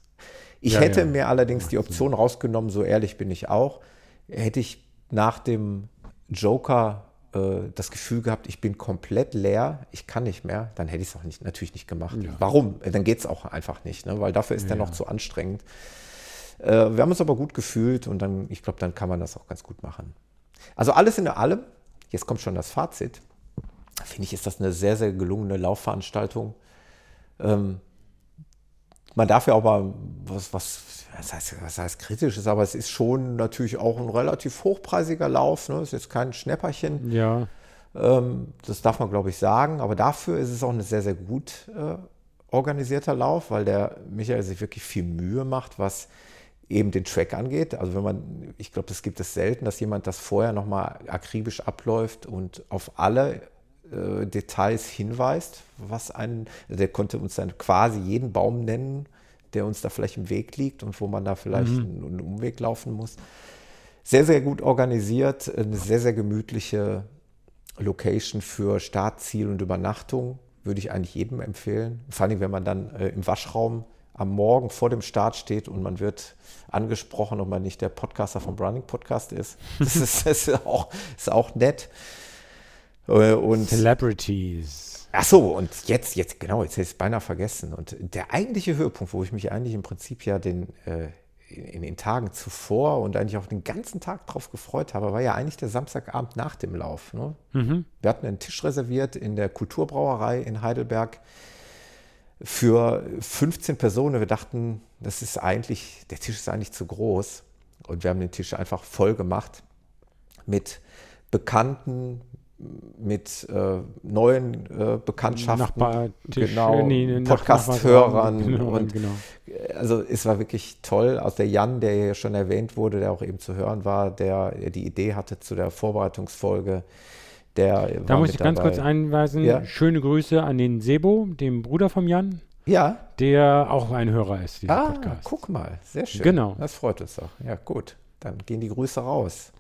Ich Ja, hätte ja. mir allerdings die Option rausgenommen, so ehrlich bin ich auch, hätte ich nach dem Joker äh, das Gefühl gehabt, ich bin komplett leer, ich kann nicht mehr, dann hätte ich es auch nicht, natürlich nicht gemacht. Ja. Warum? Dann geht es auch einfach nicht, ne? weil dafür ist der Ja. noch zu anstrengend. Äh, wir haben uns aber gut gefühlt und dann, ich glaube, dann kann man das auch ganz gut machen. Also alles in allem, jetzt kommt schon das Fazit, finde ich, ist das eine sehr, sehr gelungene Laufveranstaltung. Ähm, man darf ja auch mal was, was, was heißt, was heißt kritisch ist, aber es ist schon natürlich auch ein relativ hochpreisiger Lauf. Ne? Es ist jetzt kein Schnäpperchen. Ja. Ähm, das darf man, glaube ich, sagen. Aber dafür ist es auch ein sehr, sehr gut äh, organisierter Lauf, weil der Michael sich wirklich viel Mühe macht, was eben den Track angeht. Also wenn man, ich glaube, das gibt es selten, dass jemand das vorher nochmal akribisch abläuft und auf alle äh, Details hinweist, was einen, der konnte uns dann quasi jeden Baum nennen, der uns da vielleicht im Weg liegt und wo man da vielleicht Mhm. einen, einen Umweg laufen muss. Sehr, sehr gut organisiert, eine sehr, sehr gemütliche Location für Start, Ziel und Übernachtung. Würde ich eigentlich jedem empfehlen. Vor allem, wenn man dann äh, im Waschraum am Morgen vor dem Start steht und man wird angesprochen, ob man nicht der Podcaster vom Running Podcast ist. Das ist, das ist, auch, ist auch nett. Äh, Und Celebrities. Ach so, und jetzt, jetzt, genau, jetzt hätte ich es beinahe vergessen. Und der eigentliche Höhepunkt, wo ich mich eigentlich im Prinzip ja den, äh, in, den Tagen zuvor und eigentlich auch den ganzen Tag drauf gefreut habe, war ja eigentlich der Samstagabend nach dem Lauf. Ne? Mhm. Wir hatten einen Tisch reserviert in der Kulturbrauerei in Heidelberg für 15 Personen. Wir dachten, das ist eigentlich, der Tisch ist eigentlich zu groß. Und wir haben den Tisch einfach voll gemacht mit Bekannten, mit äh, neuen äh, Bekanntschaften, Nachbartisch, genau, nee, Nach- Podcast-Hörern. Und genau. also es war wirklich toll. Aus der Jan, der ja schon erwähnt wurde, der auch eben zu hören war, der die Idee hatte zu der Vorbereitungsfolge, der Da muss ich ganz dabei. kurz einweisen, Ja. schöne Grüße an den Sebo, dem Bruder von Jan. Ja. Der auch ein Hörer ist, dieser Ah, Podcast. guck mal, sehr schön. Genau. Das freut uns doch. Ja, gut. Dann gehen die Grüße raus.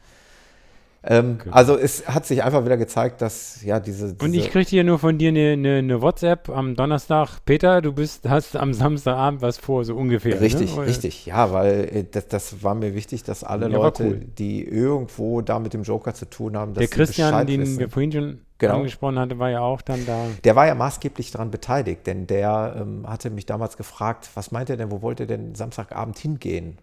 Ähm, Also es hat sich einfach wieder gezeigt, dass ja diese, diese Und ich kriegte hier nur von dir eine, eine, eine WhatsApp am Donnerstag. Peter, du bist, hast am Samstagabend was vor, so ungefähr. Richtig, ne? Richtig. Ja, weil äh, das, das war mir wichtig, dass alle Ja, Leute, cool. die irgendwo da mit dem Joker zu tun haben, dass Der Christian, Bescheid den wissen. wir vorhin schon Genau. angesprochen hatten, war ja auch dann da. Der war ja maßgeblich daran beteiligt, denn der ähm, hatte mich damals gefragt, was meint er denn, wo wollt ihr denn Samstagabend hingehen?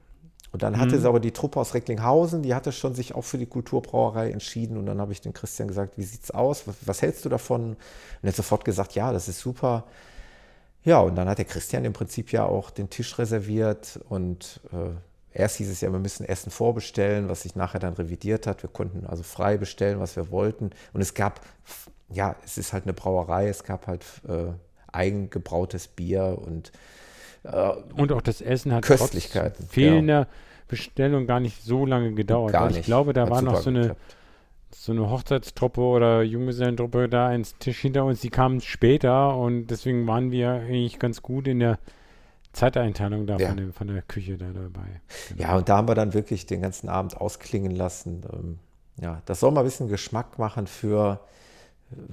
Und dann hatte Mhm. es aber die Truppe aus Recklinghausen, die hatte schon sich auch für die Kulturbrauerei entschieden. Und dann habe ich den Christian gesagt, wie sieht's aus? Was, was hältst du davon? Und er hat sofort gesagt, ja, das ist super. Ja, und dann hat der Christian im Prinzip ja auch den Tisch reserviert und äh, erst hieß es ja, wir müssen Essen vorbestellen, was sich nachher dann revidiert hat. Wir konnten also frei bestellen, was wir wollten. Und es gab, ja, es ist halt eine Brauerei, es gab halt äh, eigengebrautes Bier und äh, und auch das Essen hat Köstlichkeiten, trotz fehlender ja. Bestellung gar nicht so lange gedauert. Gar ich nicht. glaube, da Hat war noch so eine, geklappt. so eine Hochzeitstruppe oder Junggesellentruppe da ins Tisch hinter uns. Die kamen später und deswegen waren wir eigentlich ganz gut in der Zeiteinteilung da Ja. von, dem, von der Küche da dabei. Ja, und da haben wir dann wirklich den ganzen Abend ausklingen lassen. Ähm, ja, das soll mal ein bisschen Geschmack machen für,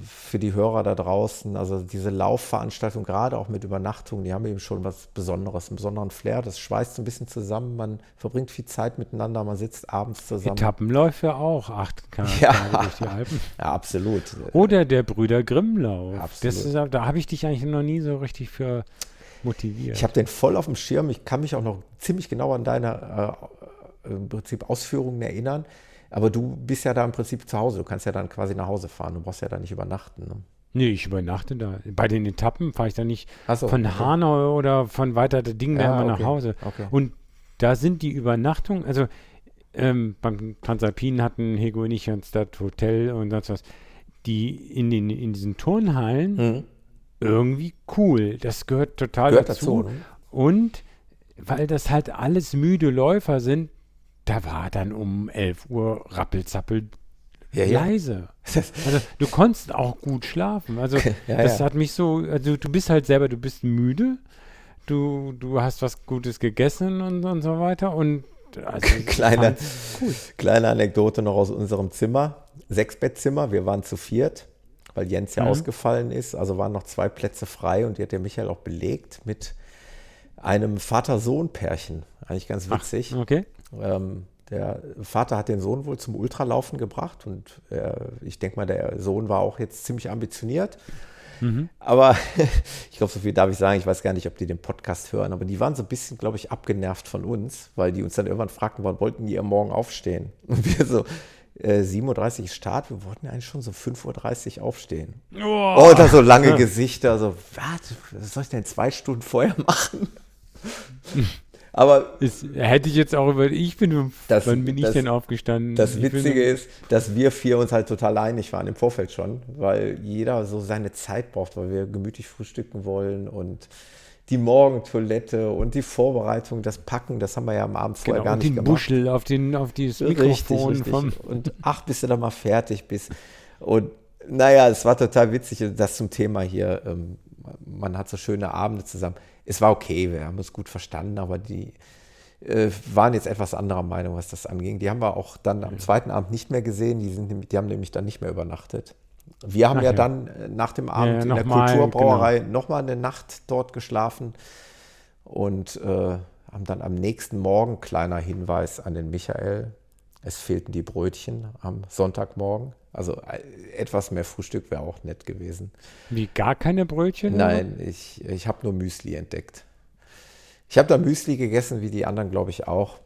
für die Hörer da draußen. Also diese Laufveranstaltung, gerade auch mit Übernachtung, die haben eben schon was Besonderes, einen besonderen Flair. Das schweißt so ein bisschen zusammen. Man verbringt viel Zeit miteinander, man sitzt abends zusammen. Etappenläufe auch, acht K Ja. Tage durch die Alpen. Ja, absolut. Oder der Brüder Grimmlauf. Absolut. Das ist, da habe ich dich eigentlich noch nie so richtig für motiviert. Ich habe den voll auf dem Schirm. Ich kann mich auch noch ziemlich genau an deine äh, im Prinzip Ausführungen erinnern. Aber du bist ja da im Prinzip zu Hause. Du kannst ja dann quasi nach Hause fahren. Du brauchst ja da nicht übernachten. Ne? Nee, ich übernachte da. Bei den Etappen fahre ich da nicht so, von okay. Hanau oder von weiter Ding Ja, immer okay, nach Hause. okay. Und da sind die Übernachtungen, also ähm, beim Transalpin hatten Hego und ich uns das Hotel und sonst was, die in, den, in diesen Turnhallen Mhm. irgendwie cool. Das gehört total Gehört dazu. dazu, ne? Und weil das halt alles müde Läufer sind, da war dann um 11 Uhr rappelzappel Ja, ja. leise. Also du konntest auch gut schlafen. Also Ja, das hat mich so, also du bist halt selber, du bist müde, du, du hast was Gutes gegessen und, und so weiter und also kleine, cool. kleine Anekdote noch aus unserem Zimmer. Sechsbettzimmer, wir waren zu viert, weil Jens ja Mhm. ausgefallen ist. Also waren noch zwei Plätze frei und die hat der Michael auch belegt mit einem Vater-Sohn-Pärchen. Eigentlich ganz witzig. okay. Ähm, der Vater hat den Sohn wohl zum Ultralaufen gebracht und äh, ich denke mal, der Sohn war auch jetzt ziemlich ambitioniert. Mhm. Aber ich glaube, so viel darf ich sagen. Ich weiß gar nicht, ob die den Podcast hören, aber die waren so ein bisschen, glaube ich, abgenervt von uns, weil die uns dann irgendwann fragten, wann wollten die am Morgen aufstehen? Und wir so, äh, 7.30 Uhr ist Start, wir wollten eigentlich schon so 5.30 Uhr aufstehen. Oh. Oh, da so lange Gesichter, so, was, was soll ich denn zwei Stunden vorher machen? Aber Ist, hätte ich jetzt auch über, ich bin, Das- wann bin ich das- denn aufgestanden? Das Ich Witzige ist, dass wir vier uns halt total einig waren im Vorfeld schon, weil jeder so seine Zeit braucht, weil wir gemütlich frühstücken wollen und die Morgentoilette und die Vorbereitung, das Packen, das haben wir ja am Abend vorher Genau, gar und nicht den gemacht. Buschel auf, den, auf dieses Mikrofon Richtig, richtig. Und ach, bis du da mal fertig bist. Und naja, es war total witzig, das zum Thema hier. Ähm, man hat so schöne Abende zusammen. Es war okay, wir haben uns gut verstanden, aber die äh, waren jetzt etwas anderer Meinung, was das anging. Die haben wir auch dann am zweiten Abend nicht mehr gesehen. Die, sind, die haben nämlich dann nicht mehr übernachtet. Wir haben Ach ja, ja. dann äh, nach dem Abend ja, in der mal, Kulturbrauerei nochmal eine Nacht dort geschlafen und äh, haben dann am nächsten Morgen, kleiner Hinweis an den Michael, es fehlten die Brötchen am Sonntagmorgen. Also äh, etwas mehr Frühstück wäre auch nett gewesen. Wie gar keine Brötchen? Nein, ich, ich habe nur Müsli entdeckt. Ich habe da Müsli gegessen, wie die anderen, glaube ich, auch.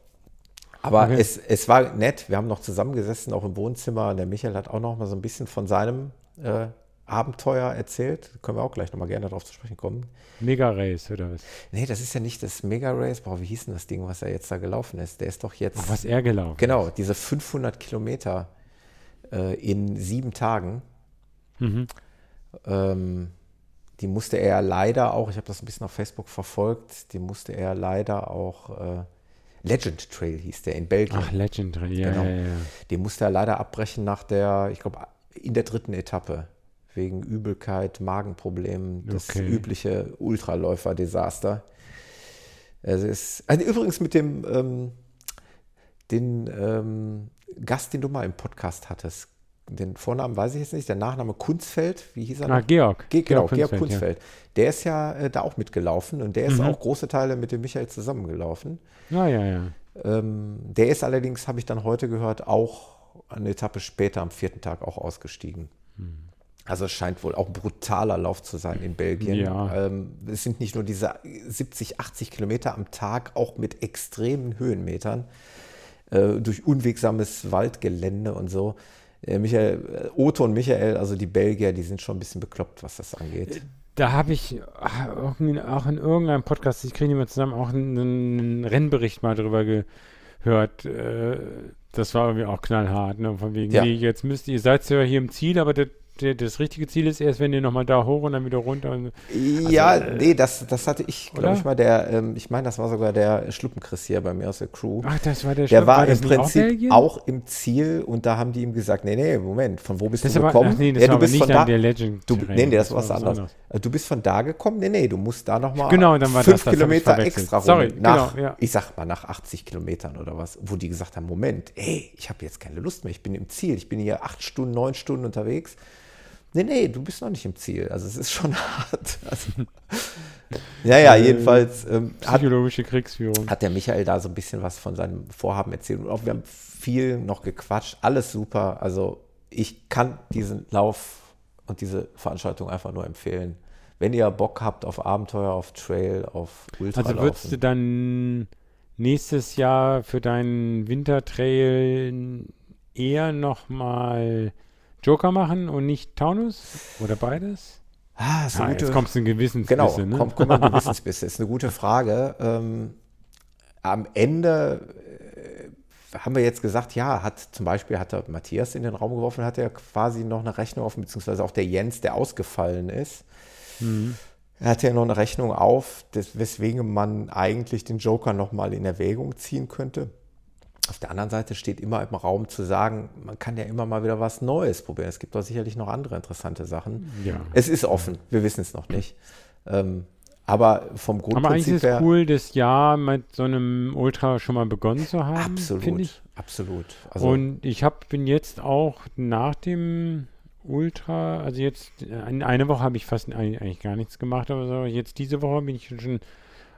Aber Okay. es, es war nett. Wir haben noch zusammengesessen, auch im Wohnzimmer. Der Michael hat auch noch mal so ein bisschen von seinem äh, Abenteuer erzählt. Können wir auch gleich noch mal gerne darauf zu sprechen kommen. Mega Race oder was? Nee, das ist ja nicht das Mega Race. Boah, wie hieß denn das Ding, was er jetzt da gelaufen ist? Der ist doch jetzt. Ach, was er gelaufen Genau, diese 500 Kilometer äh, in sieben Tagen. Mhm. Ähm, die musste er leider auch, ich habe das ein bisschen auf Facebook verfolgt, die musste er leider auch, äh, Legend Trail hieß der in Belgien. Ach, Legendary, ja, Genau. ja, ja. Den musste er leider abbrechen nach der, ich glaube, in der dritten Etappe. Wegen Übelkeit, Magenproblemen, das Okay. übliche Ultraläufer-Desaster. Es ist, also übrigens mit dem ähm, den ähm, Gast, den du mal im Podcast hattest, den Vornamen weiß ich jetzt nicht, der Nachname Kunzfeld, wie hieß er? Ah, noch? Georg. Ge genau, Georg Kunzfeld, Kunzfeld. Der ist ja äh, da auch mitgelaufen und der ist Mhm. auch große Teile mit dem Michael zusammengelaufen. Ja, ja, ja. Ähm, der ist allerdings, habe ich dann heute gehört, auch eine Etappe später am vierten Tag auch ausgestiegen. Hm. Also es scheint wohl auch ein brutaler Lauf zu sein in Belgien. Ja. Ähm, es sind nicht nur diese 70, 80 Kilometer am Tag, auch mit extremen Höhenmetern, äh, durch unwegsames Waldgelände und so. Äh, Michael, äh, Otto und Michael, also die Belgier, die sind schon ein bisschen bekloppt, was das angeht. da habe ich auch in, auch in irgendeinem Podcast, ich kriege nicht mehr zusammen, auch einen, Rennbericht mal drüber gehört. Äh, das war irgendwie auch knallhart, ne? Von wegen, Ja. nee, jetzt müsst ihr, ihr seid zwar hier im Ziel, aber der, das richtige Ziel ist erst, wenn ihr nochmal da hoch und dann wieder runter. Und, ja, Also, äh, nee, das, das hatte ich, glaube ich mal, der, ähm, ich meine, das war sogar der Schluppenchris hier bei mir aus der Crew. Ach, das war der Der war, war das im auch Prinzip Belgien? auch, im Ziel und da haben die ihm gesagt, nee, nee, Moment, von wo bist Das du aber- gekommen? ach nee, das ja, war du aber bist nicht von da, der Legend du, nee, nee, das, das war was war anderes. anderes. Du bist von da gekommen? Nee, nee, du musst da nochmal Genau, dann war fünf das, das Kilometer verwechselt. extra rum. Sorry, nach, genau, ja. ich sag mal, nach 80 Kilometern oder was, wo die gesagt haben, Moment, ey, ich habe jetzt keine Lust mehr, ich bin im Ziel, ich bin hier acht Stunden, neun Stunden unterwegs. Nee, nee, du bist noch nicht im Ziel. Also es ist schon hart. Also, ja, ja, Äh, jedenfalls ähm, hat, Psychologische Kriegsführung. hat der Michael da so ein bisschen was von seinem Vorhaben erzählt. Und auch wir haben viel noch gequatscht, alles super. Also ich kann diesen Lauf und diese Veranstaltung einfach nur empfehlen. Wenn ihr Bock habt auf Abenteuer, auf Trail, auf Ultralaufen. Also würdest du dann nächstes Jahr für deinen Wintertrail eher nochmal Joker machen und nicht Taunus? Oder beides? Ah, ist eine Ah, gute- jetzt kommst du in Gewissensbisse, Genau, ne? komm, komm mal in Gewissensbisse. Ist eine gute Frage. Ähm, am Ende äh, haben wir jetzt gesagt, ja, hat zum Beispiel hat er Matthias in den Raum geworfen, hat er quasi noch eine Rechnung offen, beziehungsweise auch der Jens, der ausgefallen ist. Mhm. Er hatte ja noch eine Rechnung auf, des, weswegen man eigentlich den Joker nochmal in Erwägung ziehen könnte. Auf der anderen Seite steht immer im Raum zu sagen, man kann ja immer mal wieder was Neues probieren. Es gibt doch sicherlich noch andere interessante Sachen. Ja. Es ist offen, wir wissen es noch nicht. Ähm, aber vom Aber eigentlich Grundprinzip ist es cool, das Jahr mit so einem Ultra schon mal begonnen zu haben. absolut, ich. absolut. Also, und ich hab, bin jetzt auch nach dem Ultra, also jetzt äh, in eine Woche habe ich fast eigentlich eigentlich gar nichts gemacht, aber so jetzt diese Woche bin ich schon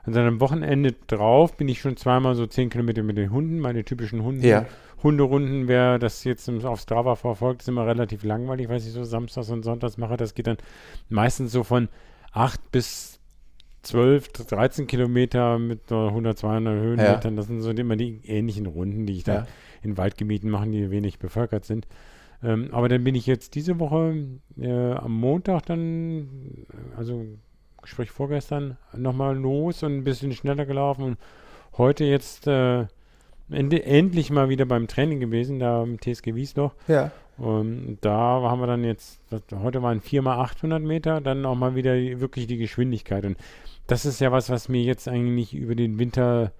an seinem Wochenende drauf, bin ich schon zweimal so 10 Kilometer mit den Hunden, meine typischen Hunden. Ja. Hunderunden, wer das jetzt auf Strava verfolgt, ist immer relativ langweilig, was ich so samstags und sonntags mache. Das geht dann meistens so von 8 bis 12, 13 Kilometer mit nur 100, 200 Höhenmetern. Das sind so immer die ähnlichen Runden, die ich da Ja. in Waldgebieten mache, die wenig bevölkert sind. Ähm, aber dann bin ich jetzt diese Woche äh, am Montag dann, also sprich vorgestern, nochmal los und ein bisschen schneller gelaufen und heute jetzt äh, ende, endlich mal wieder beim Training gewesen, da im TSG Wiesloch. Ja. Und da haben wir dann jetzt, heute waren 4 mal 800 Meter, dann auch mal wieder wirklich die Geschwindigkeit. Und das ist ja was, was mir jetzt eigentlich über den Winter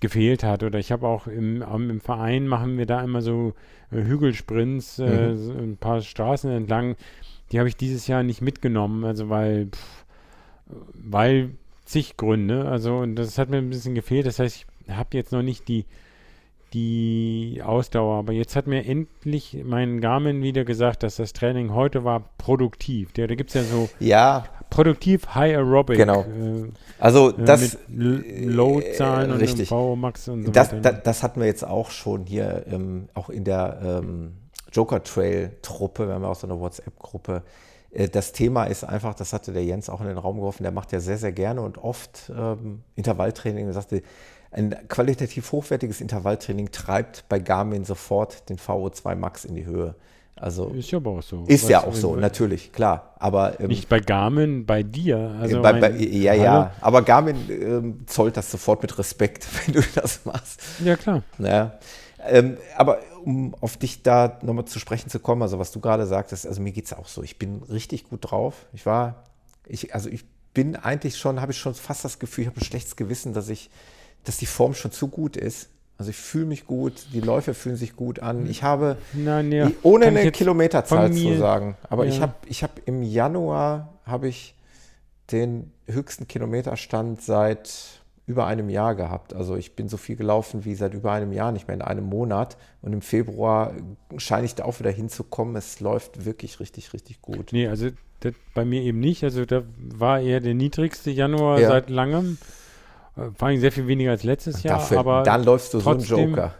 gefehlt hat. Oder ich habe auch im, im Verein machen wir da immer so äh, Hügelsprints, äh, Mhm. so ein paar Straßen entlang. Die habe ich dieses Jahr nicht mitgenommen, also weil, pff, weil zig Gründe. Also und das hat mir ein bisschen gefehlt. Das heißt, ich habe jetzt noch nicht die die Ausdauer. Aber jetzt hat mir endlich mein Garmin wieder gesagt, dass das Training heute war produktiv. Der, da gibt es ja so Ja. produktiv High Aerobic. Genau. Äh, Also äh, das Load-Zahlen äh, und. VO-Max und so das, weiter. das, das hatten wir jetzt auch schon hier, ähm, auch in der ähm, Joker Trail Truppe. Wir haben ja auch so eine WhatsApp-Gruppe. Äh, Das Thema ist einfach, das hatte der Jens auch in den Raum geworfen, der macht ja sehr, sehr gerne und oft ähm, Intervalltraining. Er sagte, ein qualitativ hochwertiges Intervalltraining treibt bei Garmin sofort den VO2 Max in die Höhe. Also Ist ja auch so. Ist ja auch so, natürlich, klar. Aber ähm, Nicht bei Garmin, bei dir. Also bei, bei, ja, Hallo? ja. Aber Garmin ähm, zollt das sofort mit Respekt, wenn du das machst. Ja, klar. Naja. Ähm, aber um auf dich da nochmal zu sprechen zu kommen, also was du gerade sagtest, also mir geht es auch so. Ich bin richtig gut drauf. Ich war, ich, also ich bin eigentlich schon, habe ich schon fast das Gefühl, ich habe ein schlechtes Gewissen, dass ich, dass die Form schon zu gut ist. Also ich fühle mich gut, die Läufe fühlen sich gut an. Ich habe, nee, ich- ohne kann ich eine Kilometerzahl zu sagen, aber ich Ja. habe ich habe im Januar habe ich den höchsten Kilometerstand seit über einem Jahr gehabt. Also ich bin so viel gelaufen wie seit über einem Jahr nicht mehr in einem Monat. Und im Februar scheine ich da auch wieder hinzukommen. Es läuft wirklich richtig, richtig gut. Nee, also das bei mir eben nicht. Also da war eher der niedrigste Januar Ja. seit langem. Äh, Vor allem sehr viel weniger als letztes Jahr. Dafür, aber dann läufst du trotzdem, so einen Joker.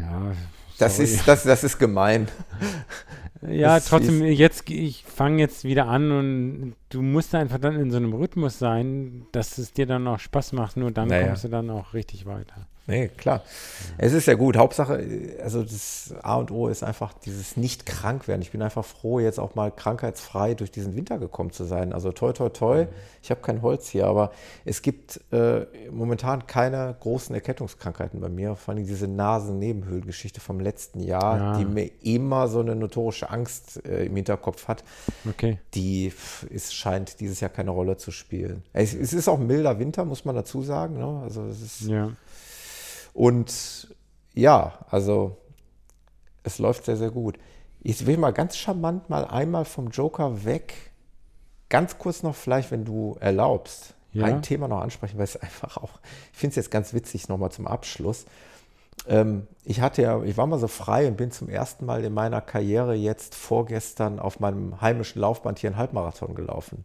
Ja, Das sorry. ist, das, das ist gemein. Ja, Das trotzdem, ist- jetzt, ich fangen jetzt wieder an und du musst einfach dann in so einem Rhythmus sein, dass es dir dann auch Spaß macht. Nur dann Naja. kommst du dann auch richtig weiter. Nee, klar. Es ist ja gut. Hauptsache, also das A und O ist einfach dieses nicht krank werden. Ich bin einfach froh, jetzt auch mal krankheitsfrei durch diesen Winter gekommen zu sein. Also toi, toi, toi. Ich habe kein Holz hier, aber es gibt äh, momentan keine großen Erkältungskrankheiten bei mir. Vor allem diese Nasen-Nebenhöhlengeschichte vom letzten Jahr, Ja. die mir immer so eine notorische Angst äh, im Hinterkopf hat. Okay. Die ist, scheint dieses Jahr keine Rolle zu spielen. Es, es ist auch milder Winter, muss man dazu sagen. Ne? Also es ist Ja. und ja, also es läuft sehr, sehr gut. Ich will mal ganz charmant mal einmal vom Joker weg, ganz kurz noch vielleicht, wenn du erlaubst, Ja. ein Thema noch ansprechen, weil es einfach auch, ich finde es jetzt ganz witzig nochmal zum Abschluss. Ähm, ich hatte ja, ich war mal so frei und bin zum ersten Mal in meiner Karriere jetzt vorgestern auf meinem heimischen Laufband hier einen Halbmarathon gelaufen.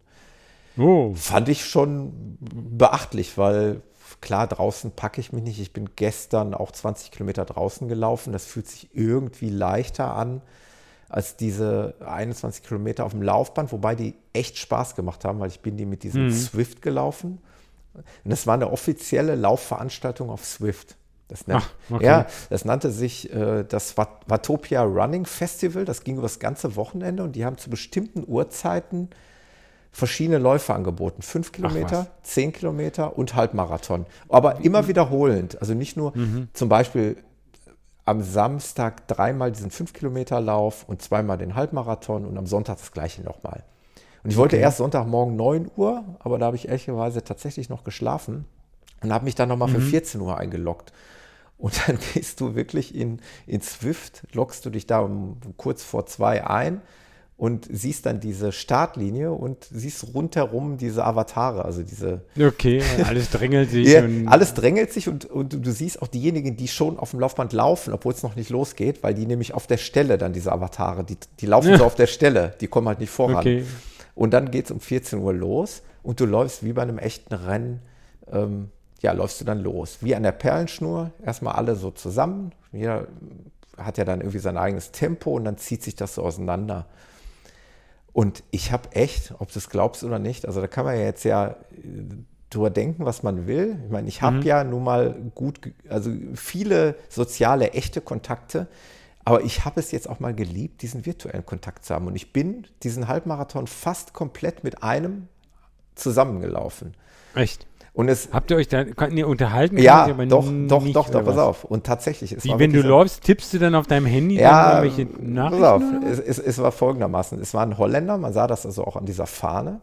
Oh. Fand ich schon beachtlich, weil klar, draußen packe ich mich nicht. Ich bin gestern auch 20 Kilometer draußen gelaufen. Das fühlt sich irgendwie leichter an als diese 21 Kilometer auf dem Laufband, wobei die echt Spaß gemacht haben, weil ich bin die mit diesem Mhm. Swift gelaufen. Und das war eine offizielle Laufveranstaltung auf Swift. Das, nennt, Ach, okay. ja, das nannte sich äh, das Wat- Watopia Running Festival. Das ging über das ganze Wochenende und die haben zu bestimmten Uhrzeiten verschiedene Läufe angeboten. Fünf Kilometer, zehn Kilometer und Halbmarathon. Aber immer wiederholend. Also nicht nur Mhm. zum Beispiel am Samstag dreimal diesen 5-Kilometer-Lauf und zweimal den Halbmarathon und am Sonntag das gleiche nochmal. Und ich wollte Okay. erst Sonntagmorgen 9 Uhr, aber da habe ich ehrlicherweise tatsächlich noch geschlafen und habe mich dann nochmal für Mhm. 14 Uhr eingeloggt. Und dann gehst du wirklich in, in Swift, loggst du dich da um kurz vor zwei ein und siehst dann diese Startlinie und siehst rundherum diese Avatare, also diese Okay, alles drängelt sich. ja, und alles drängelt sich und, und du, du siehst auch diejenigen, die schon auf dem Laufband laufen, obwohl es noch nicht losgeht, weil die nämlich auf der Stelle dann diese Avatare, die, die laufen so auf der Stelle, die kommen halt nicht voran. Okay. Und dann geht es um 14 Uhr los und du läufst wie bei einem echten Rennen, ähm, ja, läufst du dann los. Wie an der Perlenschnur, erstmal alle so zusammen. Jeder hat ja dann irgendwie sein eigenes Tempo und dann zieht sich das so auseinander. Und ich habe echt, ob du es glaubst oder nicht, also da kann man ja jetzt ja äh, drüber denken, was man will. Ich meine, ich habe Mhm. ja nun mal gut, also viele soziale, echte Kontakte, aber ich habe es jetzt auch mal geliebt, diesen virtuellen Kontakt zu haben. Und ich bin diesen Halbmarathon fast komplett mit einem zusammengelaufen. Echt? Und es, Habt ihr euch da könnt ihr unterhalten? ja, ihr doch, doch, nicht, doch, doch, pass auf. Und tatsächlich, es Wie wenn du so- läufst, tippst du dann auf deinem Handy ja, irgendwelche pass Nachrichten? auf, oder was? es, es, es war folgendermaßen. Es war ein Holländer, man sah das also auch an dieser Fahne,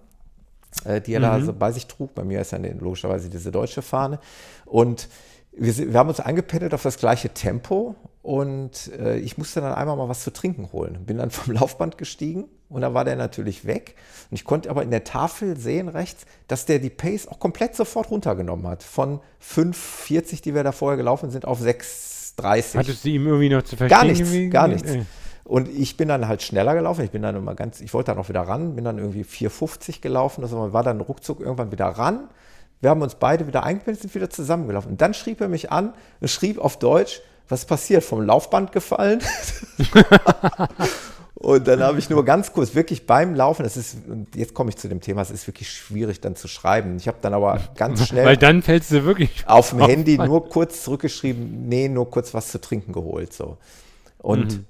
äh, die er da Mhm. so bei sich trug. Bei mir ist ja eine, logischerweise diese deutsche Fahne. Und wir, wir haben uns eingependelt auf das gleiche Tempo und äh, ich musste dann einmal mal was zu trinken holen. Bin dann vom Laufband gestiegen und dann war der natürlich weg. Und ich konnte aber in der Tafel sehen rechts, dass der die Pace auch komplett sofort runtergenommen hat. Von 5,40, die wir da vorher gelaufen sind, auf 6,30. Hattest du ihm irgendwie noch zu verstehen? Gar nichts, irgendwie? gar nichts. Und ich bin dann halt schneller gelaufen. Ich bin dann immer ganz, ich wollte dann auch wieder ran, bin dann irgendwie 4,50 gelaufen. Also man war dann ruckzuck irgendwann wieder ran. Wir haben uns beide wieder eingepennt, sind wieder zusammengelaufen. Und dann schrieb er mich an und schrieb auf Deutsch, was passiert, vom Laufband gefallen? und dann habe ich nur ganz kurz, wirklich beim Laufen, das ist, und jetzt komme ich zu dem Thema, es ist wirklich schwierig dann zu schreiben. Ich habe dann aber ganz schnell Weil dann fällst du wirklich auf dem. Handy nur kurz zurückgeschrieben, nee, nur kurz was zu trinken geholt. So. Und Mhm.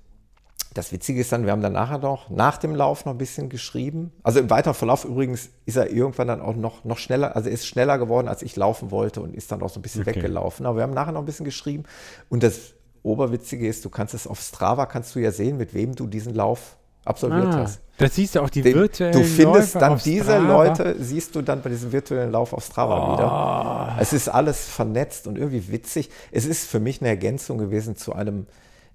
das Witzige ist dann, wir haben dann nachher noch, nach dem Lauf noch ein bisschen geschrieben. Also im weiteren Verlauf übrigens ist er irgendwann dann auch noch, noch schneller, also ist schneller geworden, als ich laufen wollte und ist dann auch so ein bisschen Okay. weggelaufen. Aber wir haben nachher noch ein bisschen geschrieben. Und das Oberwitzige ist, du kannst es auf Strava, kannst du ja sehen, mit wem du diesen Lauf absolviert Ah, hast. das siehst du auch die Den- virtuellen Du findest Läufe dann diese Strava. Leute, siehst du dann bei diesem virtuellen Lauf auf Strava Oh. wieder. Es ist alles vernetzt und irgendwie witzig. Es ist für mich eine Ergänzung gewesen zu einem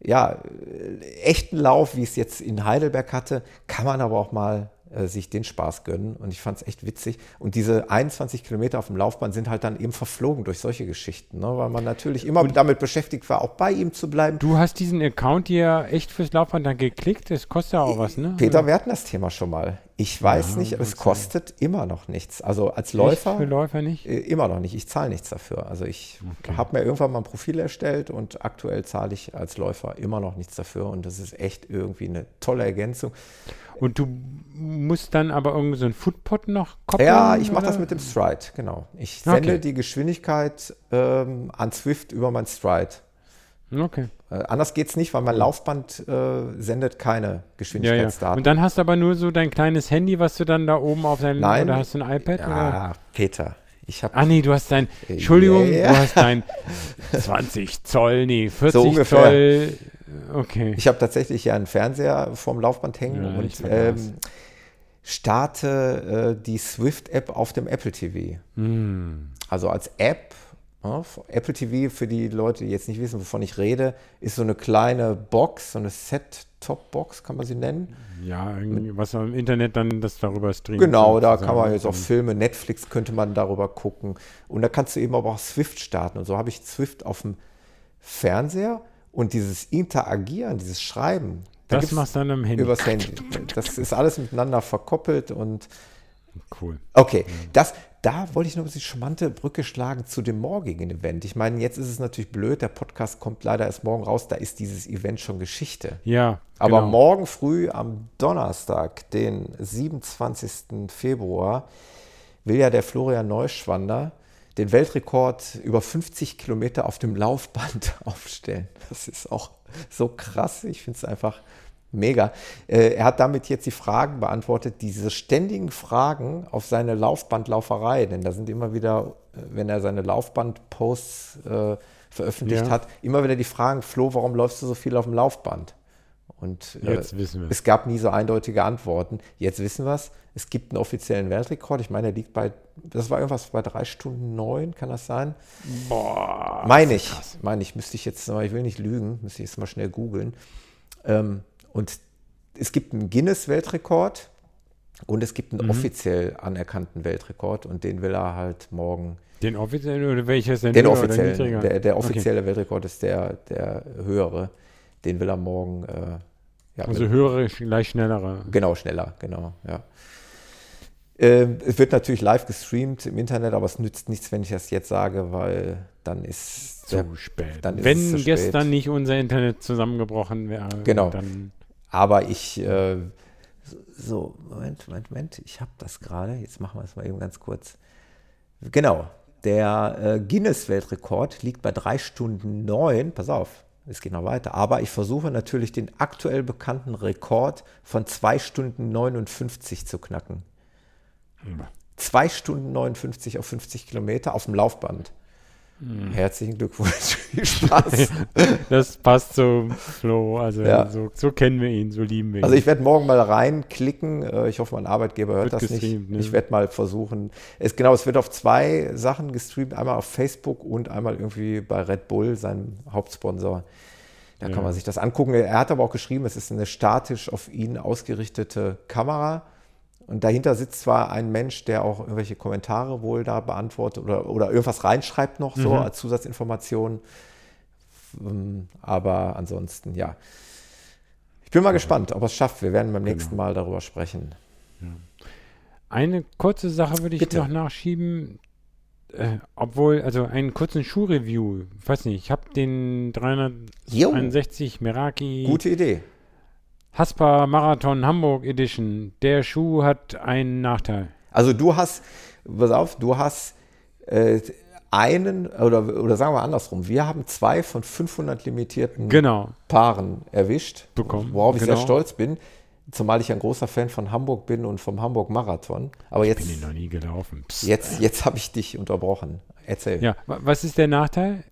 ja, äh, echten Lauf, wie ich es jetzt in Heidelberg hatte, kann man aber auch mal äh, sich den Spaß gönnen. Und ich fand es echt witzig. Und diese 21 Kilometer auf dem Laufband sind halt dann eben verflogen durch solche Geschichten, ne? weil man natürlich immer damit beschäftigt war, auch bei ihm zu bleiben. Du hast diesen Account hier echt fürs Laufband dann geklickt, das kostet ja auch was, ne? Peter, Oder? wir hatten das Thema schon mal. Ich weiß Ja, nicht, aber es gut sein. kostet immer noch nichts. Also als Läufer. für Läufer nicht? Äh, Immer noch nicht. Ich zahle nichts dafür. Also ich habe mir irgendwann mal ein Profil erstellt und aktuell zahle ich als Läufer immer noch nichts dafür. Und das ist echt irgendwie eine tolle Ergänzung. Und du musst dann aber irgendwie so ein Footpod noch koppeln? Ja, ich mache das mit dem Stride, genau. Ich Okay. sende die Geschwindigkeit ähm, an Swift über mein Stride. Okay. Äh, anders geht es nicht, weil mein Laufband äh, sendet keine Ja, ja. Geschwindigkeitsdaten. Und dann hast du aber nur so dein kleines Handy, was du dann da oben auf deinem, Nein. oder hast du ein iPad? Oder? Ja, Peter, ich habe Ah nee, du hast dein, Entschuldigung, Ja, ja. du hast dein 20 Zoll, nee, 40 So ungefähr. Zoll. Okay. Ich habe tatsächlich hier einen Fernseher vorm Laufband hängen Ja, und ähm, starte äh, die Swift-App auf dem Apple TV. Hm. Also als App. Apple TV, für die Leute, die jetzt nicht wissen, wovon ich rede, ist so eine kleine Box, so eine Set-Top-Box, kann man sie nennen. Ja, irgendwie, was am Internet dann das darüber streamt. Genau, da kann man jetzt auch Filme, Netflix könnte man darüber gucken. Und da kannst du eben aber auch Swift starten. Und so habe ich Swift auf dem Fernseher und dieses Interagieren, dieses Schreiben. da Das machst du dann am Handy. Übers Handy. Das ist alles miteinander verkoppelt und. Cool. Okay, das, da wollte ich noch die charmante Brücke schlagen zu dem morgigen Event. Ich meine, jetzt ist es natürlich blöd, der Podcast kommt leider erst morgen raus, da ist dieses Event schon Geschichte. Ja, Aber genau. morgen früh am Donnerstag, den 27. Februar, will ja der Florian Neuschwander den Weltrekord über 50 Kilometer auf dem Laufband aufstellen. Das ist auch so krass. Ich finde es einfach mega. Äh, er hat damit jetzt die Fragen beantwortet, diese ständigen Fragen auf seine Laufbandlauferei, denn da sind immer wieder, äh, wenn er seine Laufband-Posts äh, veröffentlicht Ja. hat, immer wieder die Fragen, Flo, warum läufst du so viel auf dem Laufband? Und äh, Jetzt wissen wir. es gab nie so eindeutige Antworten. Jetzt wissen wir es. Es gibt einen offiziellen Weltrekord. Ich meine, der liegt bei, das war irgendwas bei drei Stunden neun, kann das sein? Boah. Meine ich, meine ich, müsste ich jetzt, mal- ich will nicht lügen, müsste ich jetzt mal schnell googeln. Ähm, und es gibt einen Guinness-Weltrekord und es gibt einen Mhm. offiziell anerkannten Weltrekord und den will er halt morgen. Den offiziellen oder welcher ist denn Den offiziellen. Der, der Okay. offizielle Weltrekord ist der, der höhere. Den will er morgen. Äh, ja, Also höhere, gleich schnellere. Genau, schneller, genau, ja. Ähm, es wird natürlich live gestreamt im Internet, aber es nützt nichts, wenn ich das jetzt sage, weil dann ist Zu der- spät. Dann ist Wenn es zu spät. gestern nicht unser Internet zusammengebrochen wäre, Genau. dann Aber ich, äh, so, Moment, Moment, Moment, ich habe das gerade, jetzt machen wir es mal eben ganz kurz. Genau, der äh, Guinness-Weltrekord liegt bei drei Stunden neun, pass auf, es geht noch weiter, aber ich versuche natürlich den aktuell bekannten Rekord von zwei Stunden 59 zu knacken. Zwei Stunden 59 auf 50 Kilometer auf dem Laufband. Herzlichen Glückwunsch, viel Spaß. das passt so, Flo. Also Ja. so, so kennen wir ihn, so lieben wir ihn. Also ich werde morgen mal reinklicken. Äh, Ich hoffe, mein Arbeitgeber hört Wird das nicht. ne? Ich werde mal versuchen. Es, genau, es wird auf zwei Sachen gestreamt. Einmal auf Facebook und einmal irgendwie bei Red Bull, seinem Hauptsponsor. Da Ja. kann man sich das angucken. Er hat aber auch geschrieben, es ist eine statisch auf ihn ausgerichtete Kamera. Und dahinter sitzt zwar ein Mensch, der auch irgendwelche Kommentare wohl da beantwortet oder, oder irgendwas reinschreibt noch so Mhm. als Zusatzinformation. Ähm, Aber ansonsten, ja. Ich bin mal gespannt, ob er es schafft. Wir werden beim Genau. nächsten Mal darüber sprechen. Eine kurze Sache würde ich Bitte. noch nachschieben. Äh, obwohl, also einen kurzen Schuhreview. Ich weiß nicht, ich habe den 361 Meraki Gute Idee. Haspa Marathon Hamburg Edition. Der Schuh hat einen Nachteil. Also du hast, pass auf, du hast äh, einen, oder, oder sagen wir andersrum, wir haben zwei von 500 limitierten Genau. Paaren erwischt, Bekommen, worauf ich sehr genau. stolz bin, zumal ich ein großer Fan von Hamburg bin und vom Hamburg Marathon. Aber jetzt, Bin ich noch nie gelaufen. Psst. jetzt, jetzt habe ich dich unterbrochen. Erzähl. Ja, wa- was ist der Nachteil?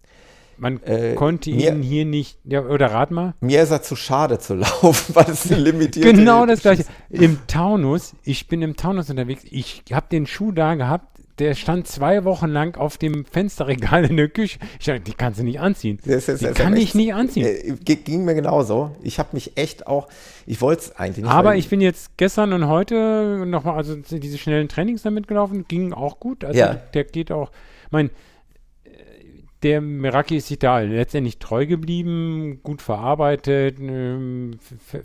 Man Äh, konnte mir- ihn hier nicht, ja, oder rat mal. Mir ist er zu schade zu laufen, weil es eine limitierte Genau das gleiche. Im Taunus, ich bin im Taunus unterwegs, ich habe den Schuh da gehabt, der stand zwei Wochen lang auf dem Fensterregal in der Küche. Ich dachte, die kannst du nicht anziehen. Das ist- die das ist kann echt- ich nicht anziehen. Äh, ging mir genauso. Ich habe mich echt auch, ich wollte es eigentlich nicht. Aber ich bin jetzt gestern und heute nochmal, also diese schnellen Trainings damit gelaufen, ging auch gut. Also Ja. der geht auch, mein, der Meraki ist sich da letztendlich treu geblieben, gut verarbeitet, ähm,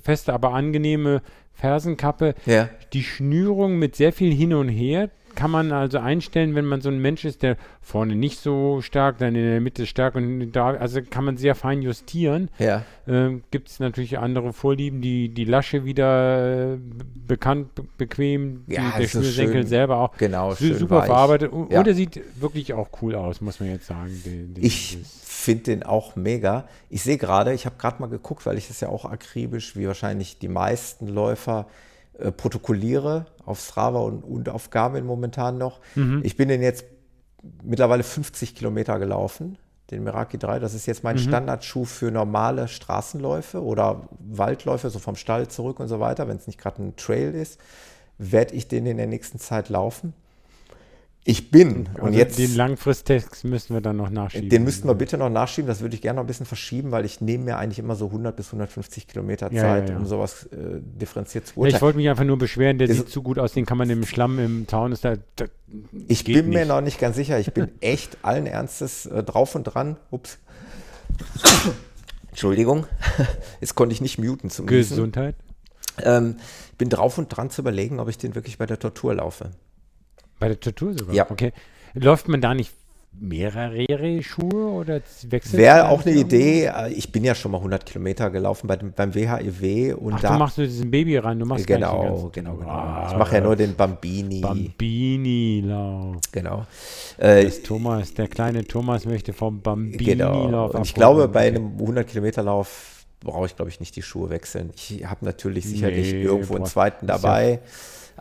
feste, aber angenehme Fersenkappe. Ja. Die Schnürung mit sehr viel hin und her kann man also einstellen, wenn man so ein Mensch ist, der vorne nicht so stark, dann in der Mitte stark und da, also kann man sehr fein justieren. Ja. Ähm, Gibt es natürlich andere Vorlieben, die die Lasche wieder äh, bekannt, be bequem, die, Ja, der so Schnürsenkel schön- selber auch. genau, su- super weich. verarbeitet und, Ja. und er sieht wirklich auch cool aus, muss man jetzt sagen. Den, den, Ich finde den auch mega. Ich sehe gerade, ich habe gerade mal geguckt, weil ich das ja auch akribisch, wie wahrscheinlich die meisten Läufer, äh, protokolliere auf Strava und, und auf Garmin momentan noch. Mhm. Ich bin den jetzt mittlerweile 50 Kilometer gelaufen, den Meraki 3. Das ist jetzt mein Mhm. Standardschuh für normale Straßenläufe oder Waldläufe, so vom Stall zurück und so weiter. Wenn es nicht gerade ein Trail ist, werde ich den in der nächsten Zeit laufen. Ich bin, und also jetzt den Langfristtext müssen wir dann noch nachschieben. den müssten wir bitte noch nachschieben. Das würde ich gerne noch ein bisschen verschieben, weil ich nehme mir eigentlich immer so 100 bis 150 Kilometer Ja, Zeit, ja, ja. um sowas äh, differenziert zu Ja, ich wollte mich einfach nur beschweren, der Ist- sieht zu gut aus, den kann man im Schlamm im Zaun ist da. da ich bin mir nicht. noch nicht ganz sicher. Ich bin echt allen Ernstes äh, drauf und dran. Ups. Entschuldigung. Jetzt konnte ich nicht muten zum. Gesundheit. Ähm, ich bin drauf und dran zu überlegen, ob ich den wirklich bei der Tortur laufe. Bei der Tattoo sogar? Ja. Okay. Läuft man da nicht mehrere Schuhe oder wechselt Wäre auch eine? Idee. äh, Ich bin ja schon mal 100 Kilometer gelaufen bei dem, beim WHIW und Ach, da. du machst nur diesen Baby rein, du machst genau, genau, genau. Ah, Ich mache ja nur den Bambini. Bambini-Lauf. Genau. Äh, Thomas, der kleine Thomas möchte vom Genau. Bambini-Lauf Und ich glaube, bei einem 100 Kilometer Lauf brauche ich, glaube ich, nicht die Schuhe wechseln. Ich habe natürlich sicherlich Nee, irgendwo einen boah, zweiten ist ja dabei,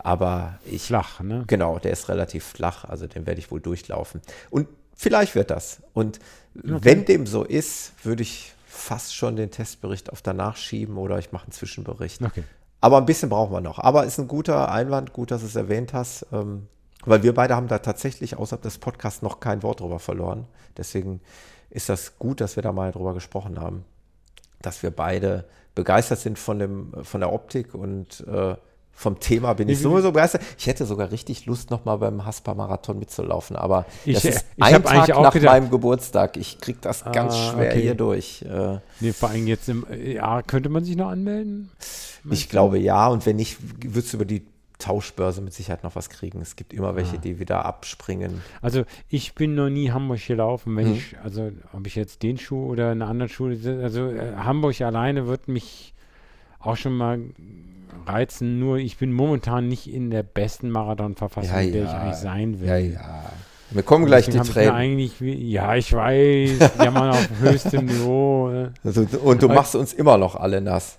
aber ich. Flach, ne? Genau, der ist relativ flach, also den werde ich wohl durchlaufen. Und vielleicht wird das. Und wenn dem so ist, würde ich fast schon den Testbericht auf danach schieben oder ich mache einen Zwischenbericht. Okay. Aber ein bisschen brauchen wir noch. Aber ist ein guter Einwand, gut, dass du es erwähnt hast, ähm, weil wir beide haben da tatsächlich außerhalb des Podcasts noch kein Wort drüber verloren. Deswegen ist das gut, dass wir da mal drüber gesprochen haben, dass wir beide begeistert sind von, dem, von der Optik und äh, vom Thema bin ich Wie- sowieso begeistert. Ich hätte sogar richtig Lust, nochmal beim Haspa-Marathon mitzulaufen, aber Ich- das ist ich ein Tag auch nach gedacht- meinem Geburtstag. Ich kriege das ganz Ah, schwer okay. hier durch. Äh, Nee, vor allem jetzt im Jahr könnte man sich noch anmelden? Ich glaube ja, und wenn nicht, würdest du über die Tauschbörse mit Sicherheit noch was kriegen. Es gibt immer welche, Ah. die wieder abspringen. Also ich bin noch nie Hamburg gelaufen, wenn Mhm. ich, also ob ich jetzt den Schuh oder einen anderen Schuh, also äh, Hamburg alleine wird mich auch schon mal reizen, nur ich bin momentan nicht in der besten Marathonverfassung, in der ich eigentlich sein will. Ja, ja. Wir kommen gleich die Tränen. eigentlich, ja, ich weiß, ja man auf höchstem Niveau. äh. Also, und du machst uns immer noch alle nass.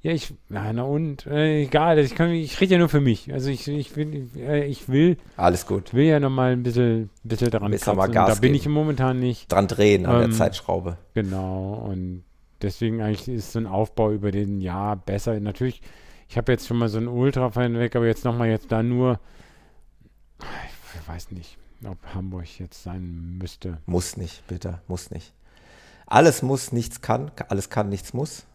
Ja, ich, ja, na und, äh, egal, ich, kann, ich rede ja nur für mich. Also ich, ich will, äh, ich will, Alles gut. will ja nochmal ein bisschen, bisschen daran Bisschen mal. Gas da bin geben. ich momentan nicht. Dran drehen an der Ähm, Zeitschraube. Genau, und deswegen eigentlich ist so ein Aufbau über den Jahr besser. Natürlich, ich habe jetzt schon mal so ein Ultra weg, aber jetzt nochmal jetzt da nur, ich weiß nicht, ob Hamburg jetzt sein müsste. Muss nicht, bitte, muss nicht. Alles muss, nichts kann. Alles kann, nichts muss.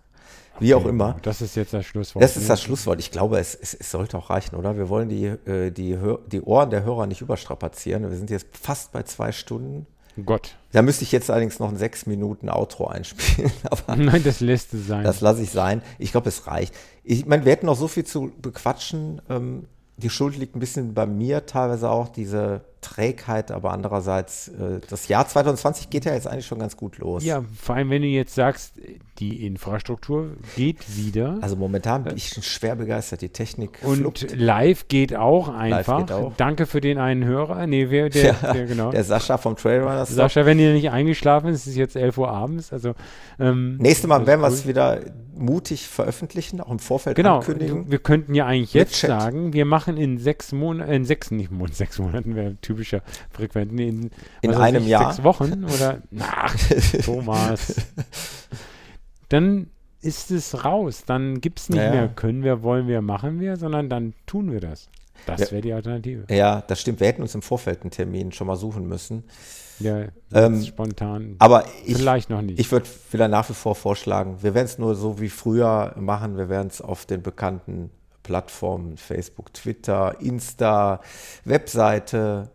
Wie auch Okay, immer. Das ist jetzt das Schlusswort. Das ist das Schlusswort. Ich glaube, es, es, es sollte auch reichen, oder? Wir wollen die, äh, die, die Ohren der Hörer nicht überstrapazieren. Wir sind jetzt fast bei zwei Stunden. Gott. Da müsste ich jetzt allerdings noch ein sechs Minuten Outro einspielen. Aber Nein, das lässt es sein. Das lasse ich sein. Ich glaube, es reicht. Ich meine, wir hätten noch so viel zu bequatschen. Ähm, die Schuld liegt ein bisschen bei mir teilweise auch, diese Trägheit, aber andererseits, äh, das Jahr 2020 geht ja jetzt eigentlich schon ganz gut los. Ja, vor allem, wenn du jetzt sagst, die Infrastruktur geht wieder. Also momentan bin ich schon schwer begeistert. Die Technik Und fluppt. live geht auch einfach. geht auch. Danke für den einen Hörer. Nee, wer, der, Ja, der, genau. der Sascha vom Trailrunners. Sascha, wenn ihr nicht eingeschlafen ist, es ist jetzt 11 Uhr abends. Also, ähm, Nächstes Mal werden wir es wieder mutig veröffentlichen, auch im Vorfeld Genau, ankündigen. du- wir könnten ja eigentlich jetzt sagen, wir machen in sechs Monaten, in sechs, nicht Monaten, sechs Monaten wäre typischer Frequent, nee, in, In einem Jahr. Sechs Wochen oder, ach, Thomas. Dann ist es raus, dann gibt es nicht Ja, mehr, können wir, wollen wir, machen wir, sondern dann tun wir das. Das Ja. wäre die Alternative. Ja, das stimmt. Wir hätten uns im Vorfeld einen Termin schon mal suchen müssen. Ja, Ähm, spontan. Aber ich, Vielleicht noch nicht. Ich würde wieder nach wie vor vorschlagen, wir werden es nur so wie früher machen. Wir werden es auf den bekannten Plattformen, Facebook, Twitter, Insta, Webseite,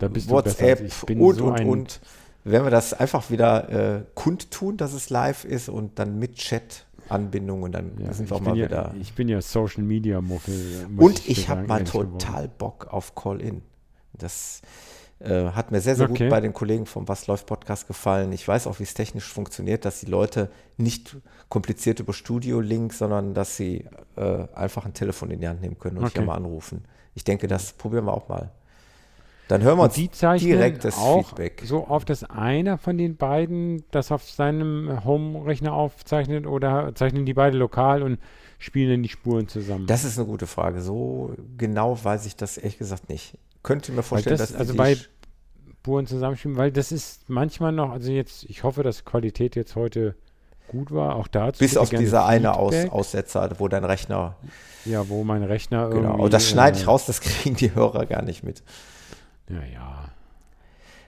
WhatsApp ich. Ich und, so und, und. Werden wir das einfach wieder äh, kundtun, dass es live ist und dann mit Chat Anbindung und dann Ja, sind wir ich auch mal ja, wieder. Ich bin ja Social Media Muffel. Und ich dir habe mal geworden. total Bock auf Call-In. Das äh, hat mir sehr, sehr Okay. gut bei den Kollegen vom Was läuft Podcast gefallen. Ich weiß auch, wie es technisch funktioniert, dass die Leute nicht kompliziert über Studio-Link, sondern dass sie äh, einfach ein Telefon in die Hand nehmen können und Okay. hier mal anrufen. Ich denke, das probieren wir auch mal. Dann hören wir uns die zeichnen direktes auch Feedback. so auf, dass einer von den beiden das auf seinem Home-Rechner aufzeichnet oder zeichnen die beide lokal und spielen dann die Spuren zusammen? Das ist eine gute Frage. So genau weiß ich das ehrlich gesagt nicht. Könnte mir vorstellen, das, dass die also bei Spuren zusammenspielen, weil das ist manchmal noch, also jetzt, ich hoffe, dass Qualität jetzt heute gut war, auch dazu. bis auf dieser eine Aus. Aussetzer, wo dein Rechner Ja, wo mein Rechner Genau, irgendwie. und das schneide ich äh, raus, das kriegen die Hörer gar nicht mit. Ja, ja.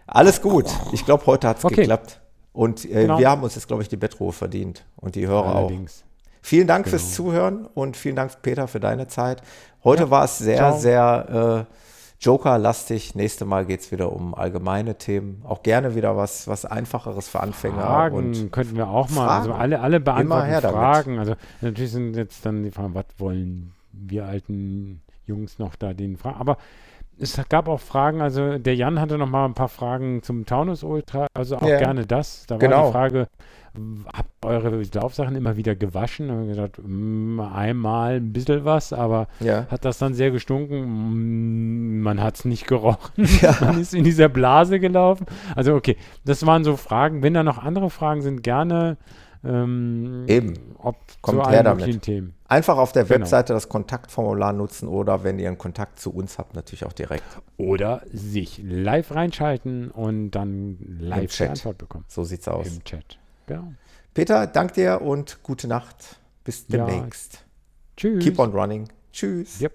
Alles gut. Ich glaube, heute hat es Okay. geklappt. Und äh, Genau. wir haben uns jetzt, glaube ich, die Bettruhe verdient. Und die Hörer Allerdings. auch. Vielen Dank Genau. fürs Zuhören und vielen Dank, Peter, für deine Zeit. Heute Ja, war es sehr, ciao. sehr äh, Joker-lastig. Nächste Mal geht es wieder um allgemeine Themen. Auch gerne wieder was, was Einfacheres für Anfänger. Fragen und könnten wir auch mal, also Fragen. alle, alle beantworten damit. Fragen. Also natürlich sind jetzt dann die Fragen, was wollen wir alten Jungs noch da den Fragen? Aber es gab auch Fragen, also der Jan hatte noch mal ein paar Fragen zum Taunus Ultra, also auch Ja. gerne das. Da war Genau. die Frage, habt ihr eure Laufsachen immer wieder gewaschen? Wir gesagt, mm, einmal ein bisschen was, aber Ja. hat das dann sehr gestunken? Mm, Man hat es nicht gerochen. Man ist in dieser Blase gelaufen. Also okay, das waren so Fragen. Wenn da noch andere Fragen sind, gerne ähm, Eben. ob Kommt zu her damit. Themen. Einfach auf der Genau. Webseite das Kontaktformular nutzen oder wenn ihr einen Kontakt zu uns habt, natürlich auch direkt. Oder sich live reinschalten und dann live die Chat. Antwort bekommen. So sieht's aus. Im Chat. Genau. Peter, dank dir und gute Nacht. Bis Ja. demnächst. Tschüss. Keep on running. Tschüss. Yep.